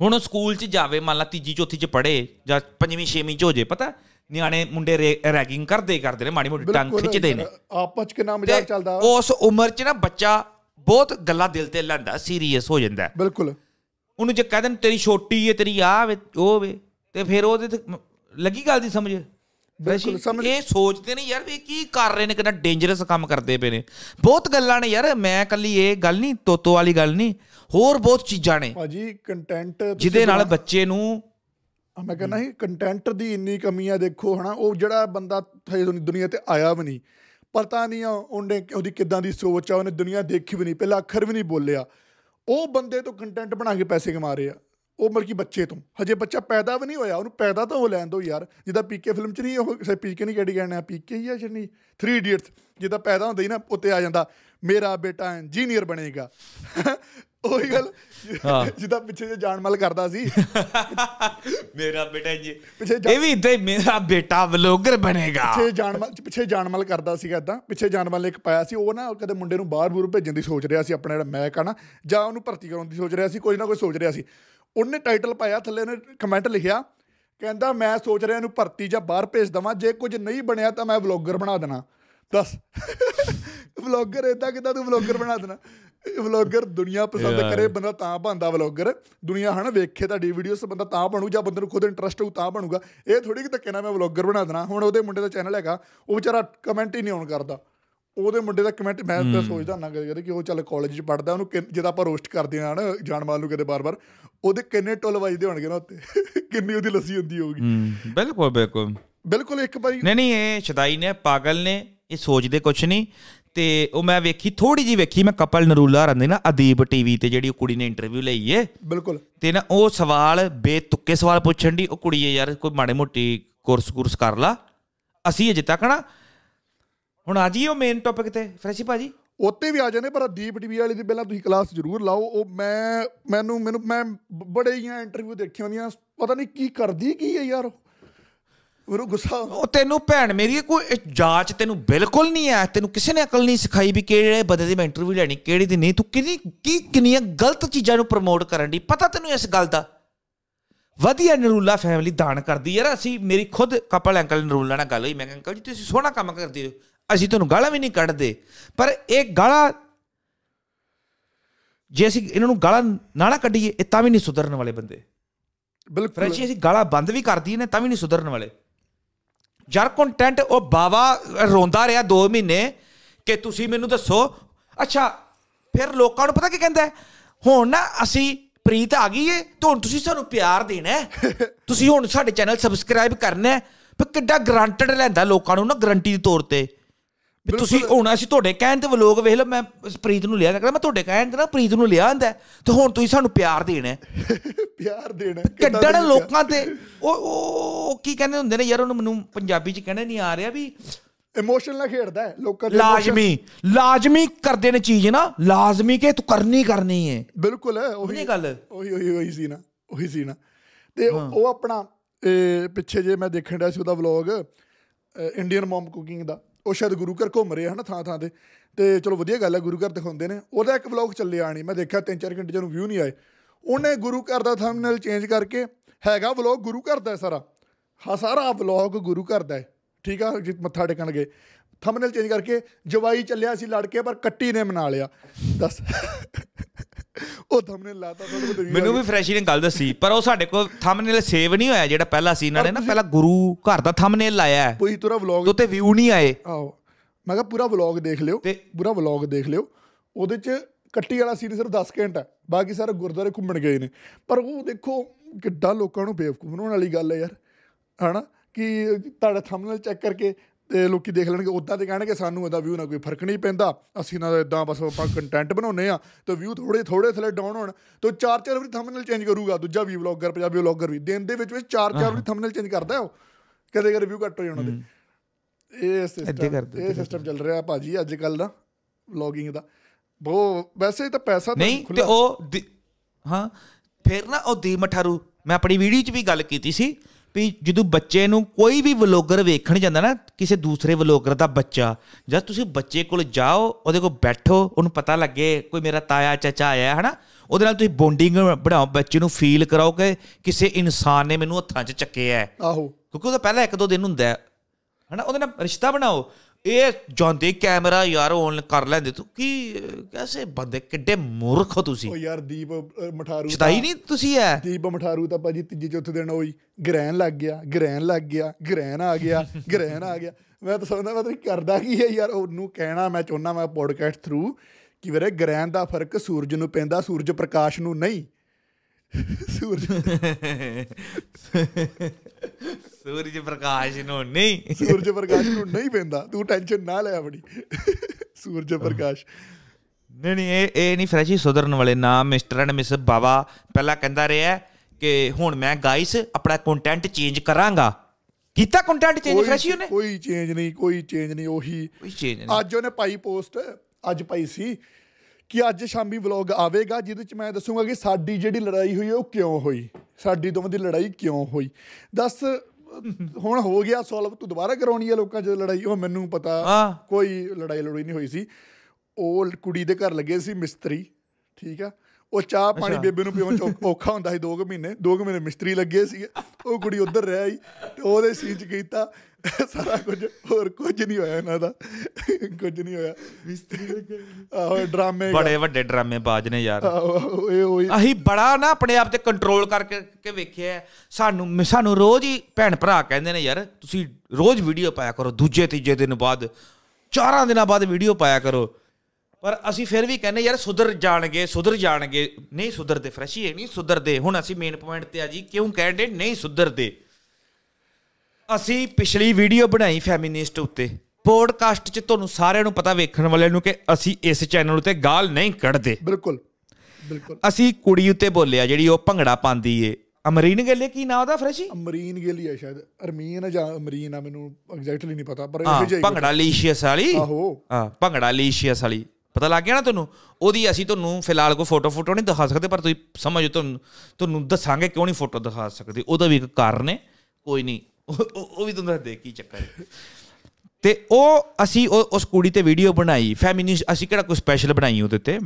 A: ਹੁਣ ਉਹ ਸਕੂਲ 'ਚ ਜਾਵੇ ਮੰਨ ਲਾ ਤੀਜੀ ਚੌਥੀ 'ਚ ਪੜ੍ਹੇ ਜਾਂ ਪੰਜਵੀਂ ਛੇਵੀਂ 'ਚ ਹੋ ਜੇ ਪਤਾ ਨਿਆਣੇ ਮੁੰਡੇ ਰੈਗਿੰਗ ਕਰਦੇ ਕਰਦੇ ਨੇ ਮਾੜੀ ਮੋਟੀ ਟੰਗ ਖਿੱਚਦੇ ਨੇ।
B: ਆਪਸ ਚ ਕਿੰਨਾ ਮਜ਼ਾਕ ਚੱਲਦਾ
A: ਉਸ ਉਮਰ 'ਚ ਨਾ ਬੱਚਾ ਬਹੁਤ ਗੱਲਾਂ ਦਿਲ ਤੇ ਲੈਂਦਾ ਸੀਰੀਅਸ ਹੋ ਜਾਂਦਾ।
B: ਬਿਲਕੁਲ।
A: ਉਹਨੂੰ ਜੇ ਕਹਿ ਦੇਣ ਤੇਰੀ ਛੋਟੀ ਏ ਤੇਰੀ ਆ ਵੇ ਉਹ ਵੇ ਤੇ ਫਿਰ ਉਹਦੇ ਲੱਗੀ ਗੱਲ ਦੀ ਸਮਝ?
B: ਬਿਲਕੁਲ, ਸਮਝ-
A: ਇਹ ਸੋਚਦੇ ਨੇ ਯਾਰ ਵੀ ਕੀ ਕਰ ਰਹੇ ਨੇ ਕਿੰਨਾ ਡੇਂਜਰਸ ਕੰਮ ਕਰਦੇ ਪਏ ਨੇ। ਬਹੁਤ ਗੱਲਾਂ ਨੇ ਯਾਰ ਮੈਂ ਕੱਲੀ ਇਹ ਗੱਲ ਨਹੀਂ ਤੋਤੋ ਵਾਲੀ ਗੱਲ ਨਹੀਂ ਹੋਰ ਬਹੁਤ ਚੀਜ਼ਾਂ ਨੇ।
B: ਭਾਜੀ ਕੰਟੈਂਟ
A: ਜਿਹਦੇ ਨਾਲ ਬੱਚੇ ਨੂੰ
B: ਮੈਂ ਕਹਿੰਦਾ ਸੀ ਕੰਟੈਂਟ ਦੀ ਇੰਨੀ ਕਮੀ ਆ ਦੇਖੋ ਹਨਾ ਉਹ ਜਿਹੜਾ ਬੰਦਾ ਦੁਨੀਆ ਤੇ ਆਇਆ ਵੀ ਨਹੀਂ। ਪਤਾ ਨਹੀਂ ਉਹਨੇ ਉਹਦੀ ਕਿੱਦਾਂ ਦੀ ਸੋਚ ਆ ਉਹਨੇ ਦੁਨੀਆ ਦੇਖੀ ਵੀ ਨਹੀਂ ਪਹਿਲਾਂ ਅੱਖਰ ਵੀ ਨਹੀਂ ਬੋਲਿਆ। ਉਹ ਬੰਦੇ ਤੋਂ ਕੰਟੈਂਟ ਬਣਾ ਕੇ ਪੈਸੇ ਕਮਾ ਰਹੇ ਆ। ਉਹ ਮਤਲਬ ਕਿ ਬੱਚੇ ਤੋਂ। ਹਜੇ ਬੱਚਾ ਪੈਦਾ ਵੀ ਨਹੀਂ ਹੋਇਆ ਉਹਨੂੰ ਪੈਦਾ ਤਾਂ ਹੋ ਲੈਣ ਦਿਓ ਯਾਰ। ਜਿੱਦਾਂ ਪੀਕੇ ਫਿਲਮ 'ਚ ਨਹੀਂ ਉਹ ਪੀਕੇ ਨਹੀਂ ਕਿਹੜੀ ਕਹਿਣਾ ਪੀਕੇ ਹੀ ਆ ਜਰਨੀ 3 ਇਡੀਅਟਸ ਜਿੱਦਾਂ ਪੈਦਾ ਹੁੰਦਾ ਹੀ ਨਾ ਉੱਤੇ ਆ ਜਾਂਦਾ ਮੇਰਾ ਬੇਟਾ ਇੰਜੀਨੀਅਰ ਬਣੇਗਾ। ਉਹੀ ਗੱਲ। ਜਿੱਦਾਂ ਪਿੱਛੇ ਜੇ ਜਾਨਮਲ ਕਰਦਾ ਸੀ।
A: ਮੇਰਾ ਬੇਟਾ ਜੀ ਇਹ ਵੀ ਇਦਾਂ ਹੀ ਮੇਰਾ ਬੇਟਾ ਵਲੋਗਰ ਬਣੇਗਾ।
B: ਪਿੱਛੇ ਜਾਨਮਲ ਪਿੱਛੇ ਜਾਨਮਲ ਕਰਦਾ ਸੀਗਾ ਇਦਾਂ। ਪਿੱਛੇ ਜਾਨਮਲ ਇੱਕ ਪਾਇਆ ਸੀ ਉਹ ਨਾ ਕਦੇ ਮੁੰਡੇ ਨੂੰ ਬਾਹਰ ਬੂਰ ਭੇਜਣ ਦੀ ਸੋਚ ਰਿਹਾ ਸੀ ਆਪਣਾ ਜਿਹੜਾ ਮੈਕ ਆ ਨਾ ਜਾਂ ਉਹਨੂੰ ਭਰਤੀ ਕਰਾਉਣ ਦੀ ਸੋਚ ਰਿਹਾ ਸੀ ਕੋਈ ਨਾ ਕੋਈ ਸੋਚ ਰਿਹਾ ਸੀ। ਉਹਨੇ ਟਾਈਟਲ ਪਾਇਆ ਥੱਲੇ ਉਹਨੇ ਕਮੈਂਟ ਲਿਖਿਆ ਕਹਿੰਦਾ ਮੈਂ ਸੋਚ ਰਿਹਾ ਇਹਨੂੰ ਭਰਤੀ ਜਾਂ ਬਾਹਰ ਭੇਜ ਦਵਾਂ ਜੇ ਕੁਝ ਨਹੀਂ ਬਣਿਆ ਤਾਂ ਮੈਂ ਵਲੌਗਰ ਬਣਾ ਦੇਣਾ। ਦੱਸ। ਵਲੌਗਰ ਇਦਾਂ ਕਿਦਾਂ ਤੂੰ ਵਲੌਗਰ ਬਣਾ ਦੇਣਾ? ਵਲੌਗਰ ਦੁਨੀਆ ਪਸੰਦ ਕਰੇ ਬੰਦਾ ਤਾਂ ਬਣਦਾ ਵਲੌਗਰ ਦੁਨੀਆ ਹਨਾ ਵੇਖੇ ਤੁਹਾਡੀ ਵੀਡੀਓਸ ਬੰਦਾ ਤਾਂ ਬਣੂ ਜਾਂ ਬੰਦੇ ਨੂੰ ਖੁਦ ਇੰਟਰਸਟ ਹੋਊ ਤਾਂ ਬਣੂਗਾ। ਇਹ ਥੋੜੀ ਕਿ ਧੱਕੇ ਨਾਲ ਮੈਂ ਵਲੌਗਰ ਬਣਾ ਦੇਣਾ। ਹੁਣ ਉਹਦੇ ਮੁੰਡੇ ਦਾ ਚੈਨਲ ਹੈਗਾ ਉਹ ਵਿਚਾਰਾ ਕਮੈਂਟ ਹੀ ਨਹੀਂ ਆਨ ਕਰਦਾ। ਉਹਦੇ ਮੁੰਡੇ ਦਾ ਕਮੈਂਟ ਮੈਂ ਤਾਂ ਸੋਚਦਾ ਨਾ ਕਦੇ ਕਿ ਉਹ ਚੱਲ ਕਾਲਜ 'ਚ ਪੜਦਾ ਉਹਨੂੰ ਜਦੋਂ ਆਪਾਂ ਰੋਸਟ ਕਰਦੇ ਆ ਨਾ ਜਾਨ ਮਾਲ ਨੂੰ ਕਦੇ ਬਾਰ-ਬਾਰ ਉਹਦੇ ਕਿੰਨੇ ਟੁੱਲ ਵੱਜਦੇ ਹੋਣਗੇ ਨਾ ਉੱਤੇ। ਕਿੰਨੀ ਉਹਦੀ ਲੱਸੀ ਹੁੰਦੀ ਹੋਊਗੀ।
A: ਬਿਲਕੁਲ ਬਿਲਕੁਲ।
B: ਬਿਲਕੁਲ ਇੱਕ ਵਾਰੀ
A: ਨਹੀਂ ਨਹੀਂ ਇਹ ਸ਼ਦਾਈ ਨੇ ਪਾਗਲ ਨੇ ਇਹ ਸੋਚਦੇ ਕੁਛ ਨਹੀਂ। ਤੇ ਉਹ ਮੈਂ ਵੇਖੀ ਥੋੜੀ ਜੀ ਵੇਖੀ ਮੈਂ ਕਪਲ ਨਰੂਲਾ ਹਰਨ ਦੀ ਨਾ ਅਦੀਬ ਟੀਵੀ ਤੇ ਜਿਹੜੀ ਉਹ ਕੁੜੀ ਨੇ ਇੰਟਰਵਿਊ ਲਈ ਏ।
B: ਬਿਲਕੁਲ।
A: ਤੇ ਨਾ ਉਹ ਸਵਾਲ ਬੇਤੁੱਕੇ ਸਵਾਲ ਪੁੱਛਣ ਦੀ ਉਹ ਕੁੜੀ ਏ ਯਾਰ ਕੋਈ ਮਾੜੇ ਮੋਟੀ ਕੋਰਸ ਕੁਰਸ ਕਰ ਲਾ। ਅਸੀਂ ਅਜੇ ਤੱਕ ਨਾ ਹੁਣ ਆ ਜੀ ਉਹ ਮੇਨ ਟੌਪਿਕ ਤੇ। ਫਰੈਸ਼ੀ ਭਾਜੀ?
B: ਉੱਤੇ ਵੀ ਆ ਜਾਂਦੇ ਪਰ ਦੀਪ ਟੀਵੀ ਵਾਲੀ ਦੀ ਪਹਿਲਾਂ ਤੁਸੀਂ ਕਲਾਸ ਜ਼ਰੂਰ ਲਾਓ। ਉਹ ਮੈਂ ਮੈਨੂੰ ਮੈਨੂੰ ਮੈਂ ਬੜੇ ਹੀ ਇੰਟਰਵਿਊ ਦੇਖੀਆਂ ਹੁੰਦੀਆਂ ਪਤਾ ਨਹੀਂ ਕੀ ਕਰਦੀ ਕੀ ਹੈ ਯਾਰ? ਉਹ। ਗੁੱਸਾ
A: ਉਹ ਤੈਨੂੰ ਭੈਣ ਮੇਰੀ ਕੋਈ ਜਾਂਚ ਤੈਨੂੰ ਬਿਲਕੁਲ ਨਹੀਂ ਹੈ। ਤੈਨੂੰ ਕਿਸੇ ਨੇ ਅਕਲ ਨਹੀਂ ਸਿਖਾਈ ਵੀ ਕਿਹੜੇ ਬੰਦੇ ਦੀ ਮੈਂ ਇੰਟਰਵਿਊ ਲੈਣੀ ਕਿਹੜੀ ਦੀ ਨਹੀਂ। ਤੂੰ ਕਿੰਨੀ ਕੀ ਕਿੰਨੀਆਂ ਗਲਤ ਚੀਜ਼ਾਂ ਨੂੰ ਪ੍ਰਮੋਟ ਕਰਨ ਦੀ ਪਤਾ ਤੈਨੂੰ ਇਸ ਗੱਲ ਦਾ? ਵਧੀਆ ਨਰੂਲਾ ਫੈਮਿਲੀ ਦਾਨ ਕਰਦੀ ਯਾਰ। ਅਸੀਂ ਮੇਰੀ ਖੁਦ ਕਪਲ ਅੰਕਲ ਨਰੂਲਾ ਨਾਲ ਗੱਲ ਹੋਈ। ਮੈਂ ਕਿਹਾ ਅੰਕਲ ਜੀ ਤੁਸੀਂ ਸੋਹਣਾ ਕੰਮ ਕਰਦੇ ਹੋ। ਅਸੀਂ ਤੁਹਾਨੂੰ ਗਾਲਾਂ ਵੀ ਨਹੀਂ ਕੱਢਦੇ ਪਰ ਇਹ ਗਾਲਾਂ ਜੇ ਅਸੀਂ ਇਹਨਾਂ ਨੂੰ ਗਾਲਾਂ ਨਾ ਨਾ ਕੱਢੀਏ ਇਹ ਤਾਂ ਵੀ ਨਹੀਂ ਸੁਧਰਨ ਵਾਲੇ ਬੰਦੇ
B: ਬਿਲਕੁਲ
A: ਫਰੈਂਚੀ ਅਸੀਂ ਗਾਲਾਂ ਬੰਦ ਵੀ ਕਰਦੀ ਨੇ ਤਾਂ ਵੀ ਨਹੀਂ ਸੁਧਰਨ ਵਾਲੇ ਯਾਰ ਕੰਟੈਂਟ ਉਹ ਬਾਵਾ ਰੋਂਦਾ ਰਿਹਾ 2 ਮਹੀਨੇ ਕਿ ਤੁਸੀਂ ਮੈਨੂੰ ਦੱਸੋ ਅੱਛਾ ਫਿਰ ਲੋਕਾਂ ਨੂੰ ਪਤਾ ਕੀ ਕਹਿੰਦਾ? ਹੁਣ ਨਾ ਅਸੀਂ ਪ੍ਰੀਤ ਆ ਗਈ ਏ ਤੇ ਹੁਣ ਤੁਸੀਂ ਸਾਨੂੰ ਪਿਆਰ ਦੇਣਾ। ਤੁਸੀਂ ਹੁਣ ਸਾਡੇ ਚੈਨਲ ਸਬਸਕ੍ਰਾਈਬ ਕਰਨਾ ਹੈ। ਵੀ ਕਿੱਡਾ ਗਰੰਟਡ ਲੈਂਦਾ ਲੋਕਾਂ ਨੂੰ ਨਾ ਗਰੰਟੀ ਦੇ ਤੌਰ ਤੇ ਵੀ ਤੁਸੀਂ ਹੁਣ ਅਸੀਂ ਤੁਹਾਡੇ ਕਹਿਣ ਤੇ ਵਲੋਗ ਵੇਖ ਲਓ ਮੈਂ ਪ੍ਰੀਤ ਨੂੰ ਲਿਆ ਕਹਿੰਦਾ ਮੈਂ ਤੁਹਾਡੇ ਕਹਿਣ ਤੇ ਨਾ ਪ੍ਰੀਤ ਨੂੰ ਲਿਆ ਹੁੰਦਾ ਤੇ ਹੁਣ ਤੁਸੀਂ ਸਾਨੂੰ ਪਿਆਰ ਦੇਣਾ।
B: ਪਿਆਰ ਦੇਣਾ ਦੇਣਾ
A: ਲੋਕਾਂ ਤੇ। ਉਹ ਉਹ ਕੀ ਕਹਿੰਦੇ ਹੁੰਦੇ ਨੇ ਯਾਰ ਉਹਨੂੰ ਮੈਨੂੰ ਪੰਜਾਬੀ ਚ ਕਹਿਣਾ ਨਹੀਂ ਆ ਰਿਹਾ ਵੀ
B: ਇਮੋਸ਼ਨ ਨਾਲ ਖੇਡਦਾ ਹੈ ਲੋਕਾਂ ਦੇ
A: ਲਾਜ਼ਮੀ ਲਾਜ਼ਮੀ ਕਰਦੇ ਨੇ ਚੀਜ਼ ਨਾ ਲਾਜ਼ਮੀ ਕਿ ਤੂੰ ਕਰਨੀ ਕਰਨੀ ਹੈ।
B: ਬਿਲਕੁਲ ਹੈ ਉਹੀ
A: ਗੱਲ।
B: ਉਹੀ ਉਹੀ ਉਹੀ ਸੀ ਨਾ ਉਹੀ ਸੀ ਨਾ। ਤੇ ਉਹ ਆਪਣਾ ਪਿੱਛੇ ਜੇ ਮੈਂ ਦੇਖਣ ਡਿਆ ਸੀ ਉਹਦਾ ਵਲੌਗ ਇੰਡੀਅਨ ਮਮ ਕੁਕਿੰਗ ਦਾ। ਉਹ ਸ਼ਾਇਦ ਗੁਰੂ ਘਰ ਘੁੰਮ ਰਹੇ ਹਨ ਥਾਂ ਥਾਂ ਤੇ। ਤੇ ਚਲੋ ਵਧੀਆ ਗੱਲ ਹੈ ਗੁਰੂ ਘਰ ਦਿਖਾਉਂਦੇ ਨੇ। ਉਹਦਾ ਇੱਕ ਵਲੌਗ ਚੱਲਿਆ ਨਹੀਂ ਮੈਂ ਦੇਖਿਆ 3-4 ਘੰਟੇ ਜਦੋਂ ਵਿਊ ਨਹੀਂ ਆਏ। ਉਹਨੇ ਗੁਰੂ ਘਰ ਦਾ ਥੰਬਨੇਲ ਚੇਂਜ ਕਰਕੇ ਹੈਗਾ ਵਲੌਗ ਗੁਰੂ ਘਰ ਦਾ ਹੈ ਸਾਰਾ। ਹਾਂ, ਸਾਰਾ ਵਲੌਗ ਗੁਰੂ ਘਰ ਦਾ ਹੈ। ਠੀਕ ਆ ਜਿ- ਮੱਥਾ ਟੇਕਣ ਗਏ। ਥੰਬਨੇਲ ਚੇਂਜ ਕਰਕੇ ਜਵਾਈ ਚੱਲਿਆ ਸੀ ਲੜ ਕੇ ਪਰ ਕੱਟੀ ਨੇ ਮਨਾ ਲਿਆ। ਦੱਸ। ਉਹ ਥੰਬਨੇਲ ਲਾਤਾ ਤੁਹਾਨੂੰ ਵੀ
A: ਮੈਨੂੰ ਵੀ ਫਰੈਸ਼ੀ ਨੇ ਗੱਲ ਦੱਸੀ ਪਰ ਉਹ ਸਾਡੇ ਕੋਲ ਥੰਬਨੇਲ ਸੇਵ ਨਹੀਂ ਹੋਇਆ ਜਿਹੜਾ ਪਹਿਲਾ ਸੀ ਇਹਨਾਂ ਨੇ ਨਾ ਪਹਿਲਾਂ ਗੁਰੂ ਘਰ ਦਾ ਥੰਬਨੇਲ ਲਾਇਆ ਹੈ।
B: ਕੋਈ ਤੁਰਾ ਵਲੌਗ
A: ਤੇ ਵਿਊ ਨਹੀਂ ਆਏ।
B: ਆਓ ਮੈਂ ਕਿਹਾ ਪੂਰਾ ਵਲੌਗ ਦੇਖ ਲਿਓ
A: ਤੇ-
B: ਪੂਰਾ ਵਲੌਗ ਦੇਖ ਲਿਓ। ਉਹਦੇ ਚ ਕੱਟੀ ਵਾਲਾ ਸੀਨ ਸਿਰਫ 10 ਘੰਟ ਹੈ ਬਾਕੀ ਸਾਰੇ ਗੁਰਦੁਆਰੇ ਘੁੰਮਣ ਗਏ ਨੇ। ਪਰ ਉਹ ਦੇਖੋ ਕਿੱਡਾ ਲੋਕਾਂ ਨੂੰ ਬੇਵਕੂਫ ਬਣਾਉਣ ਵਾਲੀ ਗੱਲ ਹੈ ਯਾਰ। ਹਨਾ? ਕਿ ਤੁਹਾਡਾ ਥੰਬਨੇਲ ਚੈੱਕ ਕਰਕੇ ਤੇ ਲੋਕੀ ਦੇਖ ਲੈਣਗੇ ਉਦਾਂ ਤੇ ਕਹਿਣਗੇ ਸਾਨੂੰ ਇਹਦਾ ਵਿਊ ਨਾਲ ਕੋਈ ਫ਼ਰਕ ਨਹੀਂ ਪੈਂਦਾ। ਅਸੀਂ ਨਾ ਇਦਾਂ ਬਸ ਆਪਾਂ ਕੰਟੈਂਟ ਬਣਾਉਨੇ ਆ ਤੇ ਵਿਊ ਥੋੜੇ ਥੋੜੇ ਥੱਲੇ ਡਾਊਨ ਹੋਣ। ਤੇ ਚਾਰ ਚਾਰ ਵਾਰੀ ਥੰਬਨੇਲ ਚੇਂਜ ਕਰੂਗਾ ਦੂਜਾ ਵੀ ਵਲੌਗਰ ਪੰਜਾਬੀ ਵਲੌਗਰ ਵੀ। ਦਿਨ ਦੇ ਵਿੱਚ ਵਿੱਚ ਚਾਰ ਚਾਰ ਵਾਰੀ ਥੰਬਨੇਲ ਚੇਂਜ ਕਰਦਾ ਉਹ। ਕਦੇ ਕਦੇ ਵਿਊ ਘੱਟ ਹੋ ਜਾਣਾ ਤੇ ਇਹ ਸਿਸਟਮ ਇਹ ਸਿਸਟਮ ਚੱਲ ਰਿਹਾ ਭਾਜੀ ਅੱਜ ਕੱਲ ਦਾ ਵਲੌਗਿੰਗ ਦਾ। ਬਹੁਤ ਵੈਸੇ ਤਾਂ ਪੈਸਾ ਤਾਂ
A: ਨਹੀਂ ਤੇ ਉਹ ਹਾਂ ਫਿਰ ਨਾ ਉਹ ਦੀ ਮਠਾਰੂ ਮੈਂ ਆਪਣੀ ਵੀਡੀਓ 'ਚ ਵੀ ਗੱਲ ਕੀਤੀ ਸੀ। ਵੀ ਜਦੋਂ ਬੱਚੇ ਨੂੰ ਕੋਈ ਵੀ ਵਲੋਗਰ ਵੇਖਣ ਜਾਂਦਾ ਨਾ ਕਿਸੇ ਦੂਸਰੇ ਵਲੋਗਰ ਦਾ ਬੱਚਾ ਜਦ ਤੁਸੀਂ ਬੱਚੇ ਕੋਲ ਜਾਓ ਉਹਦੇ ਕੋਲ ਬੈਠੋ ਉਹਨੂੰ ਪਤਾ ਲੱਗੇ ਕੋਈ ਮੇਰਾ ਤਾਇਆ ਚਾਚਾ ਆਇਆ ਹੈ ਹਨਾ? ਉਹਦੇ ਨਾਲ ਤੁਸੀਂ ਬੌਂਡਿੰਗ ਬਣਾਓ ਬੱਚੇ ਨੂੰ ਫੀਲ ਕਰਾਓ ਕਿ ਕਿਸੇ ਇਨਸਾਨ ਨੇ ਮੈਨੂੰ ਹੱਥਾਂ 'ਚ ਚੱਕਿਆ ਹੈ।
B: ਆਹੋ।
A: ਕਿਉਂਕਿ ਉਹਦਾ ਪਹਿਲਾ ਇੱਕ ਦੋ ਦਿਨ ਹੁੰਦਾ ਹੈ ਹਨਾ? ਉਹਦੇ ਨਾਲ ਰਿਸ਼ਤਾ ਬਣਾਓ। ਇਹ ਜਾਂਦੇ ਕੈਮਰਾ ਯਾਰ ਔਨ ਕਰ ਲੈਂਦੇ ਤੂੰ ਕੀ ਕੈਸੇ ਬੰਦੇ ਕਿੱਡੇ ਮੂਰਖ ਹੋ ਤੁਸੀਂ?
B: ਉਹ ਯਾਰ ਦੀਪ ਮਠਾਰੂ
A: ਚਤਾਈ ਨਹੀਂ ਤੁਸੀਂ ਐ?
B: ਦੀਪ ਮਠਾਰੂ ਤਾਂ ਭਾਜੀ ਤੀਜੇ ਚੌਥੇ ਦਿਨ ਹੋਈ ਗ੍ਰਹਿਣ ਲੱਗ ਗਿਆ ਗ੍ਰਹਿਣ ਲੱਗ ਗਿਆ ਗ੍ਰਹਿਣ ਆ ਗਿਆ ਗ੍ਰਹਿਣ ਆ ਗਿਆ। ਮੈਂ ਤਾਂ ਸਮਝਦਾ ਮੈਂ ਤਾਂ ਕਰਦਾ ਕੀ ਹੈ ਯਾਰ ਉਹਨੂੰ ਕਹਿਣਾ ਮੈਂ ਚਾਹੁੰਦਾ ਮੈਂ ਪੋਡਕਾਸਟ ਥਰੂ ਕਿ ਵੀਰੇ ਗ੍ਰਹਿਣ ਦਾ ਫ਼ਰਕ ਸੂਰਜ ਨੂੰ ਪੈਂਦਾ ਸੂਰਜ ਪ੍ਰਕਾਸ਼ ਨੂੰ ਨਹੀਂ। ਸੂਰਜ
A: ਸੂਰਜ ਪ੍ਰਕਾਸ਼ ਨੂੰ ਨਹੀਂ।
B: ਸੂਰਜ ਪ੍ਰਕਾਸ਼ ਨੂੰ ਨਹੀਂ ਪੈਂਦਾ ਤੂੰ ਟੈਨਸ਼ਨ ਨਾ ਲੈ ਆਪਣੀ। ਸੂਰਜ ਪ੍ਰਕਾਸ਼।
A: ਨਹੀਂ ਨਹੀਂ ਇਹ ਇਹ ਨਹੀਂ ਫਰੈਸ਼ੀ ਸੁਧਰਨ ਵਾਲੇ ਨਾ ਮਿਸਟਰ ਐਂਡ ਮਿਸ ਬਾਬਾ ਪਹਿਲਾਂ ਕਹਿੰਦਾ ਰਿਹਾ ਕਿ ਹੁਣ ਮੈਂ ਗਾਇਸ ਆਪਣਾ ਕੰਟੈਂਟ ਚੇਂਜ ਕਰਾਂਗਾ। ਕੀਤਾ ਕੰਟੈਂਟ ਚੇਂਜ ਫਰੈਸ਼ੀ ਉਹਨੇ?
B: ਕੋਈ ਚੇਂਜ ਨਹੀਂ ਕੋਈ ਚੇਂਜ ਨਹੀਂ ਉਹੀ।
A: ਕੋਈ ਚੇਂਜ ਨਹੀਂ।
B: ਅੱਜ ਉਹਨੇ ਪਾਈ ਪੋਸਟ ਅੱਜ ਪਾਈ ਸੀ ਕਿ ਅੱਜ ਸ਼ਾਮੀ ਵਲੌਗ ਆਵੇਗਾ ਜਿਹਦੇ ਚ ਮੈਂ ਦੱਸੂਗਾ ਕਿ ਸਾਡੀ ਜਿਹੜੀ ਲੜਾਈ ਹੋਈ ਉਹ ਕਿਉਂ ਹੋਈ? ਸਾਡੀ ਦੋਵਾਂ ਦੀ ਲੜਾਈ ਕਿਉਂ ਹੋਈ? ਦੱਸ ਹੁਣ ਹੋ ਗਿਆ ਸੋਲਵ ਤੂੰ ਦੁਬਾਰਾ ਕਰਾਉਣੀ ਹੈ ਲੋਕਾਂ 'ਚ ਲੜਾਈ ਉਹ ਮੈਨੂੰ ਪਤਾ। ਕੋਈ ਲੜਾਈ ਲੜੋਈ ਨਹੀਂ ਹੋਈ ਸੀ। ਉਹ ਕੁੜੀ ਦੇ ਘਰ ਲੱਗੇ ਸੀ ਮਿਸਤਰੀ ਠੀਕ ਆ? ਉਹ ਚਾਹ ਪਾਣੀ ਬੇਬੇ ਨੂੰ ਪਿਉਣ ਚ ਔਖਾ ਹੁੰਦਾ ਸੀ 2 ਮਹੀਨੇ 2 ਮਹੀਨੇ ਮਿਸਤਰੀ ਲੱਗੇ ਸੀਗੇ। ਉਹ ਕੁੜੀ ਉਧਰ ਰਹਿ ਆਈ ਤੇ ਉਹਦੇ ਸੀਨ ਚ ਕੀਤਾ। ਸਾਰਾ ਕੁਝ ਹੋਰ ਕੁਝ ਨਹੀਂ ਹੋਇਆ ਇਹਨਾਂ ਦਾ। ਕੁਝ ਨਹੀਂ ਹੋਇਆ। ਮਿਸਤਰੀ ਲੱਗੇ ਆਹੋ ਡਰਾਮੇ
A: ਬੜੇ ਵੱਡੇ ਡਰਾਮੇ ਬਾਜ ਨੇ ਯਾਰ।
B: ਇਹ ਉਹੀ।
A: ਅਸੀਂ ਬੜਾ ਨਾ ਆਪਣੇ ਆਪ ਤੇ ਕੰਟਰੋਲ ਕਰਕੇ ਕੇ ਵੇਖਿਆ। ਸਾਨੂੰ ਸਾਨੂੰ ਰੋਜ਼ ਹੀ ਭੈਣ ਭਰਾ ਕਹਿੰਦੇ ਨੇ ਯਾਰ ਤੁਸੀਂ ਰੋਜ਼ ਵੀਡੀਓ ਪਾਇਆ ਕਰੋ। ਦੂਜੇ ਤੀਜੇ ਦਿਨ ਬਾਅਦ ਚਾਰਾਂ ਦਿਨਾਂ ਬਾਅਦ ਵੀਡੀਓ ਪਾਇਆ ਕਰੋ। ਪਰ ਅਸੀਂ ਫਿਰ ਵੀ ਕਹਿੰਦੇ ਯਾਰ ਸੁਧਰ ਜਾਣਗੇ ਸੁਧਰ ਜਾਣਗੇ। ਨਹੀਂ ਸੁਧਰਦੇ ਫਰੈਸ਼ੀ ਹੈ ਨਹੀਂ ਸੁਧਰਦੇ। ਹੁਣ ਅਸੀਂ ਮੇਨ ਪੁਆਇੰਟ ਤੇ ਆ ਜੀ ਕਿਉਂ ਕਹਿੰਦੇ ਨਹੀਂ ਸੁਧਰਦੇ। ਅਸੀਂ ਪਿਛਲੀ ਵੀਡੀਓ ਬਣਾਈ ਫੈਮਿਨਿਸਟ ਉੱਤੇ। ਪੋਡਕਾਸਟ 'ਚ ਤੁਹਾਨੂੰ ਸਾਰਿਆਂ ਨੂੰ ਪਤਾ ਵੇਖਣ ਵਾਲਿਆਂ ਨੂੰ ਕਿ ਅਸੀਂ ਇਸ ਚੈਨਲ ਉਤੇ ਗਾਲ ਨਹੀਂ ਕੱਢਦੇ।
B: ਬਿਲਕੁਲ ਬਿਲਕੁਲ।
A: ਅਸੀਂ ਕੁੜੀ ਉੱਤੇ ਬੋਲਿਆ ਜਿਹੜੀ ਉਹ ਭੰਗੜਾ ਪਾਉਂਦੀ ਏ। ਅਮਰੀਨ ਗੱਲੇ ਕੀ ਨਾਂ ਉਹਦਾ ਫਰੈਸ਼ੀ
B: ਅਮਰੀਨ ਗਿੱਲ ਹੀ ਆ ਸ਼ਾਇਦ। ਅਰਮੀਨ ਜਾਂ ਅਮਰੀਨ ਆ ਮੈਨੂੰ ਐਗਜ਼ੈਕਟਲੀ ਨਹੀਂ ਪਤਾ ਪਰ ਇਹੋ
A: ਭੰਗੜਾ ਲੀਸ਼ੀਅਸ ਵਾਲੀ।
B: ਆਹੋ।
A: ਹਾਂ ਭੰਗੜਾ ਲੀਸ਼ੀਅਸ ਵਾਲੀ। ਪਤਾ ਲੱਗ ਗਿਆ ਨਾ ਤੁਹਾਨੂੰ? ਉਹਦੀ ਅਸੀਂ ਤੁਹਾਨੂੰ ਫਿਲਹਾਲ ਕੋਈ ਫੋਟੋ ਫੋਟੋ ਨਹੀਂ ਦਿਖਾ ਸਕਦੇ, ਪਰ ਤੁਸੀਂ ਸਮਝੋ ਤੁਹਾਨੂੰ ਤੁਹਾਨੂੰ ਦੱਸਾਂਗੇ ਕਿਉਂ ਨਹੀਂ ਫੋਟੋ ਦਿਖਾ ਸਕਦੇ। ਉਹਦਾ ਵੀ ਇੱਕ ਕਾਰਨ ਹੈ, ਕੋਈ ਨਹੀਂ। ਉਹ, ਉਹ- ਉਹ ਵੀ ਤੁਹਾਨੂੰ ਦੱਸ ਦੇ ਕੀ ਚੱਕਰ ਹੈ। ਤੇ ਉਹ ਅਸੀਂ ਉਹ- ਉਸ ਕੁੜੀ ਤੇ ਵੀਡੀਓ ਬਣਾਈ। ਫੈਮਿਨਿਸਟ ਅਸੀਂ ਕਿਹੜਾ ਕੋਈ ਸਪੈਸ਼ਲ ਬਣਾਈ ਉਹਦੇ ਤੇ?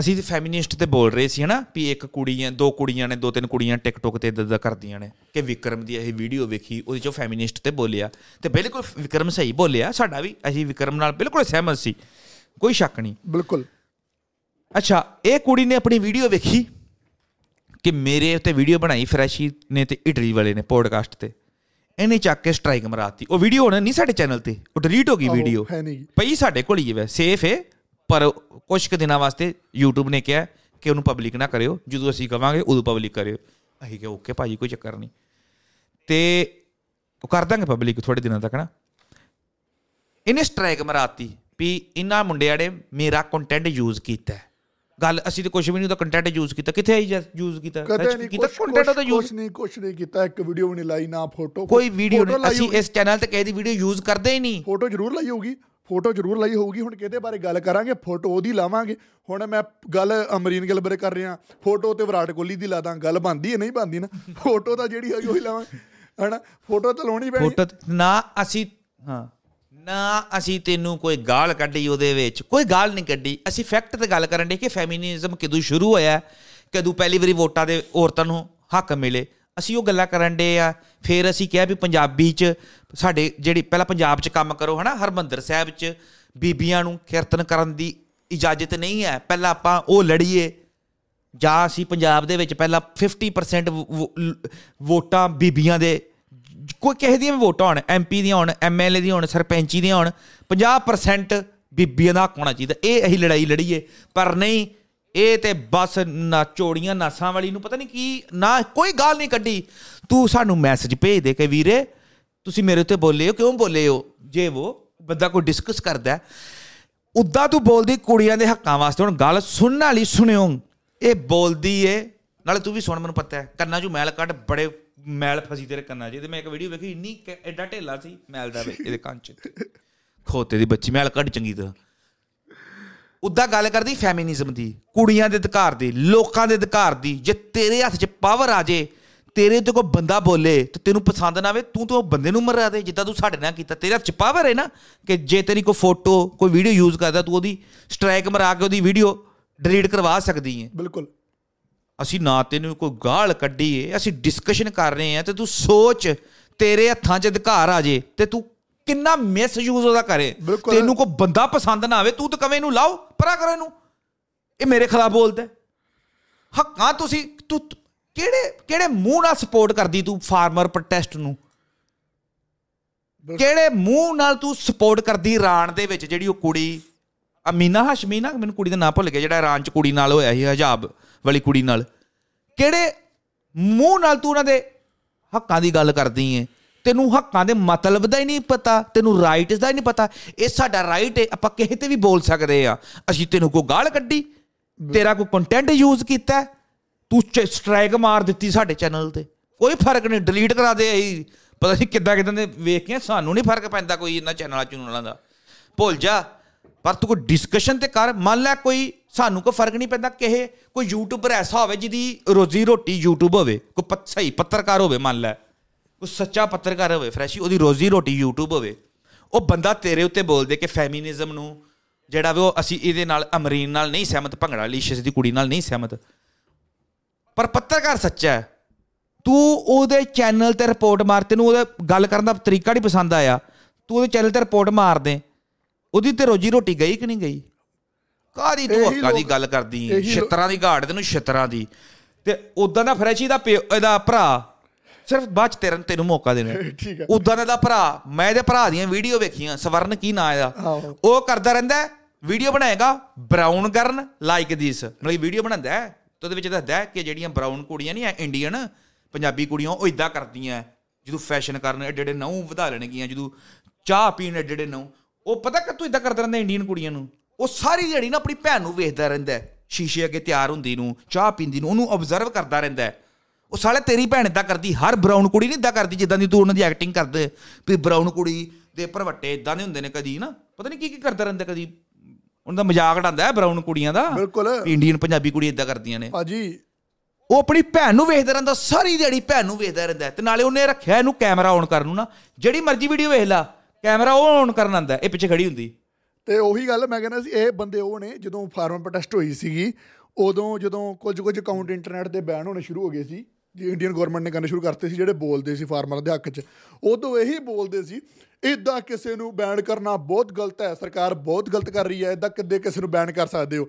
A: ਅਸੀਂ ਤੇ ਫੈਮਿਨਿਸਟ ਤੇ ਬੋਲ ਰਹੇ ਸੀ ਹਨਾ, ਵੀ ਇੱਕ ਕੁੜੀ ਹੈ, ਦੋ ਕੁੜੀਆਂ ਨੇ, ਦੋ ਤਿੰਨ ਕੁੜੀਆਂ ਟਿਕਟੋਕ ਤੇ ਇਦਾਂ ਦਾ ਕਰਦੀਆਂ ਨੇ। ਕਿ ਵਿਕਰਮ ਦੀ ਇਹ ਵੀਡੀਓ ਵੇਖੀ, ਉਹਦੇ ਚੋਂ ਫੈਮਿਨਿਸਟ ਤੇ ਬੋਲਿਆ। ਤੇ ਬਿਲਕੁਲ ਵਿਕਰਮ ਸਹੀ ਬੋਲਿਆ, ਸਾਡਾ ਵੀ ਅਸੀਂ ਵਿਕਰਮ ਨਾਲ ਬਿਲਕੁਲ ਸਹਿਮਤ ਸੀ। ਕੋਈ ਸ਼ੱਕ ਨਹੀਂ।
B: ਬਿਲਕੁਲ।
A: ਅੱਛਾ ਇਹ ਕੁੜੀ ਨੇ ਆਪਣੀ ਵੀਡੀਓ ਵੇਖੀ ਕਿ ਮੇਰੇ ਉੱਤੇ ਵੀਡੀਓ ਬਣਾਈ ਫਰੈਸ਼ੀ ਨੇ ਤੇ ਇਟਲੀ ਵਾਲੇ ਨੇ ਪੋਡਕਾਸਟ ਤੇ। ਇਹਨੇ ਚੱਕ ਕੇ ਸਟ੍ਰਾਈਕ ਮਰਾਤੀ। ਉਹ ਵੀਡੀਓ ਹੁਣ ਨਹੀਂ ਸਾਡੇ ਚੈਨਲ ਤੇ ਉਹ ਡਿਲੀਟ ਹੋ ਗਈ ਵੀਡੀਓ। ਪਈ ਸਾਡੇ ਕੋਲ ਹੀ ਹੈ ਸੇਫ ਹੈ ਪਰ ਕੁਝ ਕੁ ਦਿਨਾਂ ਵਾਸਤੇ YouTube ਨੇ ਕਿਹਾ ਕਿ ਉਹਨੂੰ ਪਬਲਿਕ ਨਾ ਕਰਿਓ। ਜਦੋਂ ਅਸੀਂ ਕਵਾਂਗੇ ਉਦੋਂ ਪਬਲਿਕ ਕਰਿਓ। ਅਸੀਂ ਕਿਹਾ ਓਕੇ ਭਾਜੀ ਕੋਈ ਚੱਕਰ ਨਹੀਂ। ਤੇ ਉਹ ਕਰ ਦਾਂਗੇ ਪਬਲਿਕ ਥੋੜੇ ਦਿਨਾਂ ਤੱਕ ਨਾ। ਇਹਨੇ ਸਟ੍ਰਾਈਕ ਮਰਾਤੀ। ਵੀ ਇਹਨਾਂ ਮੁੰਡਿਆਂ ਨੇ ਮੇਰਾ ਕੰਟੈਂਟ ਯੂਜ਼ ਕੀਤਾ ਹੈ। ਗੱਲ ਅਸੀਂ ਤੇ ਕੁਝ ਵੀ ਨਹੀਂ ਉਹਦਾ ਕੰਟੈਂਟ ਯੂਜ਼ ਕੀਤਾ। ਕਿੱਥੇ ਆਈ ਯੂਜ਼ ਕੀਤਾ? ਕੀਤਾ? ਕੰਟੈਂਟ ਉਹਦਾ ਯੂਜ਼
B: ਨਹੀਂ ਕੁਛ ਨਹੀਂ ਕੀਤਾ। ਇੱਕ ਵੀਡੀਓ ਵੀ ਨਹੀਂ ਲਾਈ ਨਾ ਫੋਟੋ
A: ਕੋਈ ਵੀਡੀਓ ਨਹੀਂ। ਅਸੀਂ ਇਸ ਚੈਨਲ ਤੇ ਕਿਸੇ ਦੀ ਵੀਡੀਓ ਯੂਜ਼ ਕਰਦੇ ਹੀ ਨਹੀਂ।
B: ਫੋਟੋ ਜ਼ਰੂਰ ਲਾਈ ਹੋਊਗੀ। ਫੋਟੋ ਜ਼ਰੂਰ ਲਾਈ ਹੋਊਗੀ। ਹੁਣ ਕਿਹਦੇ ਬਾਰੇ ਗੱਲ ਕਰਾਂਗੇ? ਫੋਟੋ ਉਹਦੀ ਲਾਵਾਂਗੇ। ਹੁਣ ਮੈਂ ਗੱਲ ਅਮਰੀਨ ਗਿੱਲ ਬਾਰੇ ਕਰ ਰਿਹਾ। ਫੋਟੋ ਤੇ ਵਿਰਾਟ ਕੋਹਲੀ ਦੀ ਲਾਦਾਂ ਗੱਲ ਬੰਦੀ ਹੈ ਨਹੀਂ ਬੰਦੀ ਨਾ? ਫੋਟੋ ਤਾਂ ਜਿਹੜੀ ਹੈਗੀ ਉਹੀ ਲਾਵਾਂਗੇ। ਹਨਾ? ਫੋਟੋ ਤਾਂ ਲਾਉਣੀ ਪੈਣੀ।
A: ਫੋਟੋ ਨਾ ਅਸੀਂ ਹਾਂ। ਨਾ ਅਸੀਂ ਤੈਨੂੰ ਕੋਈ ਗਾਲ ਕੱਢੀ ਉਹਦੇ ਵਿੱਚ, ਕੋਈ ਗਾਲ ਨਹੀਂ ਕੱਢੀ। ਅਸੀਂ ਫੈਕਟ ਤੇ ਗੱਲ ਕਰਨ ਦੇ ਕਿ ਫੈਮਿਨਿਜ਼ਮ ਕਦੋਂ ਸ਼ੁਰੂ ਹੋਇਆ, ਕਦੋਂ ਪਹਿਲੀ ਵਾਰੀ ਵੋਟਾਂ ਦੇ ਔਰਤਾਂ ਨੂੰ ਹੱਕ ਮਿਲੇ। ਅਸੀਂ ਉਹ ਗੱਲਾਂ ਕਰਨ ਦੇ ਆ। ਫਿਰ ਅਸੀਂ ਕਿਹਾ ਵੀ ਪੰਜਾਬੀ ਚ ਸਾਡੇ ਜਿਹੜੀ ਪਹਿਲਾਂ ਪੰਜਾਬ ਚ ਕੰਮ ਕਰੋ ਹਨਾ, ਹਰਮੰਦਰ ਸਾਹਿਬ ਚ ਬੀਬੀਆਂ ਨੂੰ ਕੀਰਤਨ ਕਰਨ ਦੀ ਇਜਾਜ਼ਤ ਨਹੀਂ ਹੈ। ਪਹਿਲਾਂ ਆਪਾਂ ਉਹ ਲੜੀਏ। ਜਾਂ ਅਸੀਂ ਪੰਜਾਬ ਦੇ ਵਿੱਚ ਪਹਿਲਾਂ 50% ਵੋ- ਵੋ- ਲ- ਵੋਟਾਂ ਬੀਬੀਆਂ ਦੇ ਕੋਈ ਕਿਸੇ ਦੀਆਂ ਵੀ ਵੋਟਾਂ ਹੋਣ ਐਮਪੀ ਦੀਆਂ ਹੋਣ ਐਮਐਲਏ ਦੀਆਂ ਹੋਣ, ਸਰਪੰਚੀ ਦੀਆਂ ਹੋਣ 50% ਬੀਬੀਆਂ ਦਾ ਹੱਕ ਹੋਣਾ ਚਾਹੀਦਾ। ਇਹ ਅਸੀਂ ਲੜਾਈ ਲੜੀਏ, ਪਰ ਨਹੀਂ, ਇਹ ਤੇ ਬਸ ਨਾ ਚੋੜੀਆਂ ਨਾਸਾਂ ਵਾਲੀ ਨੂੰ ਪਤਾ ਨਹੀਂ ਕੀ, ਨਾ ਕੋਈ ਗੱਲ ਨਹੀਂ ਕੱਢੀ। ਤੂੰ ਸਾਨੂੰ ਮੈਸੇਜ ਭੇਜ ਦੇ ਕਿ ਵੀਰੇ, ਤੁਸੀਂ ਮੇਰੇ ਉੱਤੇ ਬੋਲੇ ਹੋ, ਕਿਉਂ ਬੋਲੇ ਹੋ? ਜੇ ਉਹ ਬੰਦਾ ਕੋਈ ਡਿਸਕਸ ਕਰਦਾ ਹੈ। ਉੱਦਾਂ ਤੂੰ ਬੋਲਦੀ ਕੁੜੀਆਂ ਦੇ ਹੱਕਾਂ ਵਾਸਤੇ, ਹੁਣ ਗੱਲ ਸੁਣਨ ਵਾਲੀ ਸੁਣਿਓ। ਇਹ ਬੋਲਦੀ ਏ, ਨਾਲੇ ਤੂੰ ਵੀ ਸੁਣ, ਮੈਨੂੰ ਪਤਾ ਹੈ, ਕੰਨਾਂ 'ਚੋਂ ਮੈਲ ਕੱਢ, ਬੜੇ ਮੈਲ ਫਸੀ ਤੇਰੇ ਕੰਨਾਂ 'ਚ। ਤੇ ਮੈਂ ਇੱਕ ਵੀਡੀਓ ਵੇਖੀ, ਇੰਨੀ ਕ- ਐਡਾ ਢੇਲਾ ਸੀ ਮੈਲ ਦਾ ਵੇ, ਇਹਦੇ ਕੰਨ 'ਚ। ਖੋਤੇ ਦੀ ਬੱਚੀ, ਮੈਲ ਕੱਢ ਚੰਗੀ ਤਰ੍ਹਾਂ। ਉੱਦਾਂ ਗੱਲ ਕਰਦੀ ਫੈਮਿਨਿਜ਼ਮ ਦੀ, ਕੁੜੀਆਂ ਦੇ ਅਧਿਕਾਰ ਦੀ, ਲੋਕਾਂ ਦੇ ਅਧਿਕਾਰ ਦੀ, ਜੇ ਤੇਰੇ ਹੱਥ 'ਚ ਪਾਵਰ ਆ ਜੇ, ਤੇਰੇ ਤੇ ਕੋਈ ਬੰਦਾ ਬੋਲੇ, ਤੇ ਤੈਨੂੰ ਪਸੰਦ ਨਾ ਆਵੇ, ਤੂੰ ਤਾਂ ਉਹ ਬੰਦੇ ਨੂੰ ਮਰਾ ਦੇ, ਜਿੱਦਾਂ ਤੂੰ ਸਾਡੇ ਨਾਲ ਕੀਤਾ। ਤੇਰੇ ਹੱਥ 'ਚ ਪਾਵਰ ਹੈ ਨਾ ਕਿ ਜੇ ਤੇਰੀ ਕੋਈ ਫੋਟੋ ਕੋਈ ਵੀਡੀਓ ਯੂਜ਼ ਕਰਦਾ, ਤੂੰ ਉਹਦੀ ਸਟ੍ਰਾਈਕ ਮਰਾ ਕੇ ਉਹਦੀ ਵੀਡੀਓ ਡਿਲੀਟ ਕਰਵਾ ਸਕਦੀ ਹੈ।
B: ਬਿਲਕੁਲ।
A: ਅਸੀਂ ਨਾ ਤੈਨੂੰ ਕੋਈ ਗਾਲ ਕੱਢੀ ਏ ਅਸੀਂ ਡਿਸਕਸ਼ਨ ਕਰ ਰਹੇ ਆ ਤੇ ਤੂੰ ਸੋਚ ਤੇਰੇ ਹੱਥਾਂ 'ਚ ਅਧਿਕਾਰ ਆ ਜੇ ਤੇ ਤੂੰ ਕਿੰਨਾ ਮਿਸਯੂਜ਼ ਉਹਦਾ ਕਰੇ। ਤੈਨੂੰ ਕੋਈ ਬੰਦਾ ਪਸੰਦ ਨਾ ਆਵੇ ਤੂੰ ਤਾਂ ਕਵੇਂ ਇਹਨੂੰ ਲਾਓ ਪਰਾ ਕਰੋ ਇਹਨੂੰ ਇਹ ਮੇਰੇ ਖਿਲਾਫ ਬੋਲਦਾ। ਹੱਕਾਂ ਤੁਸੀਂ ਤੂੰ ਕਿਹੜੇ ਕਿਹੜੇ ਮੂੰਹ ਨਾਲ ਸਪੋਰਟ ਕਰਦੀ ਤੂੰ ਫਾਰਮਰ ਪ੍ਰੋਟੈਸਟ ਨੂੰ। ਕਿਹੜੇ ਮੂੰਹ ਨਾਲ ਤੂੰ ਸਪੋਰਟ ਕਰਦੀ ਇਰਾਨ ਦੇ ਵਿੱਚ ਜਿਹੜੀ ਉਹ ਕੁੜੀ ਅਮੀਨਾ ਹਸ਼ਮੀ ਨਾ ਮੈਨੂੰ ਕੁੜੀ ਦਾ ਨਾਂ ਭੁੱਲ ਗਿਆ ਜਿਹੜਾ ਇਰਾਨ ਚ ਕੁੜੀ ਨਾਲ ਹੋਇਆ ਸੀ ਹਜਾਬ ਵਾਲੀ ਕੁੜੀ ਨਾਲ। ਕਿਹੜੇ ਮੂੰਹ ਨਾਲ ਤੂੰ ਉਹਨਾਂ ਦੇ ਹੱਕਾਂ ਦੀ ਗੱਲ ਕਰਦੀ ਏ? ਤੈਨੂੰ ਹੱਕਾਂ ਦੇ ਮਤਲਬ ਦਾ ਹੀ ਨਹੀਂ ਪਤਾ ਤੈਨੂੰ ਰਾਈਟਸ ਦਾ ਹੀ ਨਹੀਂ ਪਤਾ। ਇਹ ਸਾਡਾ ਰਾਈਟ ਹੈ ਆਪਾਂ ਕਿਸੇ ਤੇ ਵੀ ਬੋਲ ਸਕਦੇ ਆ। ਅਸੀਂ ਤੈਨੂੰ ਕੋਈ ਗਾਲ ਕੱਢੀ ਤੇਰਾ ਕੋਈ ਕੰਟੈਂਟ ਯੂਜ਼ ਕੀਤਾ ਹੈ, ਤੂੰ ਸਟ੍ਰਾਈਕ ਮਾਰ ਦਿੱਤੀ ਸਾਡੇ ਚੈਨਲ ਤੇ। ਕੋਈ ਫ਼ਰਕ ਨਹੀਂ ਡਿਲੀਟ ਕਰਾ ਦੇ ਅਸੀਂ ਪਤਾ ਨਹੀਂ ਕਿੱਦਾਂ ਕਿੱਦਾਂ ਦੇ ਵੇਖ ਕੇ ਸਾਨੂੰ ਨਹੀਂ ਫ਼ਰਕ ਪੈਂਦਾ ਕੋਈ ਇਹਨਾਂ ਚੈਨਲਾਂ ਚੂਨਲਾਂ ਦਾ। ਭੁੱਲ ਜਾ। ਪਰ ਤੂੰ ਕੋਈ ਡਿਸਕਸ਼ਨ ਤੇ ਕਰ। ਮੰਨ ਲੈ ਕੋਈ, ਸਾਨੂੰ ਕੋਈ ਫ਼ਰਕ ਨਹੀਂ ਪੈਂਦਾ ਕਿਹੇ। ਕੋਈ ਯੂਟਿਊਬਰ ਐਸਾ ਹੋਵੇ ਜਿਹਦੀ ਰੋਜ਼ੀ ਰੋਟੀ ਯੂਟਿਊਬ ਹੋਵੇ। ਕੋਈ ਪ- ਸਹੀ ਪੱਤਰਕਾਰ ਹੋਵੇ, ਮੰਨ ਲੈ। ਕੋਈ ਸੱਚਾ ਪੱਤਰਕਾਰ ਹੋਵੇ ਫਰੈਸ਼ੀ ਉਹਦੀ ਰੋਜ਼ੀ ਰੋਟੀ ਯੂਟਿਊਬ ਹੋਵੇ। ਉਹ ਬੰਦਾ ਤੇਰੇ ਉੱਤੇ ਬੋਲਦੇ ਕਿ ਫੈਮਿਨਿਜ਼ਮ ਨੂੰ, ਜਿਹੜਾ ਵੀ ਉਹ ਅਸੀਂ ਇਹਦੇ ਨਾਲ, ਅਮਰੀਨ ਨਾਲ ਨਹੀਂ ਸਹਿਮਤ, ਭੰਗੜਾ ਲੀਸ਼ਸ ਦੀ ਕੁੜੀ ਨਾਲ ਨਹੀਂ ਸਹਿਮਤ। ਪਰ ਪੱਤਰਕਾਰ ਸੱਚਾ ਹੈ। ਤੂੰ ਉਹਦੇ ਚੈਨਲ ਤੇ ਰਿਪੋਰਟ ਮਾਰ, ਤੈਨੂੰ ਉਹਦਾ ਗੱਲ ਕਰਨ ਦਾ ਤਰੀਕਾ ਨਹੀਂ ਪਸੰਦ ਆਇਆ। ਤੂੰ ਉਹਦੇ ਚੈਨਲ ਤੇ ਰਿਪੋਰਟ ਮਾਰ ਦੇ। ਉਹਦੀ ਤੇ ਰੋਜੀ ਰੋਟੀ ਗਈ ਕਿ ਨਹੀਂ ਗਈ? ਕਾਦੀ ਤੂੰ ਹੱਕਾਂ ਦੀ ਗੱਲ ਕਰਦੀ? ਛਿੱਤਰਾਂ ਦੀ ਘਾੜ ਤੈਨੂੰ ਛਿੱਤਰਾਂ ਦੀ। ਤੇ ਉਦਾਂ ਦਾ ਫਰੈਸ਼ੀ ਦਾ ਇਹਦਾ ਭਰਾ ਸਿਰਫ ਬਾਅਦ ਚ ਤੇਰੇ ਤੈਨੂੰ ਮੌਕਾ ਦੇਣਾ। ਉਦਾਂ ਦਾ ਭਰਾ ਮੈਂ ਇਹਦੇ ਭਰਾ ਦੀਆਂ ਵੀਡੀਓ ਵੇਖੀਆਂ ਸਵਰਨ ਕੀ ਨਾਂ ਇਹਦਾ। ਉਹ ਕਰਦਾ ਰਹਿੰਦਾ ਵੀਡੀਓ ਬਣਾਏਗਾ ਬਰਾਊਨ ਕਰਨ ਲਾਈਕ ਦਿਸ। ਮਤਲਬ ਵੀਡੀਓ ਬਣਾਉਂਦਾ ਹੈ ਤੇ ਉਹਦੇ ਵਿੱਚ ਦੱਸਦਾ ਹੈ ਕਿ ਜਿਹੜੀਆਂ ਬਰਾਊਨ ਕੁੜੀਆਂ ਨਹੀਂ ਇੰਡੀਅਨ ਪੰਜਾਬੀ ਕੁੜੀਆਂ ਉਹ ਇਦਾਂ ਕਰਦੀਆਂ। ਜਦੋਂ ਫੈਸ਼ਨ ਕਰਨ ਐਡੇ ਐਡੇ ਨਹੁੰ ਵਧਾ ਲੈਣਗੀਆਂ ਜਦੋਂ ਚਾਹ ਪੀਣ ਐਡੇ ਐਡੇ ਨਹੁੰ ਉਹ ਪਤਾ ਕਿ ਤੂੰ ਇਦਾਂ ਕਰਦਾ ਰਹਿੰਦਾ ਇੰਡੀਅਨ ਕੁੜੀਆਂ ਨੂੰ? ਉਹ ਸਾਰੀ ਜਿਹੜੀ ਨਾ ਆਪਣੀ ਭੈਣ ਨੂੰ ਵੇਖਦਾ ਰਹਿੰਦਾ। ਸ਼ੀਸ਼ੇ ਅੱਗੇ ਤਿਆਰ ਹੁੰਦੀ ਨੂੰ ਚਾਹ ਪੀਂਦੀ ਨੂੰ ਉਹਨੂੰ ਆਬਜ਼ਰਵ ਕਰਦਾ ਰਹਿੰਦਾ। ਉਹ ਸਾਲੇ ਤੇਰੀ ਭੈਣ ਇਦਾਂ ਕਰਦੀ ਹਰ ਬਰਾਊਨ ਕੁੜੀ ਨਹੀਂ ਇਦਾਂ ਕਰਦੀ ਜਿੱਦਾਂ ਦੀ ਤੂੰ ਉਹਨਾਂ ਦੀ ਐਕਟਿੰਗ ਕਰਦੇ। ਵੀ ਬਰਾਊਨ ਕੁੜੀ ਦੇ ਭਰਵੱਟੇ ਇਦਾਂ ਦੇ ਹੁੰਦੇ ਨੇ ਕਦੀ ਨਾ ਪਤਾ ਨਹੀਂ ਕੀ ਕੀ ਕਰਦਾ ਰਹਿੰਦਾ ਕਦੀ। ਉਹਨਾਂ ਦਾ ਮਜ਼ਾਕ ਉਡਾਉਂਦਾ ਹੈ ਬਰਾਊਨ ਕੁੜੀਆਂ ਦਾ?
B: ਬਿਲਕੁਲ।
A: ਇੰਡੀਅਨ ਪੰਜਾਬੀ ਕੁੜੀ ਇਦਾਂ ਕਰਦੀਆਂ ਨੇ।
B: ਭਾਜੀ।
A: ਉਹ ਆਪਣੀ ਭੈਣ ਨੂੰ ਵੇਖਦਾ ਰਹਿੰਦਾ ਸਾਰੀ ਦਿਹਾੜੀ ਭੈਣ ਨੂੰ ਵੇਖਦਾ ਰਹਿੰਦਾ। ਤੇ ਨਾਲੇ ਉਹਨੇ ਰੱਖਿਆ ਇਹਨੂੰ ਕੈਮਰਾ ਔਨ ਕਰਨ ਨੂੰ ਨਾ। ਜਿਹੜੀ ਮਰਜ਼ੀ ਵੀਡੀਓ ਵੇਖ ਲਾ। ਕੈਮਰਾ ਉਹ ਔਨ ਕਰਨ ਆਂਦਾ ਇਹ ਪਿੱਛੇ ਖੜੀ ਹੁੰਦੀ।
B: ਤੇ ਉਹੀ ਗੱਲ ਮੈਂ ਕਹਿੰਦਾ ਸੀ ਇਹ ਬੰਦੇ ਉਹ ਨੇ ਜਦੋਂ ਫਾਰਮ ਪ੍ਰੋਟੈਸਟ ਹੋਈ ਸੀਗੀ ਉਦੋਂ ਜਦੋਂ ਕੁਝ ਕੁਝ ਅਕਾਊਂਟ ਇੰਟਰਨੈਟ ਦੇ ਬੈਨ ਹੋਣੇ ਸ਼ੁਰੂ ਹੋ ਗਏ ਸੀ ਜੀ ਇੰਡੀਅਨ ਗਵਰਨਮੈਂਟ ਨੇ ਕਰਨੇ ਸ਼ੁਰੂ ਕਰਤੇ ਸੀ ਜਿਹੜੇ ਬੋਲਦੇ ਸੀ ਫਾਰਮਰਾਂ ਦੇ ਹੱਕ 'ਚ ਉਦੋਂ ਇਹੀ ਬੋਲਦੇ ਸੀ ਇਦਾਂ ਕਿਸੇ ਨੂੰ ਬੈਨ ਕਰਨਾ ਬਹੁਤ ਗਲਤ ਹੈ ਸਰਕਾਰ ਬਹੁਤ ਗਲਤ ਕਰ ਰਹੀ ਹੈ ਇਦਾਂ ਕਿੱਦੇ ਕਿਸੇ ਨੂੰ ਬੈਨ ਕਰ ਸਕਦੇ ਹੋ?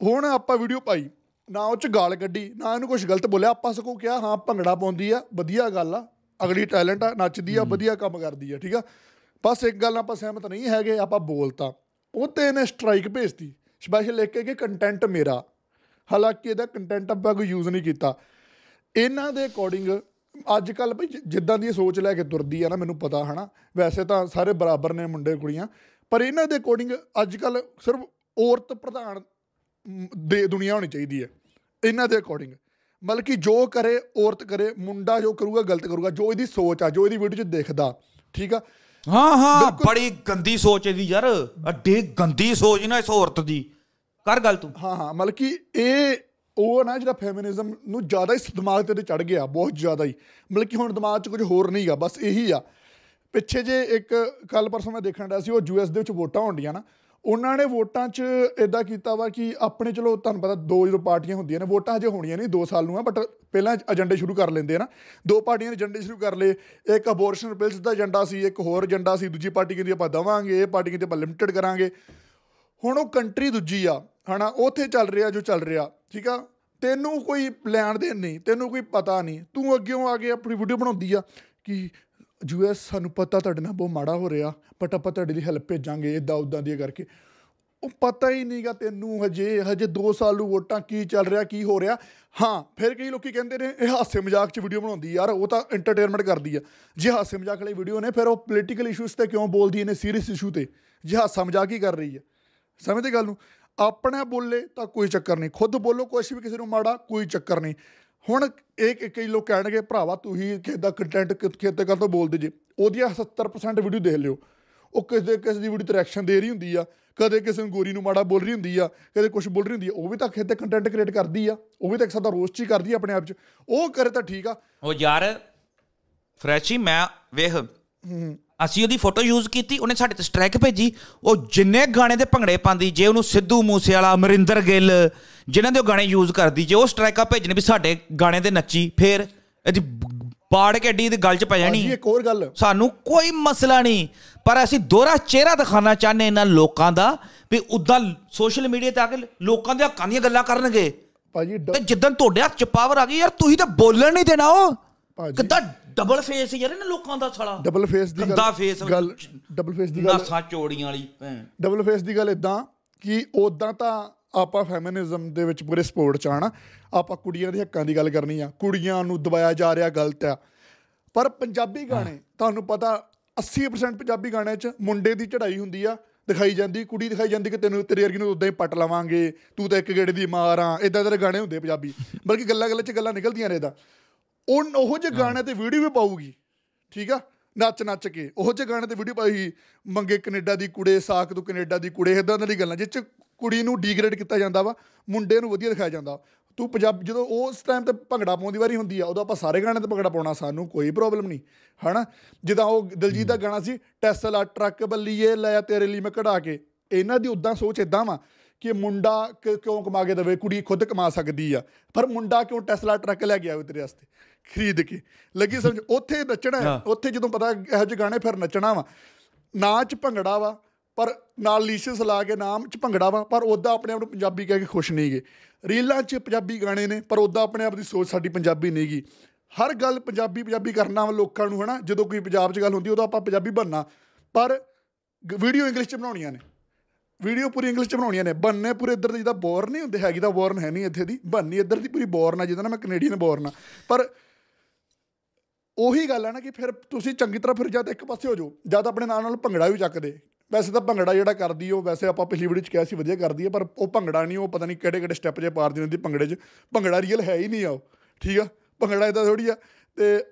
B: ਹੁਣ ਆਪਾਂ ਵੀਡੀਓ ਪਾਈ ਨਾ ਉਹ ਚ ਗਾਲ ਕੱਢੀ ਨਾ ਇਹਨੂੰ ਕੁਝ ਗਲਤ ਬੋਲਿਆ ਆਪਾਂ ਸਗੋਂ ਕਿਹਾ ਹਾਂ ਭੰਗੜਾ ਪਾਉਂਦੀ ਆ ਵਧੀਆ ਗੱਲ ਆ ਅਗਲੀ ਟੈਲੈਂਟ ਆ ਨੱਚਦੀ ਆ ਵਧੀਆ ਕੰਮ ਕਰਦੀ ਆ ਠੀਕ ਆ? ਬਸ ਇੱਕ ਗੱਲ ਨਾਲ ਆਪਾਂ ਸਹਿਮਤ ਨਹੀਂ ਹੈਗੇ ਆਪਾਂ ਬੋਲਤਾ। ਉਹ ਤੇ ਇਹਨੇ ਸਟ੍ਰਾਈਕ ਭੇਜਤੀ ਸਪੈਸ਼ਲ ਲਿਖ ਕੇ ਕਿ ਕੰਟੈਂਟ ਮੇਰਾ। ਹਾਲਾਂਕਿ ਇਹਦਾ ਕੰਟੈਂਟ ਆਪਾਂ ਕੋਈ ਯੂਜ਼ ਨਹੀਂ ਕੀਤਾ। ਇਹਨਾਂ ਦੇ ਅਕੋਰਡਿੰਗ ਅੱਜ ਕੱਲ ਭਈ ਜਿ- ਜਿੱਦਾਂ ਦੀ ਇਹ ਸੋਚ ਲੈ ਕੇ ਤੁਰਦੀ ਆ ਨਾ ਮੈਨੂੰ ਪਤਾ ਹਨਾ? ਵੈਸੇ ਤਾਂ ਸਾਰੇ ਬਰਾਬਰ ਨੇ ਮੁੰਡੇ ਕੁੜੀਆਂ। ਪਰ ਇਹਨਾਂ ਦੇ ਅਕੋਰਡਿੰਗ ਅੱਜ ਕੱਲ ਸਿਰਫ ਔਰਤ ਪ੍ਰਧਾਨ ਮ, ਦੇ ਦੁਨੀਆ ਹੋਣੀ ਚਾਹੀਦੀ ਹੈ। ਇਹਨਾਂ ਦੇ ਅਕੋਰਡਿੰਗ ਮਤਲਬ ਕਿ ਜੋ ਕਰੇ ਔਰਤ ਕਰੇ ਮੁੰਡਾ ਜੋ ਕਰੂਗਾ ਗਲਤ ਕਰੂਗਾ ਜੋ ਇਹਦੀ ਸੋਚ ਆ ਜੋ ਇਹਦੀ ਵੀਡੀਓ 'ਚ ਦਿਖਦਾ ਠੀਕ ਆ?
A: ਹਾਂ ਹਾਂ। ਬੜੀ ਗੰਦੀ ਸੋਚ ਇਹਦੀ ਯਾਰ। ਅੱਡੇ ਗੰਦੀ ਸੋਚ ਨਾ ਇਸ ਔਰਤ ਦੀ। ਕਰ ਗੱਲ ਤੂੰ।
B: ਹਾਂ ਹਾਂ। ਮਤਲਬ ਕਿ ਇਹ ਉਹ ਨਾ ਜਿਹੜਾ ਫੈਮਿਨਿਜ਼ਮ ਨੂੰ ਜ਼ਿਆਦਾ ਹੀ ਦਿਮਾਗ ਤੇ ਚੜ ਗਿਆ ਬਹੁਤ ਜ਼ਿਆਦਾ ਹੀ। ਮਤਲਬ ਕਿ ਹੁਣ ਦਿਮਾਗ 'ਚ ਕੁਝ ਹੋਰ ਨਹੀਂਗਾ ਬਸ ਇਹੀ ਆ। ਪਿੱਛੇ ਜੇ ਇੱਕ ਕੱਲ ਪਰਸੋਂ ਮੈਂ ਦੇਖਣ ਡਿਆ ਸੀ ਉਹ ਯੂਐਸ ਦੇ ਵਿੱਚ ਵੋਟਾਂ ਹੁੰਦੀਆਂ ਨਾ। ਉਹਨਾਂ ਨੇ ਵੋਟਾਂ 'ਚ ਇਦਾਂ ਕੀਤਾ ਵਾ ਕਿ ਆਪਣੇ, ਚਲੋ ਤੁਹਾਨੂੰ ਪਤਾ ਦੋ ਜਦੋਂ ਪਾਰਟੀਆਂ ਹੁੰਦੀਆਂ ਨੇ, ਵੋਟਾਂ ਹਜੇ ਹੋਣੀਆਂ ਨਹੀਂ 2 ਸਾਲ ਨੂੰ ਆ ਬਟ ਪਹਿਲਾਂ ਏਜੰਡੇ ਸ਼ੁਰੂ ਕਰ ਲੈਂਦੇ ਆ ਨਾ। ਦੋ ਪਾਰਟੀਆਂ ਨੇ ਏਜੰਡੇ ਸ਼ੁਰੂ ਕਰ ਲਏ, ਇੱਕ ਅਬੋਰਸ਼ਨ ਬਿਲਸ ਦਾ ਏਜੰਡਾ ਸੀ, ਇੱਕ ਹੋਰ ਏਜੰਡਾ ਸੀ, ਦੂਜੀ ਪਾਰਟੀ ਕਹਿੰਦੀ ਆਪਾਂ ਦਵਾਂਗੇ, ਇਹ ਪਾਰਟੀ ਕਹਿੰਦੀ ਆਪਾਂ ਲਿਮਟਿਡ ਕਰਾਂਗੇ। ਹੁਣ ਉਹ ਕੰਟਰੀ ਦੂਜੀ ਆ, ਹਨਾ, ਉੱਥੇ ਚੱਲ ਰਿਹਾ ਜੋ ਚੱਲ ਰਿਹਾ, ਠੀਕ ਆ? ਤੈਨੂੰ ਕੋਈ ਲੈਣ ਦੇਣ ਨਹੀਂ, ਤੈਨੂੰ ਕੋਈ ਪਤਾ ਨਹੀਂ, ਤੂੰ ਅੱਗਿਓਂ ਆ ਕੇ ਆਪਣੀ ਵੀਡੀਓ ਬਣਾਉਂਦੀ ਆ ਕਿ ਯੂਐਸ ਸਾਨੂੰ ਪਤਾ ਤੁਹਾਡੇ ਨਾਲ ਬਹੁਤ ਮਾੜਾ ਹੋ ਰਿਹਾ ਬਟ ਆਪਾਂ ਤੁਹਾਡੇ ਲਈ ਹੈਲਪ ਭੇਜਾਂਗੇ ਇਦਾਂ ਉਦਾਂ ਦੀ ਕਰਕੇ। ਉਹ ਪਤਾ ਹੀ ਨਹੀਂਗਾ ਤੈਨੂੰ ਹਜੇ ਹਜੇ 2 ਸਾਲ ਨੂੰ ਵੋਟਾਂ ਕੀ ਚੱਲ ਰਿਹਾ, ਕੀ ਹੋ ਰਿਹਾ। ਹਾਂ, ਫਿਰ ਕਈ ਲੋਕੀ ਕਹਿੰਦੇ ਨੇ, ਇਹ ਹਾਸੇ ਮਜ਼ਾਕ 'ਚ ਵੀਡੀਓ ਬਣਾਉਂਦੀ ਯਾਰ, ਉਹ ਤਾਂ ਐਂਟਰਟੇਨਮੈਂਟ ਕਰਦੀ ਆ। ਜੇ ਹਾਸੇ ਮਜ਼ਾਕ ਵਾਲੀ ਵੀਡੀਓ ਨੇ, ਫਿਰ ਉਹ ਪੋਲੀਟੀਕਲ ਇਸ਼ੂਸ ਤੇ ਕਿਉਂ ਬੋਲਦੀ ਇਹਨੇ ਸੀਰੀਅਸ ਇਸ਼ੂ ਤੇ? ਜੇ ਹਾਸਾ ਮਜ਼ਾਕ ਹੀ ਕਰ ਰਹੀ ਹੈ ਸਮਝਦੇ ਗੱਲ ਨੂੰ? ਆਪਣਾ ਬੋਲੇ ਤਾਂ ਕੋਈ ਚੱਕਰ ਨਹੀਂ। ਖੁਦ ਬੋਲੋ, ਕੁਛ ਵੀ ਕਿਸੇ ਨੂੰ ਮਾੜਾ, ਕੋਈ ਚੱਕਰ ਨਹੀਂ। ਹੁਣ ਇਹ ਕਈ ਲੋਕ ਕਹਿਣਗੇ ਭਰਾਵਾ ਤੂੰ ਹੀ ਕਿਸੇ ਦਾ ਕੰਟੈਂਟ ਕਿਤੇ ਕਰ ਤੋਂ ਬੋਲਦੇ ਜੇ। ਉਹਦੀਆਂ 70% ਵੀਡੀਓ ਦੇਖ ਲਿਓ। ਉਹ ਕਿਸੇ ਕਿਸੇ ਦੀ ਵੀਡੀਓ ਤੇ ਰਿਐਕਸ਼ਨ ਦੇ ਰਹੀ ਹੁੰਦੀ ਆ। ਕਦੇ ਕਿਸੇ ਨੂੰ ਗੋਰੀ ਨੂੰ ਮਾੜਾ ਬੋਲ ਰਹੀ ਹੁੰਦੀ ਆ ਕਦੇ ਕੁਝ ਬੋਲ ਰਹੀ ਹੁੰਦੀ ਆ। ਉਹ ਵੀ ਤਾਂ ਖੇਤੇ ਕੰਟੈਂਟ ਕ੍ਰੀਏਟ ਕਰਦੀ ਆ। ਉਹ ਵੀ ਤਾਂ ਇੱਕ ਸਾਦਾ ਰੋਸਟ ਹੀ ਕਰਦੀ ਆ ਆਪਣੇ ਆਪ 'ਚ। ਉਹ ਕਰੇ ਤਾਂ ਠੀਕ ਆ।
A: ਉਹ ਯਾਰ ਫਰੈਸ਼ੀ ਮੈਂ ਵੇਖ ਅਸੀਂ ਉਹਦੀ ਫੋਟੋ ਯੂਜ਼ ਕੀਤੀ ਉਹਨੇ ਸਾਡੇ ਤੇ ਸਟ੍ਰਾਈਕ ਭੇਜੀ। ਉਹ ਜਿੰਨੇ ਗਾਣੇ ਦੇ ਭੰਗੜੇ ਪਾਉਂਦੀ ਜੇ ਉਹਨੂੰ ਸਿੱਧੂ ਮੂਸੇ ਵਾਲਾ ਅਮਰਿੰਦਰ ਗਿੱਲ ਜਿਨ੍ਹਾਂ ਦੇ ਉਹ ਗਾਣੇ ਯੂਜ਼ ਕਰਦੀ ਜੇ ਉਹ ਸਟ੍ਰਾਈਕਾਂ ਭੇਜਣੇ ਵੀ ਸਾਡੇ ਗਾਣੇ ਤੇ ਨੱਚੀ ਫੇਰ ਇਹਦੀ ਪਾੜ ਕੇ ਅੱਡੀ ਦੀ ਗੱਲ 'ਚ ਪੈ ਜਾਣੀ।
B: ਜੀ ਇੱਕ ਹੋਰ ਗੱਲ।
A: ਸਾਨੂੰ ਕੋਈ ਮਸਲਾ ਨਹੀਂ। ਪਰ ਅਸੀਂ ਦੋਹਰਾ ਚਿਹਰਾ ਦਿਖਾਉਣਾ ਚਾਹੁੰਦੇ ਇਹਨਾਂ ਲੋਕਾਂ ਦਾ ਵੀ ਉਦਾਂ ਸੋਸ਼ਲ ਮੀਡੀਆ ਤੇ ਆ ਕੇ ਲੋਕਾਂ ਦੇ ਹੱਕਾਂ ਦੀਆਂ ਗੱਲਾਂ ਕਰਨਗੇ।
B: ਭਾਜੀ
A: ਤੇ ਜਿੱਦਣ ਤੁਹਾਡੇ ਹੱਥ 'ਚ ਪਾਵਰ ਆ ਗਈ ਯਾਰ ਤੁਸੀਂ ਤਾਂ ਬੋਲਣ ਨਹੀਂ ਦੇਣਾ ਉਹ। ਕਿੱਦਾਂ ਡਬਲ ਫੇਸ ਯਾਰ ਇਹਨਾਂ ਲੋਕਾਂ ਦਾ ਸਾਲਾ।
B: ਡਬਲ ਫੇਸ ਦੀ
A: ਗੰਦਾ face
B: ਗੱਲ ਡਬਲ ਫੇਸ ਦੀ ਗੱਲ
A: ਨਾਸਾਂ ਚੋੜੀਆਂ ਵਾਲੀ ਭੈਣ।
B: ਡਬਲ ਫੇਸ ਦੀ ਗੱਲ ਇਦਾਂ ਕਿ ਉਦਾਂ ਤਾਂ ਆਪਾਂ ਫੈਮਿਨਿਜ਼ਮ ਦੇ ਵਿੱਚ ਪੂਰੇ ਸਪੋਰਟ ਚ ਆਣਾ ਆਪਾਂ ਕੁੜੀਆਂ ਦੇ ਹੱਕਾਂ ਦੀ ਗੱਲ ਕਰਨੀ ਆ। ਕੁੜੀਆਂ ਨੂੰ ਦਬਾਇਆ ਜਾ ਰਿਹਾ ਗਲਤ ਆ। ਪਰ ਪੰਜਾਬੀ ਗਾਣੇ ਤੁਹਾਨੂੰ ਪਤਾ 80% ਪੰਜਾਬੀ ਗਾਣਿਆਂ 'ਚ ਮੁੰਡੇ ਦੀ ਚੜ੍ਹਾਈ ਹੁੰਦੀ ਆ। ਦਿਖਾਈ ਜਾਂਦੀ ਕੁੜੀ ਦਿਖਾਈ ਜਾਂਦੀ ਕਿ ਤੈਨੂੰ ਤੇਰੇ ਵਰਗੀ ਨੂੰ ਉਦਾਂ ਹੀ ਪੱਟ ਲਵਾਂਗੇ ਤੂੰ ਤਾਂ ਇੱਕ ਗੇੜੇ ਦੀ ਮਾਰ ਆ। ਇਦਾਂ ਦੇ ਗਾਣੇ ਹੁੰਦੇ ਪੰਜਾਬੀ। ਬਲਕਿ ਗੱਲਾਂ ਗੱਲਾਂ 'ਚ ਗੱਲਾਂ ਨਿਕਲਦੀਆਂ ਨੇ ਇਹਦਾ ਉਹ ਉਹੋ ਜਿਹੇ ਗਾਣੇ ਤੇ ਵੀਡੀਓ ਵੀ ਪਾਊਗੀ। ਠੀਕ ਆ? ਨੱਚ ਨੱਚ ਕੇ। ਉਹੋ ਜਿਹੇ ਗਾਣੇ ਤੇ ਵੀਡੀਓ ਪਾਈ। ਮੰਗੇ ਕੈਨੇਡਾ ਦੀ ਕੁੜੇ ਸਾਕ ਤੂੰ ਕੈਨੇਡਾ ਦੀ ਕੁੜੇ ਇਦਾਂ ਦੀ ਗੱਲਾਂ। ਜਿਹ ਚ ਕੁੜੀ ਨੂੰ ਡੀਗ੍ਰੇਡ ਕੀਤਾ ਜਾਂਦਾ ਵਾ ਮੁੰਡੇ ਨੂੰ ਵਧੀਆ ਦਿਖਾਇਆ ਜਾਂਦਾ। ਤੂੰ ਪੰਜਾਬ ਜਦੋਂ ਉਸ ਟਾਈਮ ਤੇ ਭੰਗੜਾ ਪਾਉਣ ਦੀ ਵਾਰੀ ਹੁੰਦੀ ਆ ਉਦੋਂ ਆਪਾਂ ਸਾਰੇ ਗਾਣੇ ਤੇ ਭੰਗੜਾ ਪਾਉਣਾ ਸਾਨੂੰ ਕੋਈ ਪ੍ਰੋਬਲਮ ਨਹੀਂ। ਹਨਾ? ਜਿੱਦਾਂ ਉਹ ਦਿਲਜੀਤ ਦਾ ਗਾਣਾ ਸੀ ਟੈਸਲਾ ਟਰੱਕ ਬੱਲੀਏ ਲੈ ਤੇਰੇ ਲਈ ਮੈਂ ਕਢਾ ਕੇ। ਇਹਨਾਂ ਦੀ ਉਦਾਂ ਸੋਚ ਇਦਾਂ ਵਾ ਕਿ ਮੁੰਡਾ ਕਿਉਂ ਕਮਾ ਕੇ ਦੇਵੇ ਕੁੜੀ ਖੁਦ ਕਮਾ ਸਕਦੀ ਆ। ਪਰ ਮੁੰਡਾ ਕਿਉਂ ਟੈਸਲਾ ਟਰੱਕ ਲੈ ਕੇ ਆਵੇ ਤੇਰੇ ਵਾਸਤੇ? ਖਰੀਦ ਕੇ। ਲੱਗੀ ਸਮਝ ਉੱਥੇ ਨੱਚਣਾ। ਉੱਥੇ ਜਦੋਂ ਪਤਾ ਇਹੋ ਜਿਹੇ ਗਾਣੇ ਫਿਰ ਨੱਚਣਾ ਵਾ। ਨਾਚ ਭੰਗੜਾ ਵਾ ਪਰ ਨਾਲ ਲੀਸ਼ਸ ਲਾ ਕੇ ਨਾਮ ਚ ਭੰਗੜਾ ਵਾ ਪਰ ਉਦਾਂ ਆਪਣੇ ਆਪ ਨੂੰ ਪੰਜਾਬੀ ਕਹਿ ਕੇ ਖੁਸ਼ ਨਹੀਂਗੇ ਰੀਲਾਂ 'ਚ ਪੰਜਾਬੀ ਗਾਣੇ ਨੇ ਪਰ ਉਦਾਂ ਆਪਣੇ ਆਪ ਦੀ ਸੋਚ ਸਾਡੀ ਪੰਜਾਬੀ ਨਹੀਂਗੀ ਹਰ ਗੱਲ ਪੰਜਾਬੀ ਪੰਜਾਬੀ ਕਰਨਾ ਵਾ ਲੋਕਾਂ ਨੂੰ ਹਨਾ? ਜਦੋਂ ਕੋਈ ਪੰਜਾਬ 'ਚ ਗੱਲ ਹੁੰਦੀ ਉਦੋਂ ਆਪਾਂ ਪੰਜਾਬੀ ਬਣਨਾ। ਪਰ ਵੀਡੀਓ ਇੰਗਲਿਸ਼ 'ਚ ਬਣਾਉਣੀਆਂ ਨੇ। ਵੀਡੀਓ ਪੂਰੀ ਇੰਗਲਿਸ਼ 'ਚ ਬਣਾਉਣੀਆਂ ਨੇ। ਬੰਨੇ ਪੂਰੇ ਇੱਧਰ ਦੇ ਜਿੱਦਾਂ ਬੋਰ ਨਹੀਂ ਹੁੰਦੇ ਹੈਗੀ ਤਾਂ ਬੋਰਨ ਹੈ ਨਹੀਂ ਇੱਥੇ ਦੀ। ਬੰਨੀ ਇੱਧਰ ਦੀ ਪੂਰੀ ਬੋਰਨ ਆ ਜਿੱਦਾਂ ਨਾ ਮੈਂ ਕੈਨੇਡੀਅਨ ਬੋਰਨ ਆ। ਪਰ ਉਹੀ ਗੱਲ ਹੈ ਨਾ ਕਿ ਫਿਰ ਤੁਸੀਂ ਚੰਗੀ ਤਰ੍ਹਾਂ ਫਿਰ ਜਦ ਇੱਕ ਪਾਸੇ ਹੋ ਜਾਓ, ਜਦ ਆਪਣੇ ਨਾਲ ਨਾਲ ਭੰਗੜਾ ਵੀ ਚੱਕਦੇ। ਵੈਸੇ ਤਾਂ ਭੰਗੜਾ ਜਿਹੜਾ ਕਰਦੀ ਉਹ ਵੈਸੇ ਆਪਾਂ ਪਿਛਲੀ ਵੀਡੀਓ 'ਚ ਕਿਹਾ ਸੀ ਵਧੀਆ ਕਰਦੀ ਹੈ ਪਰ ਉਹ ਭੰਗੜਾ ਨਹੀਂ ਉਹ ਪਤਾ ਨਹੀਂ ਕਿਹੜੇ ਕਿਹੜੇ ਸਟੈਪ ਜੇ ਪਾਰਦੀ ਹੁੰਦੀ ਭੰਗੜੇ 'ਚ। ਭੰਗੜਾ ਰੀਅਲ ਹੈ ਹੀ ਨਹੀਂ ਆ ਉਹ, ਠੀਕ ਆ? ਭੰਗੜਾ ਇਦਾਂ ਥੋੜੀ ਆ। ਤੇ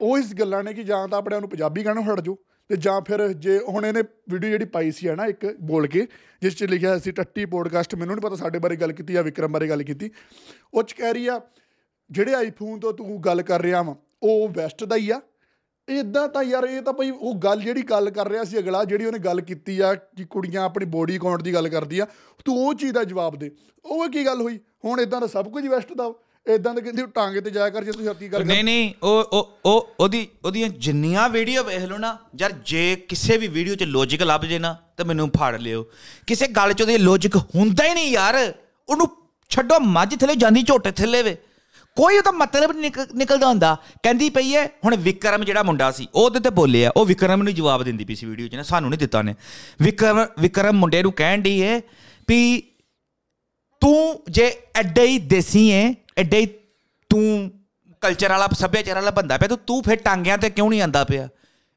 B: ਉਹ ਇਸ ਗੱਲਾਂ ਨੇ ਕਿ ਜਾਂ ਤਾਂ ਆਪਣੇ ਆਪ ਨੂੰ ਪੰਜਾਬੀ ਗਾਣੋਂ ਹਟ ਜਾਓ, ਤੇ ਜਾਂ ਫਿਰ ਜੇ ਹੁਣ ਇਹਨੇ ਵੀਡੀਓ ਜਿਹੜੀ ਪਾਈ ਸੀ ਹੈ ਨਾ ਇੱਕ ਬੋਲ ਕੇ, ਜਿਸ 'ਚ ਲਿਖਿਆ ਸੀ, ਟੱਟੀ ਪੋਡਕਾਸਟ ਮੈਨੂੰ ਨਹੀਂ ਪਤਾ ਸਾਡੇ ਬਾਰੇ ਗੱਲ ਕੀਤੀ ਜਾਂ ਵਿਕਰਮ ਬਾਰੇ ਗੱਲ ਕੀਤੀ। ਉਹ 'ਚ ਕਹਿ ਰਹੀ ਆ, ਜਿਹੜੇ ਆਈਫੋਨ ਤੋਂ ਤੂੰ ਗੱਲ ਕਰ ਰਿਹਾ ਵਾ ਉਹ ਵੈਸਟ ਦਾ ਹੀ ਆ। ਇਦਾਂ ਤਾਂ ਯਾਰ ਇਹ ਤਾਂ ਭਈ ਉਹ ਗੱਲ ਜਿਹੜੀ ਗੱਲ ਕਰ ਰਿਹਾ ਸੀ ਅਗਲਾ ਜਿਹੜੀ ਉਹਨੇ ਗੱਲ ਕੀਤੀ ਆ ਕਿ ਕੁੜੀਆਂ ਆਪਣੀ ਬੋਡੀ ਕਾਊਂਟ ਦੀ ਗੱਲ ਕਰਦੀ ਆ ਤੂੰ ਉਹ ਚੀਜ਼ ਦਾ ਜਵਾਬ ਦੇ। ਉਹ ਕੀ ਗੱਲ ਹੋਈ? ਹੁਣ ਇਦਾਂ ਦਾ ਸਭ ਕੁਝ ਵੈਸਟ ਦਾ। ਇਦਾਂ ਦੇ ਕਹਿੰਦੇ ਟਾਂਗੇ ਤੇ ਜਾਇਆ ਕਰ ਜੇ ਤੁਸੀਂ ਹੱਤੀ ਗੱਲ
A: ਨਹੀਂ ਨਹੀਂ ਉਹ ਉਹ ਉਹ ਉਹਦੀ ਉਹਦੀਆਂ ਜਿੰਨੀਆਂ ਵੀਡੀਓ ਵੇਖ ਲਓ ਨਾ ਯਾਰ ਜੇ ਕਿਸੇ ਵੀ ਵੀਡੀਓ 'ਚ ਲੌਜੀਕ ਲੱਭ ਜੇ ਨਾ ਤਾਂ ਮੈਨੂੰ ਫਾੜ ਲਿਓ। ਕਿਸੇ ਗੱਲ 'ਚ ਉਹਦੀ ਲੌਜੀਕ ਹੁੰਦਾ ਹੀ ਨਹੀਂ ਯਾਰ। ਉਹਨੂੰ ਛੱਡੋ ਮੱਝ ਥੱਲੇ ਜਾਂਦੀ ਝੋਟੇ ਥੱਲੇ ਵੇ। ਕੋਈ ਉਹਦਾ ਮਤਲਬ ਨਹੀਂ ਨਿਕ- ਨਿਕਲਦਾ ਹੁੰਦਾ। ਕਹਿੰਦੀ ਪਈ ਹੈ, ਹੁਣ ਵਿਕਰਮ ਜਿਹੜਾ ਮੁੰਡਾ ਸੀ, ਉਹ ਉਹਦੇ ਤੇ ਬੋਲਿਆ, ਉਹ ਵਿਕਰਮ ਨੂੰ ਜਵਾਬ ਦਿੰਦੀ ਪਈ ਸੀ ਵੀਡੀਓ 'ਚ ਨਾ, ਸਾਨੂੰ ਨਹੀਂ ਦਿੱਤਾ ਨੇ ਵਿਕਰਮ ਵਿਕਰਮ ਮੁੰਡੇ ਨੂੰ ਕਹਿਣ ਦੀ ਹੈ ਵੀ ਤੂੰ ਜੇ ਐਡੇ ਹੀ ਦੇਸੀ ਹੈ, ਐਡੇ ਹੀ ਤੂੰ ਕਲਚਰ ਵਾਲਾ, ਸੱਭਿਆਚਾਰ ਵਾਲਾ ਬੰਦਾ ਪਿਆ, ਤੂੰ ਤੂੰ ਫਿਰ ਟਾਂਗਿਆਂ ਤੇ ਕਿਉਂ ਨਹੀਂ ਆਂਦਾ ਪਿਆ?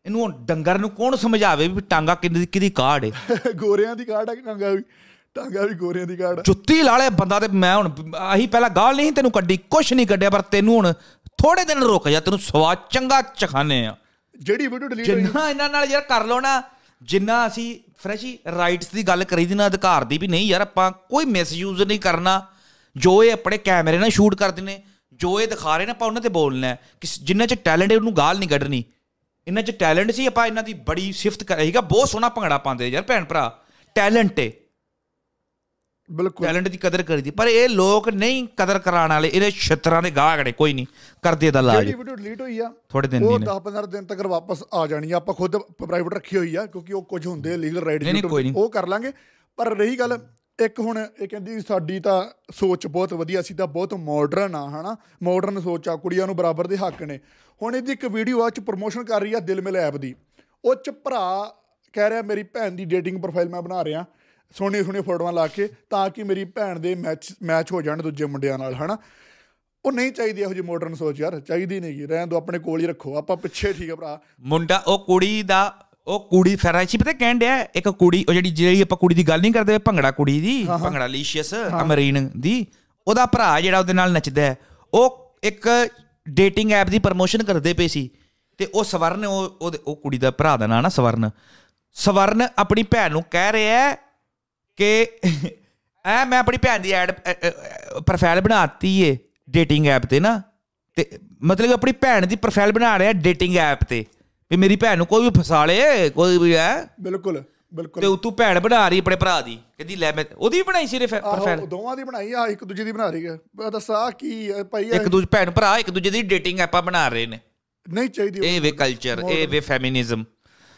A: ਇਹਨੂੰ ਹੁਣ ਡੰਗਰ ਨੂੰ ਕੌਣ ਸਮਝਾਵੇ ਵੀ ਟਾਂਗਾ ਕਿਹਦੀ ਕਿਹਦੀ ਕਾਢ ਹੈ
B: ਗੋਰਿਆਂ ਦੀ ਕਾਢ ਆ ਕਿ ਟਾਂਗਾ ਵੀ? ਟਾਂਗਾ ਵੀ ਗੋਰਿਆਂ ਦੀ ਆ।
A: ਜੁੱਤੀ ਲਾਲੇ ਬੰਦਾ ਤੇ ਮੈਂ ਹੁਣ ਆਹੀ ਪਹਿਲਾਂ ਗਾਲ ਨਹੀਂ ਤੈਨੂੰ ਕੱਢੀ ਕੁਛ ਨਹੀਂ ਕੱਢਿਆ ਪਰ ਤੈਨੂੰ ਹੁਣ ਥੋੜੇ ਦਿਨ ਰੁਕ ਜਾ ਤੈਨੂੰ ਸਵਾਦ ਚੰਗਾ ਚਖਾਨੇ ਆ।
B: ਜਿਹੜੀ ਵੀਡੀਓ ਡਿਲੀਟ ਹੋਈ
A: ਜਿੰਨਾ ਇਹਨਾਂ ਨਾਲ ਯਾਰ ਕਰ ਲੋ ਨਾ ਜਿੰਨਾ ਅਸੀਂ ਫਰੈਸ਼ੀ ਰਾਈਟਸ ਦੀ ਗੱਲ ਕਰੀ ਦੀ ਨਾ ਅਧਿਕਾਰ ਦੀ ਵੀ ਨਹੀਂ ਯਾਰ ਆਪਾਂ ਕੋਈ ਮਿਸਯੂਜ਼ ਨਹੀਂ ਕਰਨਾ। ਜੋ ਇਹ ਆਪਣੇ ਕੈਮਰੇ ਨਾਲ ਸ਼ੂਟ ਕਰਦੇ ਨੇ ਜੋ ਇਹ ਦਿਖਾ ਰਹੇ ਨੇ ਆਪਾਂ ਉਹਨਾਂ ਤੇ ਬੋਲਣਾ ਕਿ ਜਿੰਨਾ ਚ ਟੈਲੈਂਟ ਹੈ ਉਹਨੂੰ ਗਾਲ ਨਹੀਂ ਕੱਢਣੀ। ਇਹਨਾਂ ਚ ਟੈਲੈਂਟ ਸੀ ਆਪਾਂ ਇਹਨਾਂ ਦੀ ਬੜੀ ਸਿਫਤ ਕਰਾਈਗਾ ਬਹੁਤ ਸੋਹਣਾ ਭੰਗੜਾ ਪਾਉਂਦੇ ਯਾਰ ਭੈਣ ਭਰਾ। ਟੈਲੈਂਟ ਹੈ।
B: ਬਿਲਕੁਲ।
A: ਟੈਲੈਂਟ ਦੀ ਕਦਰ ਕਰੀਦੀ ਪਰ ਇਹ ਲੋਕ ਨਹੀਂ ਕਦਰ ਕਰਾਉਣ ਵਾਲੇ ਇਹਦੇ ਛਿੱਤਰਾਂ ਦੇ ਗਾਹਗੜੇ ਕੋਈ ਨਹੀਂ। ਕਰਦੇ ਦਾ ਲਾਜ
B: ਜਿਹੜੀ ਵੀਡੀਓ ਡਿਲੀਟ ਹੋਈ ਆ
A: ਥੋੜੇ ਦਿਨ ਦੀ ਨੇ।
B: 10-15 ਦਿਨ ਤੱਕ ਵਾਪਸ ਆ ਜਾਣੀ ਆ। ਆਪਾਂ ਖੁਦ ਪ੍ਰਾਈਵੇਟ ਰੱਖੀ ਹੋਈ ਆ ਕਿਉਂਕਿ ਉਹ ਕੁਝ ਹੁੰਦੇ ਲੀਗਲ ਰਾਈਟ। ਉਹ ਕਰ ਲਾਂਗੇ। ਪਰ ਰਹੀ ਗੱਲ ਇੱਕ ਹੁਣ ਇਹ ਕਹਿੰਦੀ ਸਾਡੀ ਤਾਂ ਸੋਚ ਬਹੁਤ ਵਧੀਆ ਸੀ ਤਾਂ ਬਹੁਤ ਮਾਡਰਨ ਆ ਹਨਾ। ਮਾਡਰਨ ਸੋਚ ਆ ਕੁੜੀਆਂ ਨੂੰ ਬਰਾਬਰ ਦੇ ਹੱਕ ਨੇ। ਹੁਣ ਇਹਦੀ ਇੱਕ ਵੀਡੀਓ ਆ ਚ ਪ੍ਰੋਮੋਸ਼ਨ ਕਰ ਰਹੀ ਆ ਦਿਲ ਮਿਲ ਐਪ ਦੀ। ਉਹ ਚ ਭਰਾ ਕਹਿ ਰਿਹਾ ਮੇਰੀ ਭੈਣ ਦੀ ਡੇਟਿੰਗ ਪ੍ਰੋਫਾਈਲ ਮੈਂ ਬਣਾ ਰਿਹਾ। ਸੋਹਣੀਆਂ ਸੋਹਣੀਆਂ ਫੋਟੋਆਂ ਲਾ ਕੇ ਤਾਂ ਕਿ ਮੇਰੀ ਭੈਣ ਦੇ ਮੈਚ ਮੈਚ ਹੋ ਜਾਣ ਦੂਜੇ ਮੁੰਡਿਆਂ ਨਾਲ ਹਨਾ? ਉਹ ਨਹੀਂ ਚਾਹੀਦੀ ਇਹੋ ਜਿਹੀ ਮਾਡਰਨ ਸੋਚ ਯਾਰ ਚਾਹੀਦੀ ਨਹੀਂ ਰਹਿਣ ਦੋ ਆਪਣੇ ਕੋਲ ਹੀ ਰੱਖੋ ਆਪਾਂ ਪਿੱਛੇ ਠੀਕ ਆ ਭਰਾ।
A: ਮੁੰਡਾ ਉਹ ਕੁੜੀ ਦਾ ਉਹ ਕੁੜੀ ਫਰਾਂਸੀ ਪਤਾ ਕਹਿਣ ਡਿਆ ਇੱਕ ਕੁੜੀ ਉਹ ਜਿਹੜੀ ਜਿਹੜੀ ਆਪਾਂ ਕੁੜੀ ਦੀ ਗੱਲ ਨਹੀਂ ਕਰਦੇ ਭੰਗੜਾ ਕੁੜੀ ਦੀ ਭੰਗੜਾ ਲੀਸ਼ੀਅਸ ਅਮਰੀਨ ਦੀ ਉਹਦਾ ਭਰਾ ਜਿਹੜਾ ਉਹਦੇ ਨਾਲ ਨੱਚਦਾ ਹੈ ਉਹ ਇੱਕ ਡੇਟਿੰਗ ਐਪ ਦੀ ਪ੍ਰਮੋਸ਼ਨ ਕਰਦੇ ਪਏ ਸੀ ਤੇ ਉਹ ਸਵਰਨ ਉਹ ਉਹ ਕੁੜੀ ਦਾ ਭਰਾ ਦਾ ਨਾਂ ਨਾ ਸਵਰਨ ਸਵਰਨ ਆਪਣੀ ਭੈਣ ਨੂੰ ਕਹਿ ਰਿਹਾ ਹੈ ਕਿ ਐ ਮੈਂ ਆਪਣੀ ਭੈਣ ਦੀ ਐਡ ਪ੍ਰੋਫਾਈਲ ਬਣਾਤੀ ਏ ਡੇਟਿੰਗ ਐਪ ਤੇ ਨਾ ਤੇ ਮਤਲਬ ਆਪਣੀ ਭੈਣ ਦੀ ਪ੍ਰੋਫਾਈਲ ਬਣਾ ਰਿਹਾ ਡੇਟਿੰਗ ਐਪ ਤੇ ਵੀ ਮੇਰੀ ਭੈਣ ਨੂੰ ਕੋਈ ਵੀ ਫਸਾ ਲੇ ਕੋਈ ਵੀ ਹੈ
B: ਬਿਲਕੁਲ ਬਿਲਕੁਲ।
A: ਤੇ ਉਹ ਤੂੰ ਭੈਣ ਬਣਾ ਰਹੀ ਆਪਣੇ ਭਰਾ ਦੀ ਕਹਿੰਦੀ ਲੈ ਮੈਂ ਉਹਦੀ ਵੀ ਬਣਾਈ ਸੀ ਰੇ ਪ੍ਰੋਫਾਈਲ
B: ਦੋਵਾਂ ਦੀ ਬਣਾਈ ਆ ਇੱਕ ਦੂਜੇ ਦੀ ਬਣਾ ਰਹੀ ਹੈ ਦੱਸਾਂ ਕੀ ਭਾਈ
A: ਇੱਕ ਦੂਜੇ ਭੈਣ ਭਰਾ ਇੱਕ ਦੂਜੇ ਦੀ ਡੇਟਿੰਗ ਐਪਾਂ ਬਣਾ ਰਹੇ ਨੇ।
B: ਨਹੀਂ ਚਾਹੀਦੀ
A: ਇਹ ਵੇ ਕਲਚਰ ਇਹ ਵੇ ਫੈਮਿਨਿਜ਼ਮ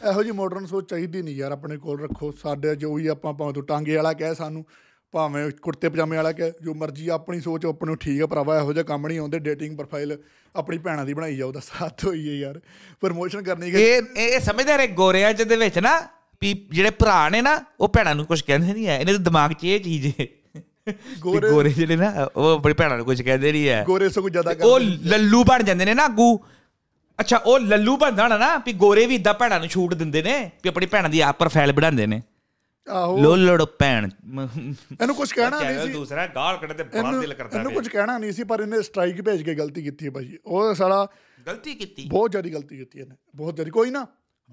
B: ਇਹੋ ਜਿਹੀ ਮਾਡਰਨ ਸੋਚ ਚਾਹੀਦੀ ਨਹੀਂ ਯਾਰ ਆਪਣੇ ਕੋਲ ਰੱਖੋ। ਸਾਡੇ ਜੋ ਵੀ ਆਪਾਂ ਭਾਵੇਂ ਤੂੰ ਟਾਂਗੇ ਵਾਲਾ ਕਹਿ ਸਾਨੂੰ ਭਾਵੇਂ ਕੁੜਤੇ ਪਜਾਮੇ ਵਾਲਾ ਕਹਿ ਜੋ ਮਰਜ਼ੀ ਆਪਣੀ ਸੋਚ ਆਪਣੇ ਨੂੰ ਠੀਕ ਆ ਭਰਾਵਾ ਇਹੋ ਜਿਹਾ ਕੰਮ ਨਹੀਂ ਆਉਂਦੇ ਡੇਟਿੰਗ ਪ੍ਰੋਫਾਈਲ ਆਪਣੀ ਭੈਣਾਂ ਦੀ ਬਣਾਈ ਜਾਓ ਦਾ ਸਾਥ ਹੋਈ ਹੈ ਯਾਰ। ਪ੍ਰਮੋਸ਼ਨ ਕਰਨੀ
A: ਇਹ ਇਹ ਸਮਝਦੇ ਰੇ ਗੋਰਿਆਂ ਚ ਦੇ ਵਿੱਚ ਨਾ ਵੀ ਜਿਹੜੇ ਭਰਾ ਨੇ ਨਾ ਉਹ ਭੈਣਾਂ ਨੂੰ ਕੁਝ ਕਹਿੰਦੇ ਨਹੀਂ ਹੈ। ਇਹਨਾਂ ਦੇ ਦਿਮਾਗ 'ਚ ਇਹ ਚੀਜ਼ ਹੈ।
B: ਗੋਰੇ-
A: ਗੋਰੇ ਜਿਹੜੇ ਨਾ ਉਹ ਆਪਣੀ ਭੈਣਾਂ ਨੂੰ ਕੁਝ ਕਹਿੰਦੇ ਨਹੀਂ ਹੈ।
B: ਗੋਰੇ ਸਗੋਂ ਜ਼ਿਆਦਾ
A: ਉਹ ਲੱਲੂ ਬਣ ਜਾਂਦੇ ਨੇ ਨਾ ਅੱਗੂ ਅੱਛਾ ਉਹ ਲੱਲੂ ਬਣਦਾ ਹੋਣਾ ਨਾ ਵੀ ਗੋਰੇ ਵੀ ਇਦਾਂ ਭੈਣਾਂ ਨੂੰ ਛੂਟ ਦਿੰਦੇ ਨੇ ਵੀ ਆਪਣੀ ਭੈਣਾਂ ਦੀ ਆਪ ਪ੍ਰੋਫਾਈਲ ਬਣਾਉਂਦੇ ਨੇ।
B: ਆਹੋ।
A: ਲੋ ਲੜੋ ਭੈਣ।
B: ਇਹਨੂੰ ਕੁਝ ਕਹਿਣਾ ਨਹੀਂ ਸੀ।
A: ਦੂਸਰਾ ਗਾਲ ਕੱਢ ਤੇ ਬੜਾ ਦਿਲ ਕਰਦਾ
B: ਇਹਨੂੰ ਕੁਝ ਕਹਿਣਾ ਨਹੀਂ ਸੀ ਪਰ ਇਹਨੇ ਸਟ੍ਰਾਈਕ ਭੇਜ ਕੇ ਗਲਤੀ ਕੀਤੀ ਹੈ ਭਾਜੀ ਉਹ ਸਾਲਾ
A: ਗਲਤੀ ਕੀਤੀ?
B: ਬਹੁਤ ਜ਼ਿਆਦਾ ਗਲਤੀ ਕੀਤੀ ਇਹਨੇ। ਬਹੁਤ ਜ਼ਿਆਦਾ। ਕੋਈ ਨਾ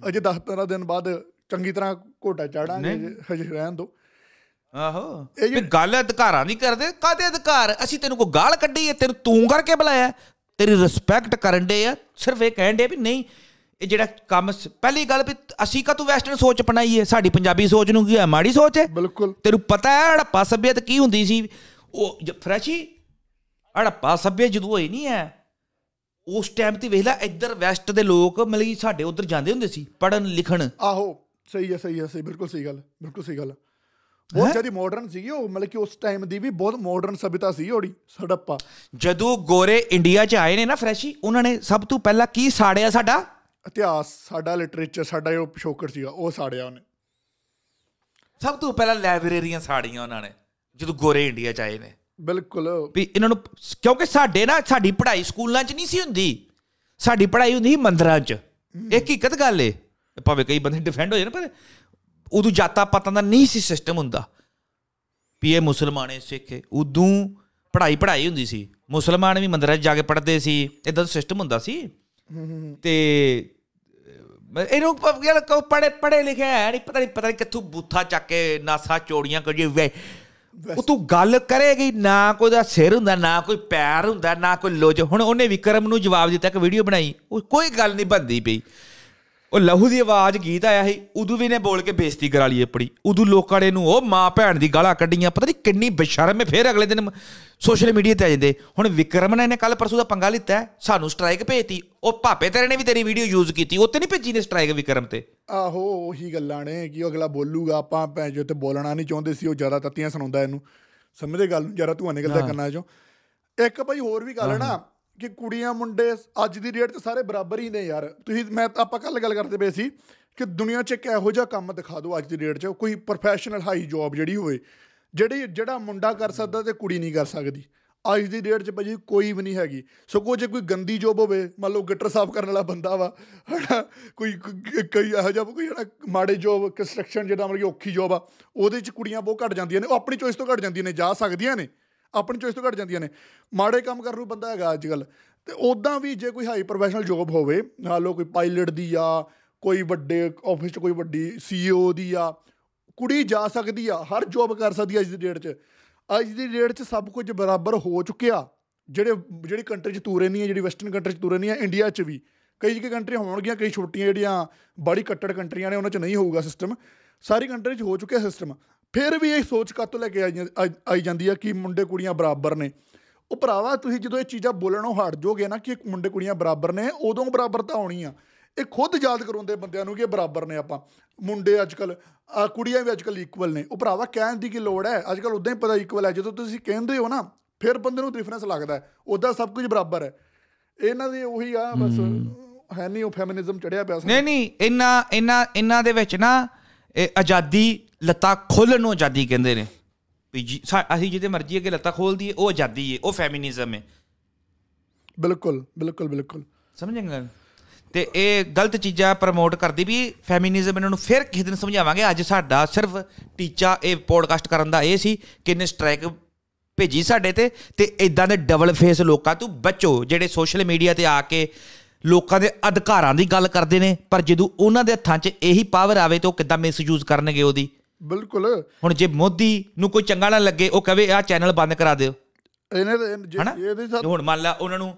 B: ਅਜੇ 10 15 ਦਿਨ ਬਾਅਦ ਚੰਗੀ ਤਰ੍ਹਾਂ ਘੋਟਾ ਚਾੜਾਂਗੇ ਹਜੇ- ਹਜੇ ਰਹਿਣ ਦੋ
A: ਆਹੋ।
B: ਇਹ
A: ਗੱਲ ਅਧਿਕਾਰਾਂ ਦੀ ਕਰਦੇ ਕਾਦੇ ਅਧਿਕਾਰ? ਅਸੀਂ ਤੈਨੂੰ ਕੋਈ ਗਾਲ ਕੱਢੀ ਹੈ ਤੈਨੂੰ ਤੂੰ ਕਰਕੇ ਬੁਲਾਇਆ। ਤੇਰੀ ਰਿਸਪੈਕਟ ਕਰਨ ਦੇ ਆ ਸਿਰਫ ਇਹ ਕਹਿਣ ਦੇ ਵੀ ਨਹੀਂ ਇਹ ਜਿਹੜਾ ਕੰਮ ਪਹਿਲੀ ਗੱਲ ਵੀ ਅਸੀਂ ਕਾ ਤੂੰ ਵੈਸਟਰਨ ਸੋਚ ਅਪਣਾਈ ਹੈ ਸਾਡੀ ਪੰਜਾਬੀ ਸੋਚ ਨੂੰ ਕੀ ਹੈ ਮਾੜੀ ਸੋਚ ਹੈ
B: ਬਿਲਕੁਲ।
A: ਤੈਨੂੰ ਪਤਾ ਹੈ ਹੜੱਪਾ ਸੱਭਿਅਤ ਕੀ ਹੁੰਦੀ ਸੀ? ਉਹ ਫਰੈਸ਼ੀ ਹੜੱਪਾ ਸੱਭਿਅਤ ਜਦੋਂ ਹੋਈ ਨਹੀਂ ਹੈ ਉਸ ਟਾਈਮ ਤੇ ਵੇਖ ਲੈ ਇੱਧਰ ਵੈਸਟ ਦੇ ਲੋਕ ਮਤਲਬ ਸਾਡੇ ਉਧਰ ਜਾਂਦੇ ਹੁੰਦੇ ਸੀ ਪੜਨ ਲਿਖਣ।
B: ਆਹੋ ਸਹੀ ਹੈ ਸਹੀ ਹੈ ਸਹੀ ਬਿਲਕੁਲ ਸਹੀ ਗੱਲ ਬਿਲਕੁਲ ਸਹੀ ਗੱਲ। ਬਹੁਤ ਜ਼ਿਆਦਾ ਮਾਡਰਨ ਸੀਗੀ ਉਹ ਮਤਲਬ ਕਿ ਉਸ ਟਾਈਮ ਦੀ ਵੀ ਬਹੁਤ ਮਾਡਰਨ ਸਭਿਤਾ ਸੀ ਉਹੜੀ ਸੜੱਪਾ।
A: ਜਦੋਂ ਗੋਰੇ ਇੰਡੀਆ 'ਚ ਆਏ ਨੇ ਨਾ ਫਰੈਸ਼ੀ ਉਹਨਾਂ ਨੇ ਸਭ ਤੋਂ ਪਹਿਲਾਂ ਕੀ ਸਾੜਿਆ ਸਾਡਾ?
B: ਇਤਿਹਾਸ ਸਾਡਾ ਲਿਟਰੇਚਰ ਸਾਡਾ ਜੋ ਪਿਛੋਕੜ ਸੀਗਾ ਉਹ ਸਾੜਿਆ ਉਹਨੇ।
A: ਸਭ ਤੋਂ ਪਹਿਲਾਂ ਲਾਇਬ੍ਰੇਰੀਆਂ ਸਾੜੀਆਂ ਉਹਨਾਂ ਨੇ ਜਦੋਂ ਗੋਰੇ ਇੰਡੀਆ 'ਚ ਆਏ ਨੇ।
B: ਬਿਲਕੁਲ।
A: ਵੀ ਇਹਨਾਂ ਨੂੰ ਕਿਉਂਕਿ ਸਾਡੇ ਨਾ ਸਾਡੀ ਪੜ੍ਹਾਈ ਸਕੂਲਾਂ 'ਚ ਨਹੀਂ ਸੀ ਹੁੰਦੀ। ਸਾਡੀ ਪੜ੍ਹਾਈ ਹੁੰਦੀ ਸੀ ਮੰਦਰਾਂ 'ਚ। ਇਹ ਹਕੀਕਤ ਗੱਲ ਏ। ਭਾਵੇਂ ਕਈ ਬੰਦੇ ਡਿਫੈਂਡ ਹੋ ਜਾਣ ਪਰ ਉਦੋਂ ਜਾਤਾਂ ਪਾਤਾਂ ਦਾ ਨਹੀਂ ਸੀ ਸਿਸਟਮ ਹੁੰਦਾ। ਵੀ ਇਹ ਮੁਸਲਮਾਨ ਏ ਸਿੱਖ ਏ ਉਦੋਂ ਪੜ੍ਹਾਈ ਪੜ੍ਹਾਈ ਹੁੰਦੀ ਸੀ। ਮੁਸਲਮਾਨ ਵੀ ਮੰਦਰਾਂ 'ਚ ਜਾ ਕੇ ਪੜ੍ਹਦੇ ਸੀ ਇਦਾਂ ਦਾ ਸਿਸਟਮ ਹੁੰਦਾ ਸੀ। ਤੇ ਅਹ, ਇਹਨੂੰ ਪ- ਯਾਰ ਕੋ ਪੜੇ ਪੜੇ ਲਿਖਿਆ ਹੈ ਨਹੀਂ ਪਤਾ ਨਹੀਂ ਪਤਾ ਨਹੀਂ ਕਿੱਥੋਂ ਬੂਥਾ ਚੱਕ ਕੇ ਨਾਸਾ ਚੋੜੀਆਂ ਕਰੀ ਵੇ। ਉਹ ਤੂੰ ਗੱਲ ਕਰੇਗੀ ਨਾ ਕੋਈ ਦਾ ਸਿਰ ਹੁੰਦਾ ਨਾ ਕੋਈ ਪੈਰ ਹੁੰਦਾ ਨਾ ਕੋਈ ਲੋਜ। ਹੁਣ ਉਹਨੇ ਵਿਕਰਮ ਨੂੰ ਜਵਾਬ ਦਿੱਤਾ ਕਿ ਵੀਡੀਓ ਬਣਾਈ। ਉਹ ਕੋਈ ਗੱਲ ਨਹੀਂ ਬੰਦੀ ਪਈ। ਉਹ ਲਹੂ ਦੀ ਆਵਾਜ਼ ਗੀਤ ਆਇਆ ਸੀ ਉਦੋਂ ਵੀ ਨੇ ਬੋਲ ਕੇ ਬੇਇੱਜ਼ਤੀ ਕਰਾ ਲਈ ਆਪਣੀ। ਉਦੋਂ ਲੋਕਾਂ ਨੇ ਨੂੰ ਉਹ ਮਾਂ ਭੈਣ ਦੀ ਗਾਲਾਂ ਕੱਢੀਆਂ ਪਤਾ ਨਹੀਂ ਕਿੰਨੀ ਬੇਸ਼ਰਮ ਹੈ ਫਿਰ ਅਗਲੇ ਦਿਨ ਸੋਸ਼ਲ ਮੀਡੀਆ ਤੇ ਆ ਜਾਂਦੇ। ਹੁਣ ਵਿਕਰਮ ਨੇ ਕੱਲ ਪਰਸੋਂ ਦਾ ਪੰਗਾ ਲਿੱਤਾ ਸਾਨੂੰ ਸਟ੍ਰਾਈਕ ਭੇਜਤੀ। ਉਹ ਭਾਪੇ ਤੇਰੇ ਨੇ ਵੀ ਤੇਰੀ ਵੀਡੀਓ ਯੂਜ਼ ਕੀਤੀ ਉੱਤੇ ਨਹੀਂ ਭੇਜੀ ਨੇ ਸਟ੍ਰਾਈਕ ਵਿਕਰਮ ਤੇ?
B: ਆਹੋ ਉਹੀ ਗੱਲਾਂ ਨੇ ਕਿ ਉਹ ਅਗਲਾ ਬੋਲੂਗਾ ਆਪਾਂ ਭੈਣ ਜੋ ਤੇ ਬੋਲਣਾ ਨਹੀਂ ਚਾਹੁੰਦੇ ਸੀ ਉਹ ਜ਼ਿਆਦਾ ਤੱਤੀਆਂ ਸੁਣਾਉਂਦਾ ਇਹਨੂੰ। ਸਮਝਦੇ ਗੱਲ ਨੂੰ ਜਰਾ ਤੂੰ ਨਿਕਲਦਾ ਕੰਨਾਂ ਚੋਂ। ਇੱਕ ਭਾਈ ਹੋਰ ਵੀ ਗੱਲ ਹੈ ਨਾ ਕਿ ਕੁੜੀਆਂ ਮੁੰਡੇ ਅੱਜ ਦੀ ਡੇਟ 'ਚ ਸਾਰੇ ਬਰਾਬਰ ਹੀ ਨੇ ਯਾਰ। ਤੁਸੀਂ, ਮੈਂ ਆਪਾਂ ਕੱਲ ਗੱਲ ਕਰਦੇ ਪਏ ਸੀ ਕਿ ਦੁਨੀਆ 'ਚ ਇੱਕ ਇਹੋ ਜਿਹਾ ਕੰਮ ਦਿਖਾ ਦਿਓ ਅੱਜ ਦੀ ਡੇਟ 'ਚ, ਕੋਈ ਪ੍ਰੋਫੈਸ਼ਨਲ ਹਾਈ ਜੌਬ ਜਿਹੜੀ ਹੋਵੇ, ਜਿਹੜੀ, ਜਿਹੜਾ ਮੁੰਡਾ ਕਰ ਸਕਦਾ ਤੇ ਕੁੜੀ ਨਹੀਂ ਕਰ ਸਕਦੀ। ਅੱਜ ਦੀ ਡੇਟ 'ਚ ਭਾਜੀ ਕੋਈ ਵੀ ਨਹੀਂ ਹੈਗੀ। ਸਗੋਂ ਜੇ ਕੋਈ ਗੰਦੀ ਜੋਬ ਹੋਵੇ, ਮੰਨ ਲਓ ਗਟਰ ਸਾਫ਼ ਕਰਨ ਵਾਲਾ ਬੰਦਾ ਵਾ, ਹਨਾ, ਕੋਈ, ਕੋਈ- ਕੋਈ ਇਹੋ ਜਿਹਾ ਕੋਈ ਜਿਹੜਾ ਮਾੜੇ ਜੋਬ ਕੰਸਟਰਕਸ਼ਨ ਜਿਹੜਾ ਮਤਲਬ ਕਿ ਔਖੀ ਜੋਬ ਆ, ਉਹਦੇ 'ਚ ਕੁੜੀਆਂ ਬਹੁਤ ਘੱਟ ਜਾਂਦੀਆਂ ਨੇ, ਉਹ ਆਪਣੀ ਚੋਇਸ ਤੋਂ ਘੱਟ ਜਾਂਦੀਆਂ ਨੇ, ਜਾ ਸਕਦੀਆਂ ਨੇ। ਆਪਣੀ ਚੋਇਸ ਤੋਂ ਘੱਟ ਜਾਂਦੀਆਂ ਨੇ। ਮਾੜੇ ਕੰਮ ਕਰਨ ਨੂੰ ਬੰਦਾ ਹੈਗਾ ਅੱਜ ਕੱਲ ਤੇ ਉਦਾਂ ਵੀ ਜੇ ਕੋਈ ਹਾਈ ਪ੍ਰੋਫੈਸ਼ਨਲ ਜੋਬ ਹੋਵੇ, ਮੰਨ ਲਓ ਕੋਈ ਪਾਇਲਟ ਦੀ ਆ, ਕੋਈ ਵੱਡੇ ਆਫਿਸ 'ਚ ਕੋਈ ਵੱਡੀ ਸੀਈਓ ਦੀ ਆ, ਕੁੜੀ ਜਾ ਸਕਦੀ ਆ, ਹਰ ਜੋਬ ਕਰ ਸਕਦੀ ਆ ਅੱਜ ਦੀ ਡੇਟ 'ਚ। ਅੱਜ ਦੀ ਡੇਟ 'ਚ ਸਭ ਕੁਝ ਬਰਾਬਰ ਹੋ ਚੁੱਕਿਆ। ਜਿਹੜੇ, ਜਿਹੜੀ ਕੰਟਰੀ 'ਚ ਤੂਰੇ ਨਹੀਂ ਹੈ ਜਿਹੜੀ ਵੈਸਟਰਨ ਕੰਟਰੀ 'ਚ ਤੂਰੇ ਨਹੀਂ ਹੈ ਇੰਡੀਆ 'ਚ ਵੀ। ਕਈ ਜਿਹੀ ਕੰਟਰੀਆਂ ਹੋਣਗੀਆਂ, ਕਈ ਛੋਟੀਆਂ ਜਿਹੜੀਆਂ ਬੜੀ ਕੱਟੜ ਕੰਟਰੀਆਂ ਨੇ, ਉਹਨਾਂ 'ਚ ਨਹੀਂ ਹੋਊਗਾ ਸਿਸਟਮ ਸਾਰੀ ਕੰਟਰੀ 'ਚ ਹੋ ਚੁੱਕਿਆ ਸਿਸਟਮ ਫਿਰ ਵੀ ਇਹ ਸੋਚ ਕਾਤੋਂ ਲੈ ਕੇ ਆਈ ਜਾਂਦੀ ਆ ਕਿ ਮੁੰਡੇ ਕੁੜੀਆਂ ਬਰਾਬਰ ਨੇ। ਉਹ ਭਰਾਵਾ ਤੁਸੀਂ ਜਦੋਂ ਇਹ ਚੀਜ਼ਾਂ ਬੋਲਣੋਂ ਹਟ ਜਾਓਗੇ ਨਾ ਕਿ ਮੁੰਡੇ ਕੁੜੀਆਂ ਬਰਾਬਰ ਨੇ ਉਦੋਂ ਬਰਾਬਰਤਾ ਆਉਣੀ ਆ। ਇਹ ਖੁਦ ਯਾਦ ਕਰਾਉਂਦੇ ਬੰਦਿਆਂ ਨੂੰ ਕਿ ਇਹ ਬਰਾਬਰ ਨੇ ਆਪਾਂ। ਮੁੰਡੇ ਅੱਜ ਕੱਲ ਕੁੜੀਆਂ ਵੀ ਅੱਜ ਕੱਲ ਇਕੁਅਲ ਨੇ। ਉਹ ਭਰਾਵਾ ਕਹਿਣ ਦੀ ਕੀ ਲੋੜ ਹੈ? ਅੱਜ ਕੱਲ ਉਦਾਂ ਹੀ ਪਤਾ ਇਕੁਅਲ ਹੈ। ਜਦੋਂ ਤੁਸੀਂ ਕਹਿੰਦੇ ਹੋ ਨਾ ਫਿਰ ਬੰਦੇ ਨੂੰ ਡਿਫਰੈਂਸ ਲੱਗਦਾ ਹੈ। ਉਦਾਂ ਸਭ ਕੁਝ ਬਰਾਬਰ ਹੈ। ਇਹਨਾਂ ਦੀ ਉਹੀ ਆ ਬਸ ਹੈ। ਨਹੀਂ ਉਹ ਫੈਮਿਨਿਜ਼ਮ ਚੜਿਆ ਪਿਆ ਸੀ
A: ਨਹੀਂ ਨਹੀਂ ਇਹਨਾਂ ਇਹਨਾਂ ਇਹਨਾਂ ਦੇ ਵਿੱਚ ਨਾ ਇਹ ਆਜ਼ਾਦੀ ਲੱਤਾਂ ਖੋਲਣ ਨੂੰ ਆਜ਼ਾਦੀ ਕਹਿੰਦੇ ਨੇ। ਵੀ ਅਸੀਂ ਜਿਹਦੇ ਮਰਜ਼ੀ ਅੱਗੇ ਲੱਤਾਂ ਖੋਲ ਦਈਏ ਉਹ ਆਜ਼ਾਦੀ ਹੈ ਉਹ ਫੈਮਿਨਿਜ਼ਮ ਹੈ
B: ਬਿਲਕੁਲ ਬਿਲਕੁਲ ਬਿਲਕੁਲ।
A: ਸਮਝੇਂਗਾ ਤੇ ਇਹ ਗਲਤ ਚੀਜ਼ਾਂ ਪ੍ਰਮੋਟ ਕਰਦੀ ਵੀ ਫੈਮਿਨਿਜ਼ਮ ਇਹਨਾਂ ਨੂੰ ਫਿਰ ਕਿਸੇ ਦਿਨ ਸਮਝਾਵਾਂਗੇ। ਅੱਜ ਸਾਡਾ ਸਿਰਫ ਟੀਚਾ ਇਹ ਪੋਡਕਾਸਟ ਕਰਨ ਦਾ ਇਹ ਸੀ ਕਿ ਇਹਨੇ ਸਟ੍ਰਾਈਕ ਭੇਜੀ ਸਾਡੇ ਤੇ ਤੇ ਇਦਾਂ ਦੇ ਡਬਲ ਫੇਸ ਲੋਕਾਂ ਤੋਂ ਬਚੋ ਜਿਹੜੇ ਸੋਸ਼ਲ ਮੀਡੀਆ ਤੇ ਆ ਕੇ ਲੋਕਾਂ ਦੇ ਅਧਿਕਾਰਾਂ ਦੀ ਗੱਲ ਕਰਦੇ ਨੇ। ਪਰ ਜਦੋਂ ਉਹਨਾਂ ਦੇ ਹੱਥਾਂ 'ਚ ਇਹੀ ਪਾਵਰ ਆਵੇ ਤਾਂ ਉਹ ਕਿੱਦਾਂ ਮਿਸਯੂਜ਼ ਕਰਨਗੇ ਉਹਦੀ?
B: ਬਿਲਕੁਲ।
A: ਹੁਣ ਜੇ ਮੋਦੀ ਨੂੰ ਕੋਈ ਚੰਗਾ ਨਾ ਲੱਗੇ ਉਹ ਕਵੇ ਆਹ ਚੈਨਲ ਬੰਦ ਕਰਾ ਦਿਓ।
B: ਇਹਨੇ ਇਹਦੇ ਸਾਥ
A: ਹੁਣ ਮੰਨ ਲਾ ਉਹਨਾਂ ਨੂੰ।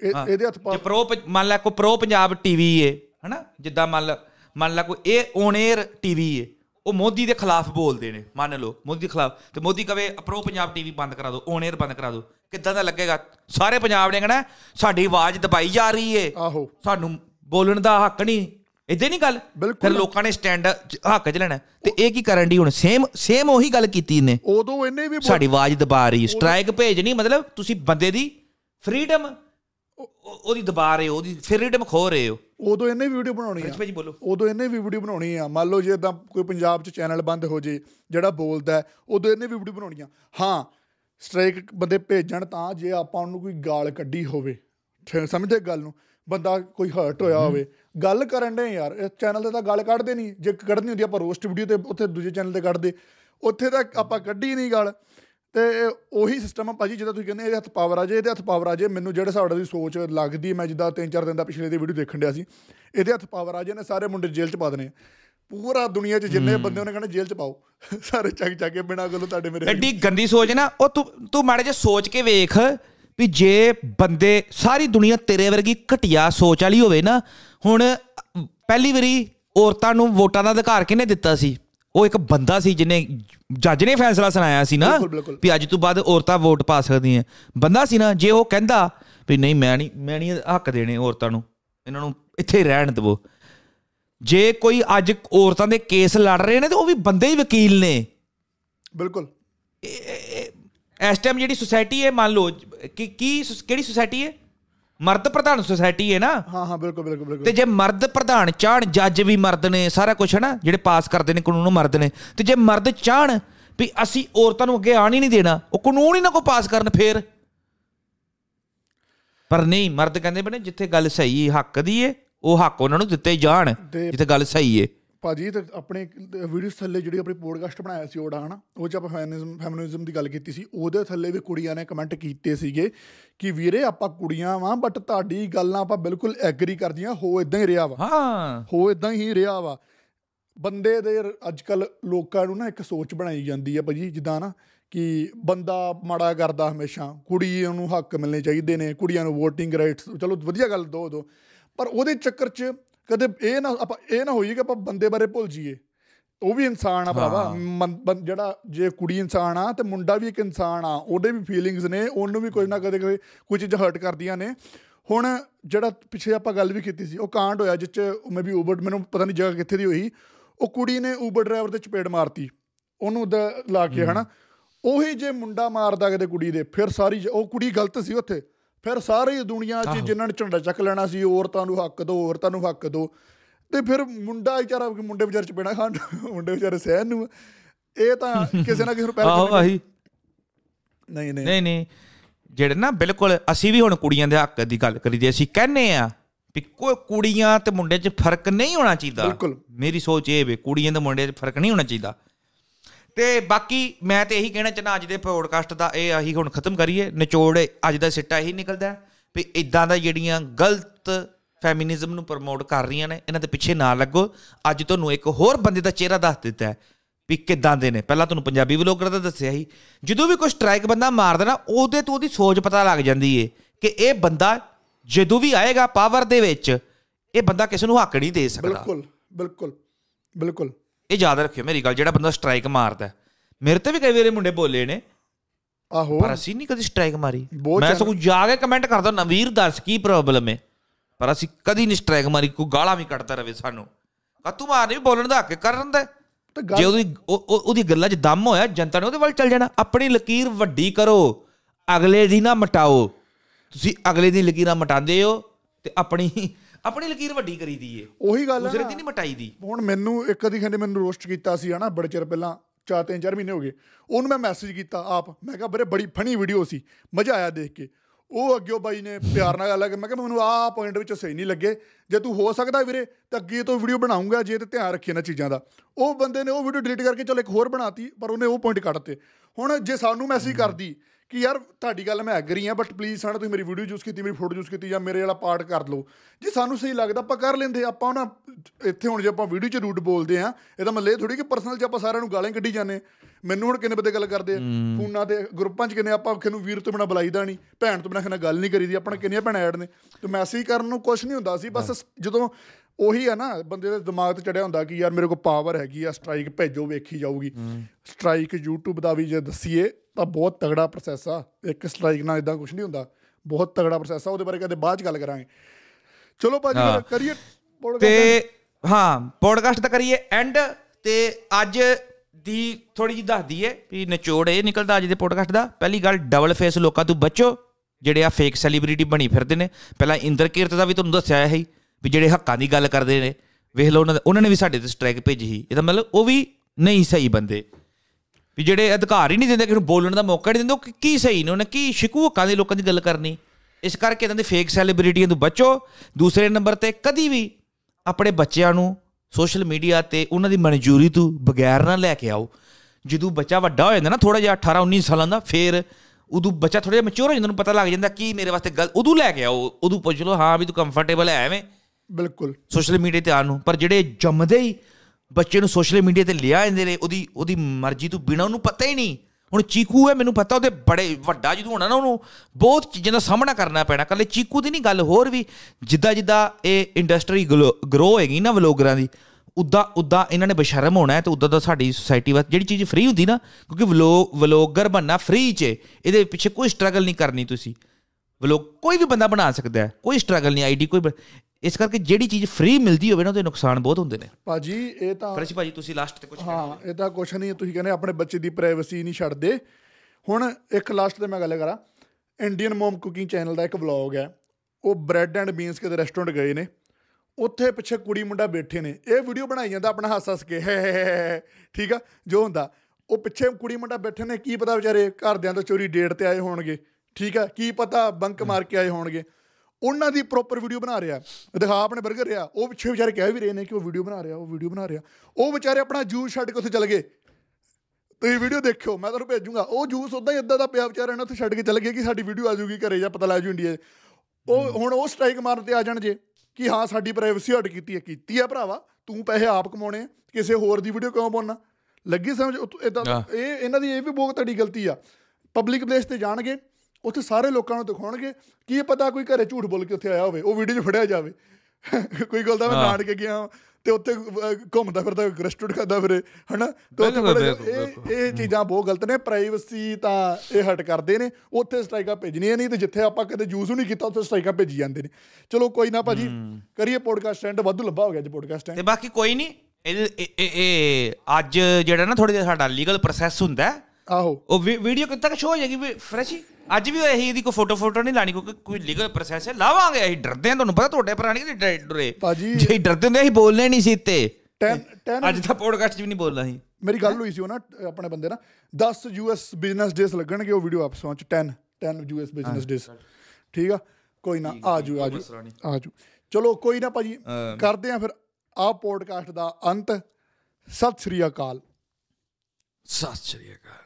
B: ਇਹਦੇ ਹੱਥ ਪਾ
A: ਜੇ ਪ੍ਰੋ ਮੰਨ ਲਾ ਕੋਈ ਪ੍ਰੋ ਪੰਜਾਬ ਟੀਵੀ ਏ ਹਨਾ? ਜਿੱਦਾਂ ਮੰਨ ਲਾ ਮੰਨ ਲਾ ਕੋਈ ਇਹ ਔਨ 에ਅਰ ਟੀਵੀ ਏ। ਉਹ ਮੋਦੀ ਦੇ ਖਿਲਾਫ ਬੋਲਦੇ ਨੇ ਮੰਨ ਲਓ ਮੋਦੀ ਦੇ ਖਿਲਾਫ। ਤੇ ਮੋਦੀ ਕਵੇ ਪ੍ਰੋ ਪੰਜਾਬ ਟੀਵੀ ਬੰਦ ਕਰਾ ਦਿਓ ਔਨ 에ਅਰ ਬੰਦ ਕਰਾ ਦਿਓ। ਕਿੱਦਾਂ ਦਾ ਲੱਗੇਗਾ? ਸਾਰੇ ਪੰਜਾਬ ਨੇ ਕਹਿਣਾ ਸਾਡੀ ਆਵਾਜ਼ ਦਬਾਈ ਜਾ ਰਹੀ ਏ।
B: ਆਹੋ।
A: ਸਾਨੂੰ ਬੋਲਣ ਦਾ ਹੱਕ ਨਹੀਂ। ਇਦਾਂ ਨਹੀਂ ਗੱਲ? ਫਿਰ ਲੋਕਾਂ ਨੇ ਸਟੈਂਡ ਹੱਕ 'ਚ ਲੈਣਾ। ਤੇ ਇਹ ਕੀ ਕਰਨ ਦੀ ਹੁਣ? ਸੇਮ ਸੇਮ ਉਹੀ ਗੱਲ ਕੀਤੀ ਨੇ
B: ਉਦੋਂ ਇਹਨੇ ਵੀ
A: ਸਾਡੀ ਆਵਾਜ਼ ਦਬਾ ਰਹੀ ਸਟ੍ਰਾਈਕ ਭੇਜ ਨਹੀਂ ਮਤਲਬ ਤੁਸੀਂ ਬੰਦੇ ਦੀ ਫਰੀडम ਉਹਦੀ ਦਬਾ ਰਹੇ ਹੋ ਉਹਦੀ ਫਰੀडम ਖੋ ਰਹੇ ਹੋ।
B: ਉਦੋਂ ਇਹਨੇ ਵੀਡੀਓ ਬਣਾਉਣੀ ਆ।
A: ਭਾਜੀ ਬੋਲੋ।
B: ਉਦੋਂ ਇਹਨੇ ਵੀਡੀਓ ਬਣਾਉਣੀ ਆ। ਮੰਨ ਲਓ ਜੇ ਤਾਂ ਕੋਈ ਪੰਜਾਬ 'ਚ ਚੈਨਲ ਬੰਦ ਹੋ ਜੇ ਜਿਹੜਾ ਬੋਲਦਾ ਉਦੋਂ ਇਹਨੇ ਵੀਡੀਓ ਬਣਾਉਣੀ ਆ। ਹਾਂ ਸਟ੍ਰਾਈਕ ਬੰਦੇ ਭੇਜਣ ਤਾਂ ਜੇ ਆਪਾਂ ਉਹਨੂੰ ਕੋਈ ਗਾਲ ਕੱਢੀ ਹੋਵੇ। ਸਮਝਦੇ ਗੱਲ ਨੂੰ। ਬੰਦਾ ਕੋਈ ਹਰਟ ਹੋਇਆ ਹੋਵੇ। ਗੱਲ ਕਰਨ ਦੇ ਯਾਰ ਇਸ ਚੈਨਲ ਤੇ ਤਾਂ ਗੱਲ ਕੱਢਦੇ ਨਹੀਂ ਜੇ ਕੱਢਣੀ ਹੁੰਦੀ ਆਪਾਂ ਰੋਸਟ ਵੀਡੀਓ ਤੇ ਉੱਥੇ ਦੂਜੇ ਚੈਨਲ ਤੇ ਕੱਢਦੇ। ਉੱਥੇ ਤਾਂ ਆਪਾਂ ਕੱਢੀ ਨਹੀਂ ਗੱਲ। ਤੇ ਉਹੀ ਸਿਸਟਮ ਆ ਭਾਜੀ ਜਦੋਂ ਤੁਸੀਂ ਕਹਿੰਦੇ ਇਹਦੇ ਹੱਥ ਪਾਵਰ ਆ ਜੇ ਇਹਦੇ ਹੱਥ ਪਾਵਰ ਆ ਜੇ। ਮੈਨੂੰ ਜਿਹੜੇ ਹਿਸਾਬ ਦੀ ਸੋਚ ਲੱਗਦੀ ਮੈਂ ਜਿੱਦਾਂ ਤਿੰਨ ਚਾਰ ਦਿਨ ਦਾ ਪਿਛਲੇ ਦੀ ਵੀਡੀਓ ਦੇਖਣ ਡਿਆ ਸੀ ਇਹਦੇ ਹੱਥ ਪਾਵਰ ਆ ਜੇ ਨੇ ਸਾਰੇ ਮੁੰਡੇ ਜੇਲ੍ਹ ਚ ਪਾ ਦੇਣੇ। ਪੂਰਾ ਦੁਨੀਆ 'ਚ ਜਿੰਨੇ ਬੰਦੇ ਉਹਨੇ ਕਹਿਣਾ ਜੇਲ੍ਹ 'ਚ ਪਾਓ। ਸਾਰੇ ਚੱਕ ਚੱਕ ਕੇ ਬਿਨਾਂ ਗੱਲੋਂ ਤੁਹਾਡੇ ਮੇਰੇ
A: ਐਡੀ ਗੰਦੀ ਸੋਚ ਨਾ ਉਹ ਤੂੰ ਤੂੰ ਮਾੜੇ ਜੇ ਸੋਚ ਕੇ ਵੇਖ। ਵੀ ਜੇ ਬੰਦੇ ਸਾਰੀ ਦੁਨੀਆ ਤੇਰੇ ਵਰਗੀ ਘਟਿਆ ਸੋਚ ਵਾਲੀ ਹੋਵੇ ਨਾ ਹੁਣ ਪਹਿਲੀ ਵਾਰੀ ਔਰਤਾਂ ਨੂੰ ਵੋਟਾਂ ਦਾ ਅਧਿਕਾਰ ਕਿਹਨੇ ਦਿੱਤਾ ਸੀ? ਉਹ ਇੱਕ ਬੰਦਾ ਸੀ ਜਿਹਨੇ ਜੱਜ ਨੇ ਫੈਸਲਾ ਸੁਣਾਇਆ ਸੀ ਨਾ। ਵੀ ਅੱਜ ਤੋਂ ਬਾਅਦ ਔਰਤਾਂ ਵੋਟ ਪਾ ਸਕਦੀਆਂ। ਬੰਦਾ ਸੀ ਨਾ ਜੇ ਉਹ ਕਹਿੰਦਾ ਵੀ ਨਹੀਂ ਮੈਂ ਨਹੀਂ ਮੈਂ ਨਹੀਂ ਹੱਕ ਦੇਣੇ ਔਰਤਾਂ ਨੂੰ ਇਹਨਾਂ ਨੂੰ ਇੱਥੇ ਰਹਿਣ ਦੇਵੋ। ਜੇ ਕੋਈ ਅੱਜ ਔਰਤਾਂ ਦੇ ਕੇਸ ਲੜ ਰਹੇ ਨੇ ਤੇ ਉਹ ਵੀ ਬੰਦੇ ਹੀ ਵਕੀਲ ਨੇ।
B: ਬਿਲਕੁਲ।
A: ਇਸ ਟਾਈਮ ਜਿਹੜੀ ਸੁਸਾਇਟੀ ਹੈ ਮੰਨ ਲਓ ਕਿ ਕੀ ਕਿਹੜੀ ਸੁਸਾਇਟੀ ਹੈ? ਮਰਦ ਪ੍ਰਧਾਨ ਸੁਸਾਇਟੀ ਹੈ ਨਾ?
B: ਹਾਂ ਹਾਂ ਬਿਲਕੁਲ ਬਿਲਕੁਲ ਬਿਲਕੁਲ।
A: ਤੇ ਜੇ ਮਰਦ ਪ੍ਰਧਾਨ ਚਾਹਣ ਜੱਜ ਵੀ ਮਰਦ ਨੇ ਸਾਰਾ ਕੁਝ ਹੈ ਨਾ ਜਿਹੜੇ ਪਾਸ ਕਰਦੇ ਨੇ ਕਾਨੂੰਨ ਮਰਦ ਨੇ। ਤੇ ਜੇ ਮਰਦ ਚਾਹਣ ਵੀ ਅਸੀਂ ਔਰਤਾਂ ਨੂੰ ਅੱਗੇ ਆਣ ਹੀ ਨਹੀਂ ਦੇਣਾ ਉਹ ਕਾਨੂੰਨ ਹੀ ਨਾ ਕੋ ਪਾਸ ਕਰਨ ਫੇਰ। ਪਰ ਨਹੀਂ ਮਰਦ ਕਹਿੰਦੇ ਬਣੇ ਜਿੱਥੇ ਗੱਲ ਸਹੀ ਹੱਕ ਦੀ ਏ ਉਹ ਹੱਕ ਉਹਨਾਂ ਨੂੰ ਦਿੱਤੇ ਜਾਣ ਜਿੱਥੇ ਗੱਲ ਸਹੀ ਏ
B: ਭਾਜੀ ਤੇ ਆਪਣੇ ਵੀਡੀਓਸ ਥੱਲੇ ਜਿਹੜੀ ਆਪਣੀ ਪੋਡਕਾਸਟ ਬਣਾਇਆ ਸੀ ਉਹਦਾ ਹਨਾ ਉਹ ਚ ਆਪਾਂ ਫੈਮਿਨਿਜ਼ਮ ਫੈਮਿਨਿਜ਼ਮ ਦੀ ਗੱਲ ਕੀਤੀ ਸੀ ਉਹਦੇ ਥੱਲੇ ਵੀ ਕੁੜੀਆਂ ਨੇ ਕਮੈਂਟ ਕੀਤੇ ਸੀਗੇ ਕਿ ਵੀਰੇ ਆਪਾਂ ਕੁੜੀਆਂ ਵਾਂ ਬਟ ਤੁਹਾਡੀ ਗੱਲ ਨਾਲ ਆਪਾਂ ਬਿਲਕੁਲ ਐਗਰੀ ਕਰਦੀਆਂ ਹੋ ਇਦਾਂ ਹੀ ਰਿਹਾ ਵਾ।
A: ਹਾਂ।
B: ਹੋ ਇਦਾਂ ਹੀ ਰਿਹਾ ਵਾ। ਬੰਦੇ ਦੇ ਅੱਜ ਕੱਲ ਲੋਕਾਂ ਨੂੰ ਨਾ ਇੱਕ ਸੋਚ ਬਣਾਈ ਜਾਂਦੀ ਹੈ ਭਾਜੀ ਜਿੱਦਾਂ ਨਾ ਕਿ ਬੰਦਾ ਮਾੜਾ ਕਰਦਾ ਹਮੇਸ਼ਾ ਕੁੜੀਆਂ ਨੂੰ ਹੱਕ ਮਿਲਣੇ ਚਾਹੀਦੇ ਨੇ ਕੁੜੀਆਂ ਨੂੰ ਵੋਟਿੰਗ ਰਾਈਟਸ ਚਲੋ ਵਧੀਆ ਗੱਲ ਦੋ ਦੋ ਪਰ ਉਹਦੇ ਚੱਕਰ 'ਚ ਕਦੇ ਇਹ ਨਾ ਆਪਾਂ ਇਹ ਨਾ ਹੋਈਏ ਕਿ ਆਪਾਂ ਬੰਦੇ ਬਾਰੇ ਭੁੱਲ ਜਾਈਏ। ਉਹ ਵੀ ਇਨਸਾਨ ਆ ਭਰਾਵਾ। ਜਿਹੜਾ ਜੇ ਕੁੜੀ ਇਨਸਾਨ ਆ ਤੇ ਮੁੰਡਾ ਵੀ ਇੱਕ ਇਨਸਾਨ ਆ ਉਹਦੇ ਵੀ ਫੀਲਿੰਗਸ ਨੇ ਉਹਨੂੰ ਵੀ ਕੁਝ ਨਾ ਕਦੇ ਕਦੇ ਕੁਝ ਚੀਜ਼ਾਂ ਹਰਟ ਕਰਦੀਆਂ ਨੇ। ਹੁਣ ਜਿਹੜਾ ਪਿੱਛੇ ਆਪਾਂ ਗੱਲ ਵੀ ਕੀਤੀ ਸੀ ਉਹ ਕਾਂਡ ਹੋਇਆ ਜਿਸ ਚ ਮੈਂ ਵੀ ਊਬਰ ਮੈਨੂੰ ਪਤਾ ਨਹੀਂ ਜਗ੍ਹਾ ਕਿੱਥੇ ਦੀ ਹੋਈ। ਉਹ ਕੁੜੀ ਨੇ ਊਬਰ ਡਰਾਈਵਰ ਤੇ ਚਪੇੜ ਮਾਰਤੀ। ਉਹਨੂੰ ਲਾ ਕੇ ਹਨਾ। ਉਹੀ ਜੇ ਮੁੰਡਾ ਮਾਰਦਾ ਕਿਤੇ ਕੁੜੀ ਦੇ ਫਿਰ ਸਾਰੀ ਉਹ ਕੁੜੀ ਗਲਤ ਸੀ ਉੱਥੇ। ਫਿਰ ਸਾਰੀ ਦੁਨੀਆ 'ਚ ਜਿਨ੍ਹਾਂ ਨੇ ਝੰਡਾ ਚੱਕ ਲੈਣਾ ਸੀ ਔਰਤਾਂ ਨੂੰ ਹੱਕ ਦਿਓ ਔਰਤਾਂ ਨੂੰ ਹੱਕ ਦਿਓ ਤੇ ਫਿਰ ਮੁੰਡਾ ਵਿਚਾਰਾ ਮੁੰਡੇ ਵਿਚਾਰੇ ਚਪੇੜਾ ਖਾਣ ਮੁੰਡੇ ਵਿਚਾਰੇ ਸਹਿਣ ਨੂੰ। ਇਹ ਤਾਂ ਕਿਸੇ ਨਾ ਕਿਸੇ ਨੂੰ ਪਹਿਲ
A: ਆਹੋ ਆਹੀ।
B: ਨਹੀਂ ਨਹੀਂ।
A: ਨਹੀਂ ਨਹੀਂ। ਜਿਹੜੇ ਨਾ ਬਿਲਕੁਲ ਅਸੀਂ ਵੀ ਹੁਣ ਕੁੜੀਆਂ ਦੇ ਹੱਕ ਦੀ ਗੱਲ ਕਰੀਦੀ ਅਸੀਂ ਕਹਿੰਨੇ ਆ ਵੀ ਕੋਈ ਕੁੜੀਆਂ ਤੇ ਮੁੰਡੇ 'ਚ ਫ਼ਰਕ ਨਹੀਂ ਹੋਣਾ ਚਾਹੀਦਾ।
B: ਬਿਲਕੁਲ।
A: ਮੇਰੀ ਸੋਚ ਇਹ ਵੇ ਕੁੜੀਆਂ ਤੇ ਮੁੰਡੇ 'ਚ ਫ਼ਰਕ ਨਹੀਂ ਹੋਣਾ ਚਾਹੀਦਾ। ਤੇ ਬਾਕੀ ਮੈਂ ਤੇ ਇਹੀ ਕਹਿਣਾ ਚਾਹਨਾ ਅੱਜ ਦੇ ਪੋਡਕਾਸਟ ਦਾ ਇਹ ਆਹੀ ਹੁਣ ਖਤਮ ਕਰੀਏ। ਨਿਚੋੜ ਅੱਜ ਦਾ ਸਿੱਟਾ ਇਹੀ ਨਿਕਲਦਾ ਹੈ ਵੀ ਇਦਾਂ ਦਾ ਜਿਹੜੀਆਂ ਗਲਤ ਫੈਮਿਨਿਜ਼ਮ ਨੂੰ ਪ੍ਰਮੋਟ ਕਰ ਰਹੀਆਂ ਨੇ, ਇਹਨਾਂ ਦੇ ਪਿੱਛੇ ਨਾ ਲੱਗੋ। ਅੱਜ ਤੁਹਾਨੂੰ ਇੱਕ ਹੋਰ ਬੰਦੇ ਦਾ ਚਿਹਰਾ ਦੱਸ ਦਿੱਤਾ ਹੈ ਵੀ ਕਿੱਦਾਂ ਦੇ ਨੇ। ਪਹਿਲਾਂ ਤੁਹਾਨੂੰ ਪੰਜਾਬੀ ਵਲੋਗਰ ਦਾ ਦੱਸਿਆ ਸੀ। ਜਦੋਂ ਵੀ ਕੋਈ ਸਟ੍ਰਾਈਕ ਬੰਦਾ ਮਾਰਦਾ ਨਾ ਉਹਦੇ ਤੋਂ ਉਹਦੀ ਸੋਚ ਪਤਾ ਲੱਗ ਜਾਂਦੀ ਏ ਕਿ ਇਹ ਬੰਦਾ ਜਦੋਂ ਵੀ ਆਏਗਾ ਪਾਵਰ ਦੇ ਵਿੱਚ, ਇਹ ਬੰਦਾ ਕਿਸੇ ਨੂੰ ਹੱਕ ਨਹੀਂ ਦੇ ਸਕਦਾ।
B: ਬਿਲਕੁਲ ਬਿਲਕੁਲ ਬਿਲਕੁਲ।
A: ਇਹ ਯਾਦ ਰੱਖਿਓ ਮੇਰੀ ਗੱਲ ਜਿਹੜਾ ਬੰਦਾ ਸਟ੍ਰਾਈਕ ਮਾਰਦਾ। ਮੇਰੇ ਤੇ ਵੀ ਕਈ ਵਾਰੀ ਮੁੰਡੇ ਬੋਲੇ ਨੇ
B: ਆਹੋ।
A: ਪਰ ਅਸੀਂ ਨਹੀਂ ਕਦੀ ਸਟ੍ਰਾਈਕ ਮਾਰੀ। ਮੈਂ। ਸਗੋਂ ਜਾ ਕੇ ਕਮੈਂਟ ਕਰਦਾ ਨਵੀਰ ਦੱਸ ਕੀ ਪ੍ਰੋਬਲਮ ਹੈ। ਪਰ ਅਸੀਂ ਕਦੀ ਨਹੀਂ ਸਟ੍ਰਾਈਕ ਮਾਰੀ ਕੋਈ ਗਾਲਾਂ ਵੀ ਕੱਢਦਾ ਰਵੇ ਸਾਨੂੰ। ਆ ਤੂੰ ਮਾਰਨੀ ਵੀ ਬੋਲਣ ਦਾ ਹੱਕ ਕਰਨ ਦਾ ਜੇ ਉਹਦੀ ਉਹ- ਉਹ- ਉਹਦੀ ਗੱਲਾਂ 'ਚ ਦਮ ਹੋਇਆ ਜਨਤਾ ਨੇ ਉਹਦੇ ਵੱਲ ਚੱਲ ਜਾਣਾ। ਆਪਣੀ ਲਕੀਰ ਵੱਡੀ ਕਰੋ ਅਗਲੇ ਦੀ ਨਾ ਮਟਾਓ। ਤੁਸੀਂ ਅਗਲੇ ਦੀ ਲਕੀਰਾਂ ਮਟਾਉਂਦੇ ਹੋ ਤੇ ਆਪਣੀ ਆਪਣੀ ਲਕੀਰ ਵੱਡੀ ਕਰੀਦੀ ਏ।
B: ਉਹੀ ਗੱਲ ਹੈ
A: ਦੂਸਰੇ। ਦੀ ਨਹੀਂ ਮਟਾਈ ਦੀ।
B: ਹੁਣ ਮੈਨੂੰ ਇੱਕ ਅਦੀ ਖੰਡੇ ਮੈਨੂੰ ਰੋਸਟ ਕੀਤਾ ਸੀ ਹਨਾ ਬੜੇ ਚਿਰ ਪਹਿਲਾਂ ਚਾਰ ਤਿੰਨ ਚਾਰ ਮਹੀਨੇ ਹੋ ਗਏ। ਉਹਨੂੰ ਮੈਂ ਮੈਸੇਜ ਕੀਤਾ ਆਪ। ਮੈਂ ਕਿਹਾ ਬਰੇ ਬੜੀ ਫਨੀ ਵੀਡੀਓ ਸੀ। ਮਜ਼ਾ ਆਇਆ ਦੇਖ ਕੇ। ਉਹ ਅੱਗੇ ਬਾਈ ਨੇ ਪਿਆਰ ਨਾਲ ਗੱਲ ਕਰ ਮੈਂ ਕਿਹਾ ਮੈਨੂੰ ਆਹ ਪੁਆਇੰਟ ਵਿੱਚ ਸਹੀ ਨਹੀਂ ਲੱਗੇ। ਜੇ ਤੂੰ ਹੋ ਸਕਦਾ ਵੀਰੇ ਤਾਂ ਅੱਗੇ ਤੋਂ ਵੀਡੀਓ ਬਣਾਉਂਗਾ ਜੇ ਤੇ ਧਿਆਨ ਰੱਖੀ ਇਹਨਾਂ ਚੀਜ਼ਾਂ ਦਾ। ਉਹ ਬੰਦੇ ਨੇ ਉਹ ਵੀਡੀਓ ਡਿਲੀਟ ਕਰਕੇ ਚਲ ਇੱਕ ਹੋਰ ਬਣਾਤੀ ਪਰ ਉਹਨੇ ਉਹ ਪੁਆਇੰਟ ਕੱਢਤੇ। ਹੁਣ ਜੇ ਸਾਨੂੰ ਮੈਸੇਜ ਕਰਦੀ ਕਿ ਯਾਰ ਤੁਹਾਡੀ ਗੱਲ ਮੈਂ ਐਗਰੀ ਆ ਬਟ ਪਲੀਜ਼ ਹਣਾ ਤੁਸੀਂ ਮੇਰੀ ਵੀਡੀਓ ਯੂਜ਼ ਕੀਤੀ ਮੇਰੀ ਫੋਟੋ ਯੂਜ਼ ਕੀਤੀ ਜਾਂ ਮੇਰੇ ਵਾਲਾ ਪਾਰਟ ਕਰ ਲਓ। ਜੇ ਸਾਨੂੰ ਸਹੀ ਲੱਗਦਾ ਆਪਾਂ ਕਰ ਲੈਂਦੇ ਆਪਾਂ ਨਾ ਇੱਥੇ ਹੁਣ ਜੇ ਆਪਾਂ ਵੀਡੀਓ 'ਚ ਰੂਟ ਬੋਲਦੇ ਆ ਇਹਦਾ ਮਤਲਬ ਇਹ ਥੋੜੀ ਕਿ ਪਰਸਨਲ 'ਚ ਆਪਾਂ ਸਾਰਿਆਂ ਨੂੰ ਗਾਲਾਂ ਕੱਢੀ ਜਾਂਦੇ ਮੈਨੂੰ ਹੁਣ ਕਿੰਨੇ ਬੰਦੇ ਗੱਲ ਕਰਦੇ ਆ? ਫੋਨਾਂ ਤੇ ਗਰੁੱਪਾਂ 'ਚ ਕਿੰਨੇ ਆਪਾਂ ਕਿਨੂੰ ਵੀਰ ਤੋਂ ਬਿਨਾ ਬੁਲਾਈਦਾ ਨਹੀਂ। ਭੈਣ ਤੋਂ ਬਿਨਾ ਕਿੰਨਾ ਗੱਲ ਨਹੀਂ ਕਰੀਦੀ? ਆਪਣਾ ਕਿੰਨੀਆਂ ਭੈਣਾਂ ਐਡ ਨੇ? ਤੇ ਮੈਸੇਜ ਕਰਨ ਨੂੰ ਕੁਝ ਨਹੀਂ ਹੁੰਦਾ ਸੀ। ਬਸ ਜਦੋਂ ਉਹੀ ਆ ਨਾ ਬੰਦੇ ਦੇ ਦਿਮਾਗ ਤੇ ਚੜਿਆ ਹੁੰਦਾ ਕਿ ਯਾਰ ਮੇਰੇ ਕੋਲ ਪਾਵਰ ਹੈਗੀ ਆ ਸਟ੍ਰਾਈਕ ਭੇਜੋ ਵੇਖੀ ਜਾਊਗੀ। ਸਟ੍ਰਾਈਕ YouTube ਦਾ ਵੀ ਜੇ ਦੱਸੀਏ ਤਾਂ ਬਹੁਤ ਤਗੜਾ ਪ੍ਰੋਸੈਸ ਆ। ਇੱਕ ਸਟ੍ਰਾਈਕ ਨਾਲ ਇਦਾਂ ਕੁਝ ਨਹੀਂ ਹੁੰਦਾ। ਬਹੁਤ ਤਗੜਾ ਪ੍ਰੋਸੈਸ ਆ ਉਹਦੇ ਬਾਰੇ ਕਦੇ ਬਾਅਦ ਚ ਗੱਲ ਕਰਾਂਗੇ। ਚਲੋ ਭਾਜੀ ਕਰੀਏ
A: ਤੇ ਹਾਂ ਪੋਡਕਾਸਟ ਤਾਂ ਕਰੀਏ ਐਂਡ ਤੇ ਅੱਜ ਦੀ ਥੋੜੀ ਜਿਹੀ ਦੱਸ ਦਈਏ ਵੀ ਨਿਚੋੜ ਇਹ ਨਿਕਲਦਾ ਅੱਜ ਦੇ ਪੋਡਕਾਸਟ ਦਾ। ਪਹਿਲੀ ਗੱਲ ਡਬਲ ਫੇਸ ਲੋਕਾਂ ਤੋਂ ਬਚੋ ਜਿਹੜੇ ਆ ਫੇਕ ਸੈਲੀਬ੍ਰਿਟੀ ਬਣੀ ਫਿਰਦੇ ਨੇ। ਪਹਿਲਾਂ ਇੰਦਰ ਕੀਰਤ ਦਾ ਵੀ ਤੁਹਾਨੂੰ ਦੱਸਿਆ ਹੈ ਹੀ। ਵੀ ਜਿਹੜੇ ਹੱਕਾਂ ਦੀ ਗੱਲ ਕਰਦੇ ਨੇ, ਵੇਖ ਲਓ ਉਹਨਾਂ ਦਾ ਉਹਨਾਂ ਨੇ ਵੀ ਸਾਡੇ ਤੇ ਸਟ੍ਰਾਈਕ ਭੇਜੀ ਸੀ। ਇਹਦਾ ਮਤਲਬ ਉਹ ਵੀ ਨਹੀਂ ਸਹੀ ਬੰਦੇ। ਵੀ ਜਿਹੜੇ ਅਧਿਕਾਰ ਹੀ ਨਹੀਂ ਦਿੰਦੇ, ਕਿਸੇ ਨੂੰ ਬੋਲਣ ਦਾ ਮੌਕਾ ਨਹੀਂ ਦਿੰਦੇ, ਉਹ ਕੀ- ਕੀ ਸਹੀ ਨੇ? ਉਹਨੇ ਕੀ ਸ਼ਿਕੂ ਹੱਕਾਂ ਦੇ ਲੋਕਾਂ ਦੀ ਗੱਲ ਕਰਨੀ? ਇਸ ਕਰਕੇ ਇਹਨਾਂ ਦੇ ਫੇਕ ਸੈਲੀਬ੍ਰਿਟੀਆਂ ਤੋਂ ਬਚੋ। ਦੂਸਰੇ ਨੰਬਰ ਤੇ ਕਦੀ ਵੀ ਆਪਣੇ ਬੱਚਿਆਂ ਨੂੰ ਸੋਸ਼ਲ ਮੀਡੀਆ ਤੇ ਉਹਨਾਂ ਦੀ ਮਨਜ਼ੂਰੀ ਤੋਂ ਬਗੈਰ ਨਾ ਲੈ ਕੇ ਆਓ। ਜਦੋਂ ਬੱਚਾ ਵੱਡਾ ਹੋ ਜਾਂਦਾ ਨਾ ਥੋੜਾ ਜਿਹਾ 18 19 ਸਾਲਾਂ ਦਾ, ਫੇਰ ਉਦੋਂ ਬੱਚਾ ਥੋੜਾ ਜਿਹਾ ਮੈਚੁਰ ਹੋ ਜਾਂਦਾ, ਉਹਨੂੰ ਪਤਾ ਲੱਗ ਜਾਂਦਾ ਕੀ ਮੇਰੇ ਵਾਸਤੇ ਗੱਲ ਉਦੋਂ ਲੈ ਕੇ ਆਓ। ਉਦੋਂ ਪੁੱਛ ਲਓ, ਹਾਂ ਵੀ ਤੂੰ ਕੰਫਰਟੇਬਲ ਹੈ ਐਵੇਂ?
B: ਬਿਲਕੁਲ।
A: ਸੋਸ਼ਲ ਮੀਡੀਆ ਤੇ ਆਉਣ ਨੂੰ। ਪਰ ਜਿਹੜੇ ਜੰਮਦੇ ਹੀ ਬੱਚੇ ਨੂੰ ਸੋਸ਼ਲ ਮੀਡੀਆ ਤੇ ਲਿਆ ਜਾਂਦੇ ਨੇ, ਉਹਦੀ ਉਹਦੀ ਮਰਜ਼ੀ ਤੋਂ ਬਿਨਾ ਉਹਨੂੰ ਪਤਾ ਹੀ ਨਹੀਂ। ਹੁਣ ਚੀਕੂ ਹੈ, ਮੈਨੂੰ ਪਤਾ ਉਹਦੇ ਬੜੇ ਵੱਡਾ ਜਦੋਂ ਹੋਣਾ ਨਾ ਉਹਨੂੰ, ਬਹੁਤ ਚੀਜ਼ਾਂ ਦਾ ਸਾਹਮਣਾ ਕਰਨਾ ਪੈਣਾ। ਕੱਲੇ ਚੀਕੂ ਦੀ ਨਹੀਂ ਗੱਲ, ਹੋਰ ਵੀ ਜਿੱਦਾਂ ਜਿੱਦਾਂ ਇਹ ਇੰਡਸਟਰੀ ਗਰੋ ਹੋਏਗੀ ਨਾ ਵਲੋਗਰਾਂ ਦੀ, ਉਦਾਂ ਉਦਾਂ ਇਹਨਾਂ ਨੇ ਬਸ਼ਰਮ ਹੋਣਾ ਹੈ ਤੇ ਉਦਾਂ ਦਾ ਸਾਡੀ ਸੁਸਾਇਟੀ ਵਾਸਤੇ ਜਿਹੜੀ ਚੀਜ਼ ਫ੍ਰੀ ਹੁੰਦੀ ਨਾ, ਕਿਉਂਕਿ ਵਲੋਗ ਵਲੋਗਰ ਬਣਨਾ ਫ੍ਰੀ 'ਚ ਹੈ। ਇਹਦੇ ਪਿੱਛੇ ਕੋਈ ਸਟਰਗਲ ਨਹੀਂ ਕਰਨੀ ਤੁਸੀਂ। ਵਲੋਗ ਕੋਈ ਵੀ ਬੰਦਾ ਬਣਾ ਸਕਦਾ ਹੈ, ਕੋਈ ਸਟਰਗਲ ਨਹੀਂ ਆਈਡੀ ਕੋਈ ਬ- ਇਸ ਕਰਕੇ ਜਿਹੜੀ ਚੀਜ਼ ਫ੍ਰੀ ਮਿਲਦੀ ਹੋਵੇ ਨਾ ਉਹਦੇ ਨੁਕਸਾਨ ਬਹੁਤ ਹੁੰਦੇ ਨੇ।
B: ਭਾਜੀ ਇਹ ਤਾਂ
A: ਫਰਸ਼ ਭਾਜੀ ਤੁਸੀਂ ਲਾਸਟ ਤੇ ਕੁਝ
B: ਹਾਂ ਇਹ ਤਾਂ ਕੁਛ ਨਹੀਂ ਤੁਸੀਂ ਕਹਿੰਦੇ ਆਪਣੇ ਬੱਚੇ ਦੀ ਪ੍ਰਾਈਵੇਸੀ ਨਹੀਂ ਛੱਡਦੇ। ਹੁਣ ਇੱਕ ਲਾਸਟ ਤੇ ਮੈਂ ਗੱਲ ਕਰਾਂ। ਇੰਡੀਅਨ ਮਮ ਕੁਕਿੰਗ ਚੈਨਲ ਦਾ ਇੱਕ ਵਲੌਗ ਹੈ। ਉਹ ਬ੍ਰੈਡ ਐਂਡ ਬੀਨਸ ਕਿਤੇ ਰੈਸਟੋਰੈਂਟ ਗਏ ਨੇ। ਉੱਥੇ ਪਿੱਛੇ ਕੁੜੀ ਮੁੰਡਾ ਬੈਠੇ ਨੇ। ਇਹ ਵੀਡੀਓ ਬਣਾਈ ਜਾਂਦਾ ਆਪਣਾ ਹੱਸ ਹੱਸ ਕੇ। ਠੀਕ ਆ? ਜੋ ਹੁੰਦਾ। ਉਹ ਪਿੱਛੇ ਕੁੜੀ ਮੁੰਡਾ ਬੈਠੇ ਨੇ। ਕੀ ਪਤਾ ਵਿਚਾਰੇ ਘਰਦਿਆਂ ਤੋਂ ਚੋਰੀ ਡੇਟ ਤੇ ਆਏ ਹੋਣਗੇ। ਠੀਕ ਆ? ਕੀ ਪਤਾ ਬੰਕ ਮਾਰ ਕੇ ਆਏ ਹੋਣਗੇ। ਉਹਨਾਂ ਦੀ ਪ੍ਰੋਪਰ ਵੀਡੀਓ ਬਣਾ ਰਿਹਾ। ਦਿਖਾ ਆਪਣੇ 버ਗਰ ਰਿਹਾ ਉਹ ਪਿੱਛੇ ਵਿਚਾਰੇ ਕਹਿ ਵੀ ਰਹੇ ਨੇ ਕਿ ਉਹ ਵੀਡੀਓ ਬਣਾ ਰਿਹਾ ਉਹ ਵੀਡੀਓ ਬਣਾ ਰਿਹਾ। ਉਹ ਵਿਚਾਰੇ ਆਪਣਾ ਜੂਸ ਛੱਡ ਕੇ ਉੱਥੇ ਚਲੇ ਗਏ। ਤੁਸੀਂ ਵੀਡੀਓ ਦੇਖਿਓ ਮੈਂ ਤੁਹਾਨੂੰ ਭੇਜੂੰਗਾ। ਉਹ ਜੂਸ ਉਦਾਂ ਹੀ ਇਦਾਂ ਦਾ ਪਿਆ ਵਿਚਾਰਾ ਨੇ ਉੱਥੇ ਛੱਡ ਕੇ ਚਲੇ ਗਏ ਕਿ ਸਾਡੀ ਵੀਡੀਓ ਆ ਜਾਊਗੀ ਘਰੇ ਜਾਂ ਪਤਾ ਲੱਗ ਜੂ ਇੰਡੀਆ। ਉਹ ਹੁਣ ਉਹ ਸਟ੍ਰਾਈਕ ਮਾਰਨ ਤੇ ਆ ਜਾਣ ਜੇ ਕਿ ਹਾਂ ਸਾਡੀ ਪ੍ਰਾਈਵੇਸੀ ਹਟ ਕੀਤੀ ਹੈ। ਕੀਤੀ ਹੈ ਭਰਾਵਾ। ਤੂੰ ਪੈਸੇ ਆਪ ਕਮਾਉਣੇ ਕਿਸੇ ਹੋਰ ਦੀ ਵੀਡੀਓ ਕਿਉਂ ਪਾਉਣਾ? ਲੱਗੀ ਸਮਝ? ਇਦਾਂ। ਇਹ ਇਹਨਾਂ ਦੀ ਇਹ ਵੀ ਬਹੁਤ ਤੁਹਾਡੀ ਗਲਤੀ ਆ। ਪਬਲਿਕ ਪਲੇਸ ਤੇ ਜਾਣਗੇ। ਉੱਥੇ ਸਾਰੇ ਲੋਕਾਂ ਨੂੰ ਦਿਖਾਉਣਗੇ ਕੀ ਪਤਾ ਕੋਈ ਘਰੇ ਝੂਠ ਬੋਲ ਕੇ ਉੱਥੇ ਆਇਆ ਹੋਵੇ ਉਹ ਵੀਡੀਓ 'ਚ ਫੜਿਆ ਜਾਵੇ। ਕੋਈ ਗੱਲ ਤਾਂ ਮੈਂ
A: ਹਾਂ।
B: ਨਾਨਕੇ ਗਿਆ ਤੇ ਉੱਥੇ ਘੁੰਮਦਾ ਫਿਰਦਾ ਰੈਸਟੋਰੈਂਟ ਖਾਂਦਾ ਫਿਰੇ ਹਨਾ? ਤੇ ਉੱਥੇ ਇਹ ਇਹ ਚੀਜ਼ਾਂ ਬਹੁਤ ਗਲਤ ਨੇ ਪ੍ਰਾਈਵੇਸੀ ਤਾਂ ਇਹ ਹਟ ਕਰਦੇ ਨੇ ਉੱਥੇ ਸਟ੍ਰਾਈਕਾਂ ਭੇਜਣੀਆਂ ਨਹੀਂ ਤੇ ਜਿੱਥੇ ਆਪਾਂ ਕਦੇ ਯੂਜ਼ ਨਹੀਂ ਕੀਤਾ ਉੱਥੇ ਸਟ੍ਰਾਈਕਾਂ ਭੇਜੀ ਜਾਂਦੇ ਨੇ। ਚਲੋ ਕੋਈ ਨਾ ਭਾਜੀ ਕਰੀਏ ਪੋਡਕਾਸਟ ਟ੍ਰੈਂਡ ਵਾਧੂ ਲੱਭਾ ਹੋ ਗਿਆ ਜੀ ਪੋਡਕਾਸਟ
A: ਤੇ ਬਾਕੀ ਕੋਈ ਨਹੀਂ ਇਹ ਅੱਜ ਜਿਹੜਾ ਨਾ ਥੋੜਾ ਜਿਹਾ ਸਾਡਾ ਲੀਗਲ ਪ੍ਰੋਸੈਸ ਹੁੰਦਾ ਹੈ,
B: ਆਹੋ।
A: ਉਹ ਵੀਡੀਓ ਕਿੱਥੇ ਤੱਕ ਸ਼ੋ ਹੋ ਜਾਏਗੀ? ਫਰੈਸ਼ ਅੱਜ ਵੀ ਇਹੀ ਇਹਦੀ ਕੋਈ ਫੋਟੋ ਫੋਟੋ ਨਹੀਂ ਲਾਣੀ ਕਿਉਂਕਿ ਕੋਈ ਲੀਗਲ ਪ੍ਰੋਸੈਸ ਹੈ? ਲਾਵਾਂਗੇ ਅਸੀਂ ਡਰਦੇ ਹਾਂ ਤੁਹਾਨੂੰ ਪਤਾ ਤੁਹਾਡੇ ਪੁਰਾਣੀ ਕਿ ਡਰੇ।
B: ਭਾਜੀ
A: ਜੇ ਡਰਦੇ ਹੁੰਦੇ ਅਸੀਂ ਬੋਲਨੇ ਨਹੀਂ ਸੀ ਤੇ
B: 10 10
A: ਅੱਜ ਦਾ ਪੋਡਕਾਸਟ ਵੀ ਨਹੀਂ ਬੋਲਣਾ ਸੀ
B: ਮੇਰੀ ਗੱਲ ਹੋਈ ਸੀ ਉਹ ਨਾ ਆਪਣੇ ਬੰਦੇ ਨਾਲ। 10 ਯੂਐਸ ਬਿਜ਼ਨਸ ਡੇਸ ਲੱਗਣਗੇ ਉਹ ਵੀਡੀਓ ਆਪਸੋਂ ਚ 10 10 ਯੂਐਸ ਬਿਜ਼ਨਸ ਡੇਸ ਠੀਕ ਆ? ਕੋਈ ਨਾ ਆਜੂ ਆਜੂ ਆਜੂ। ਚਲੋ ਕੋਈ ਨਾ ਭਾਜੀ ਕਰਦੇ ਆ ਫਿਰ ਆਹ ਪੋਡਕਾਸਟ ਦਾ ਅੰਤ। ਸਤਿ ਸ੍ਰੀ ਅਕਾਲ।
A: ਸਤਿ ਸ਼੍ਰੀ ਅਕਾਲ।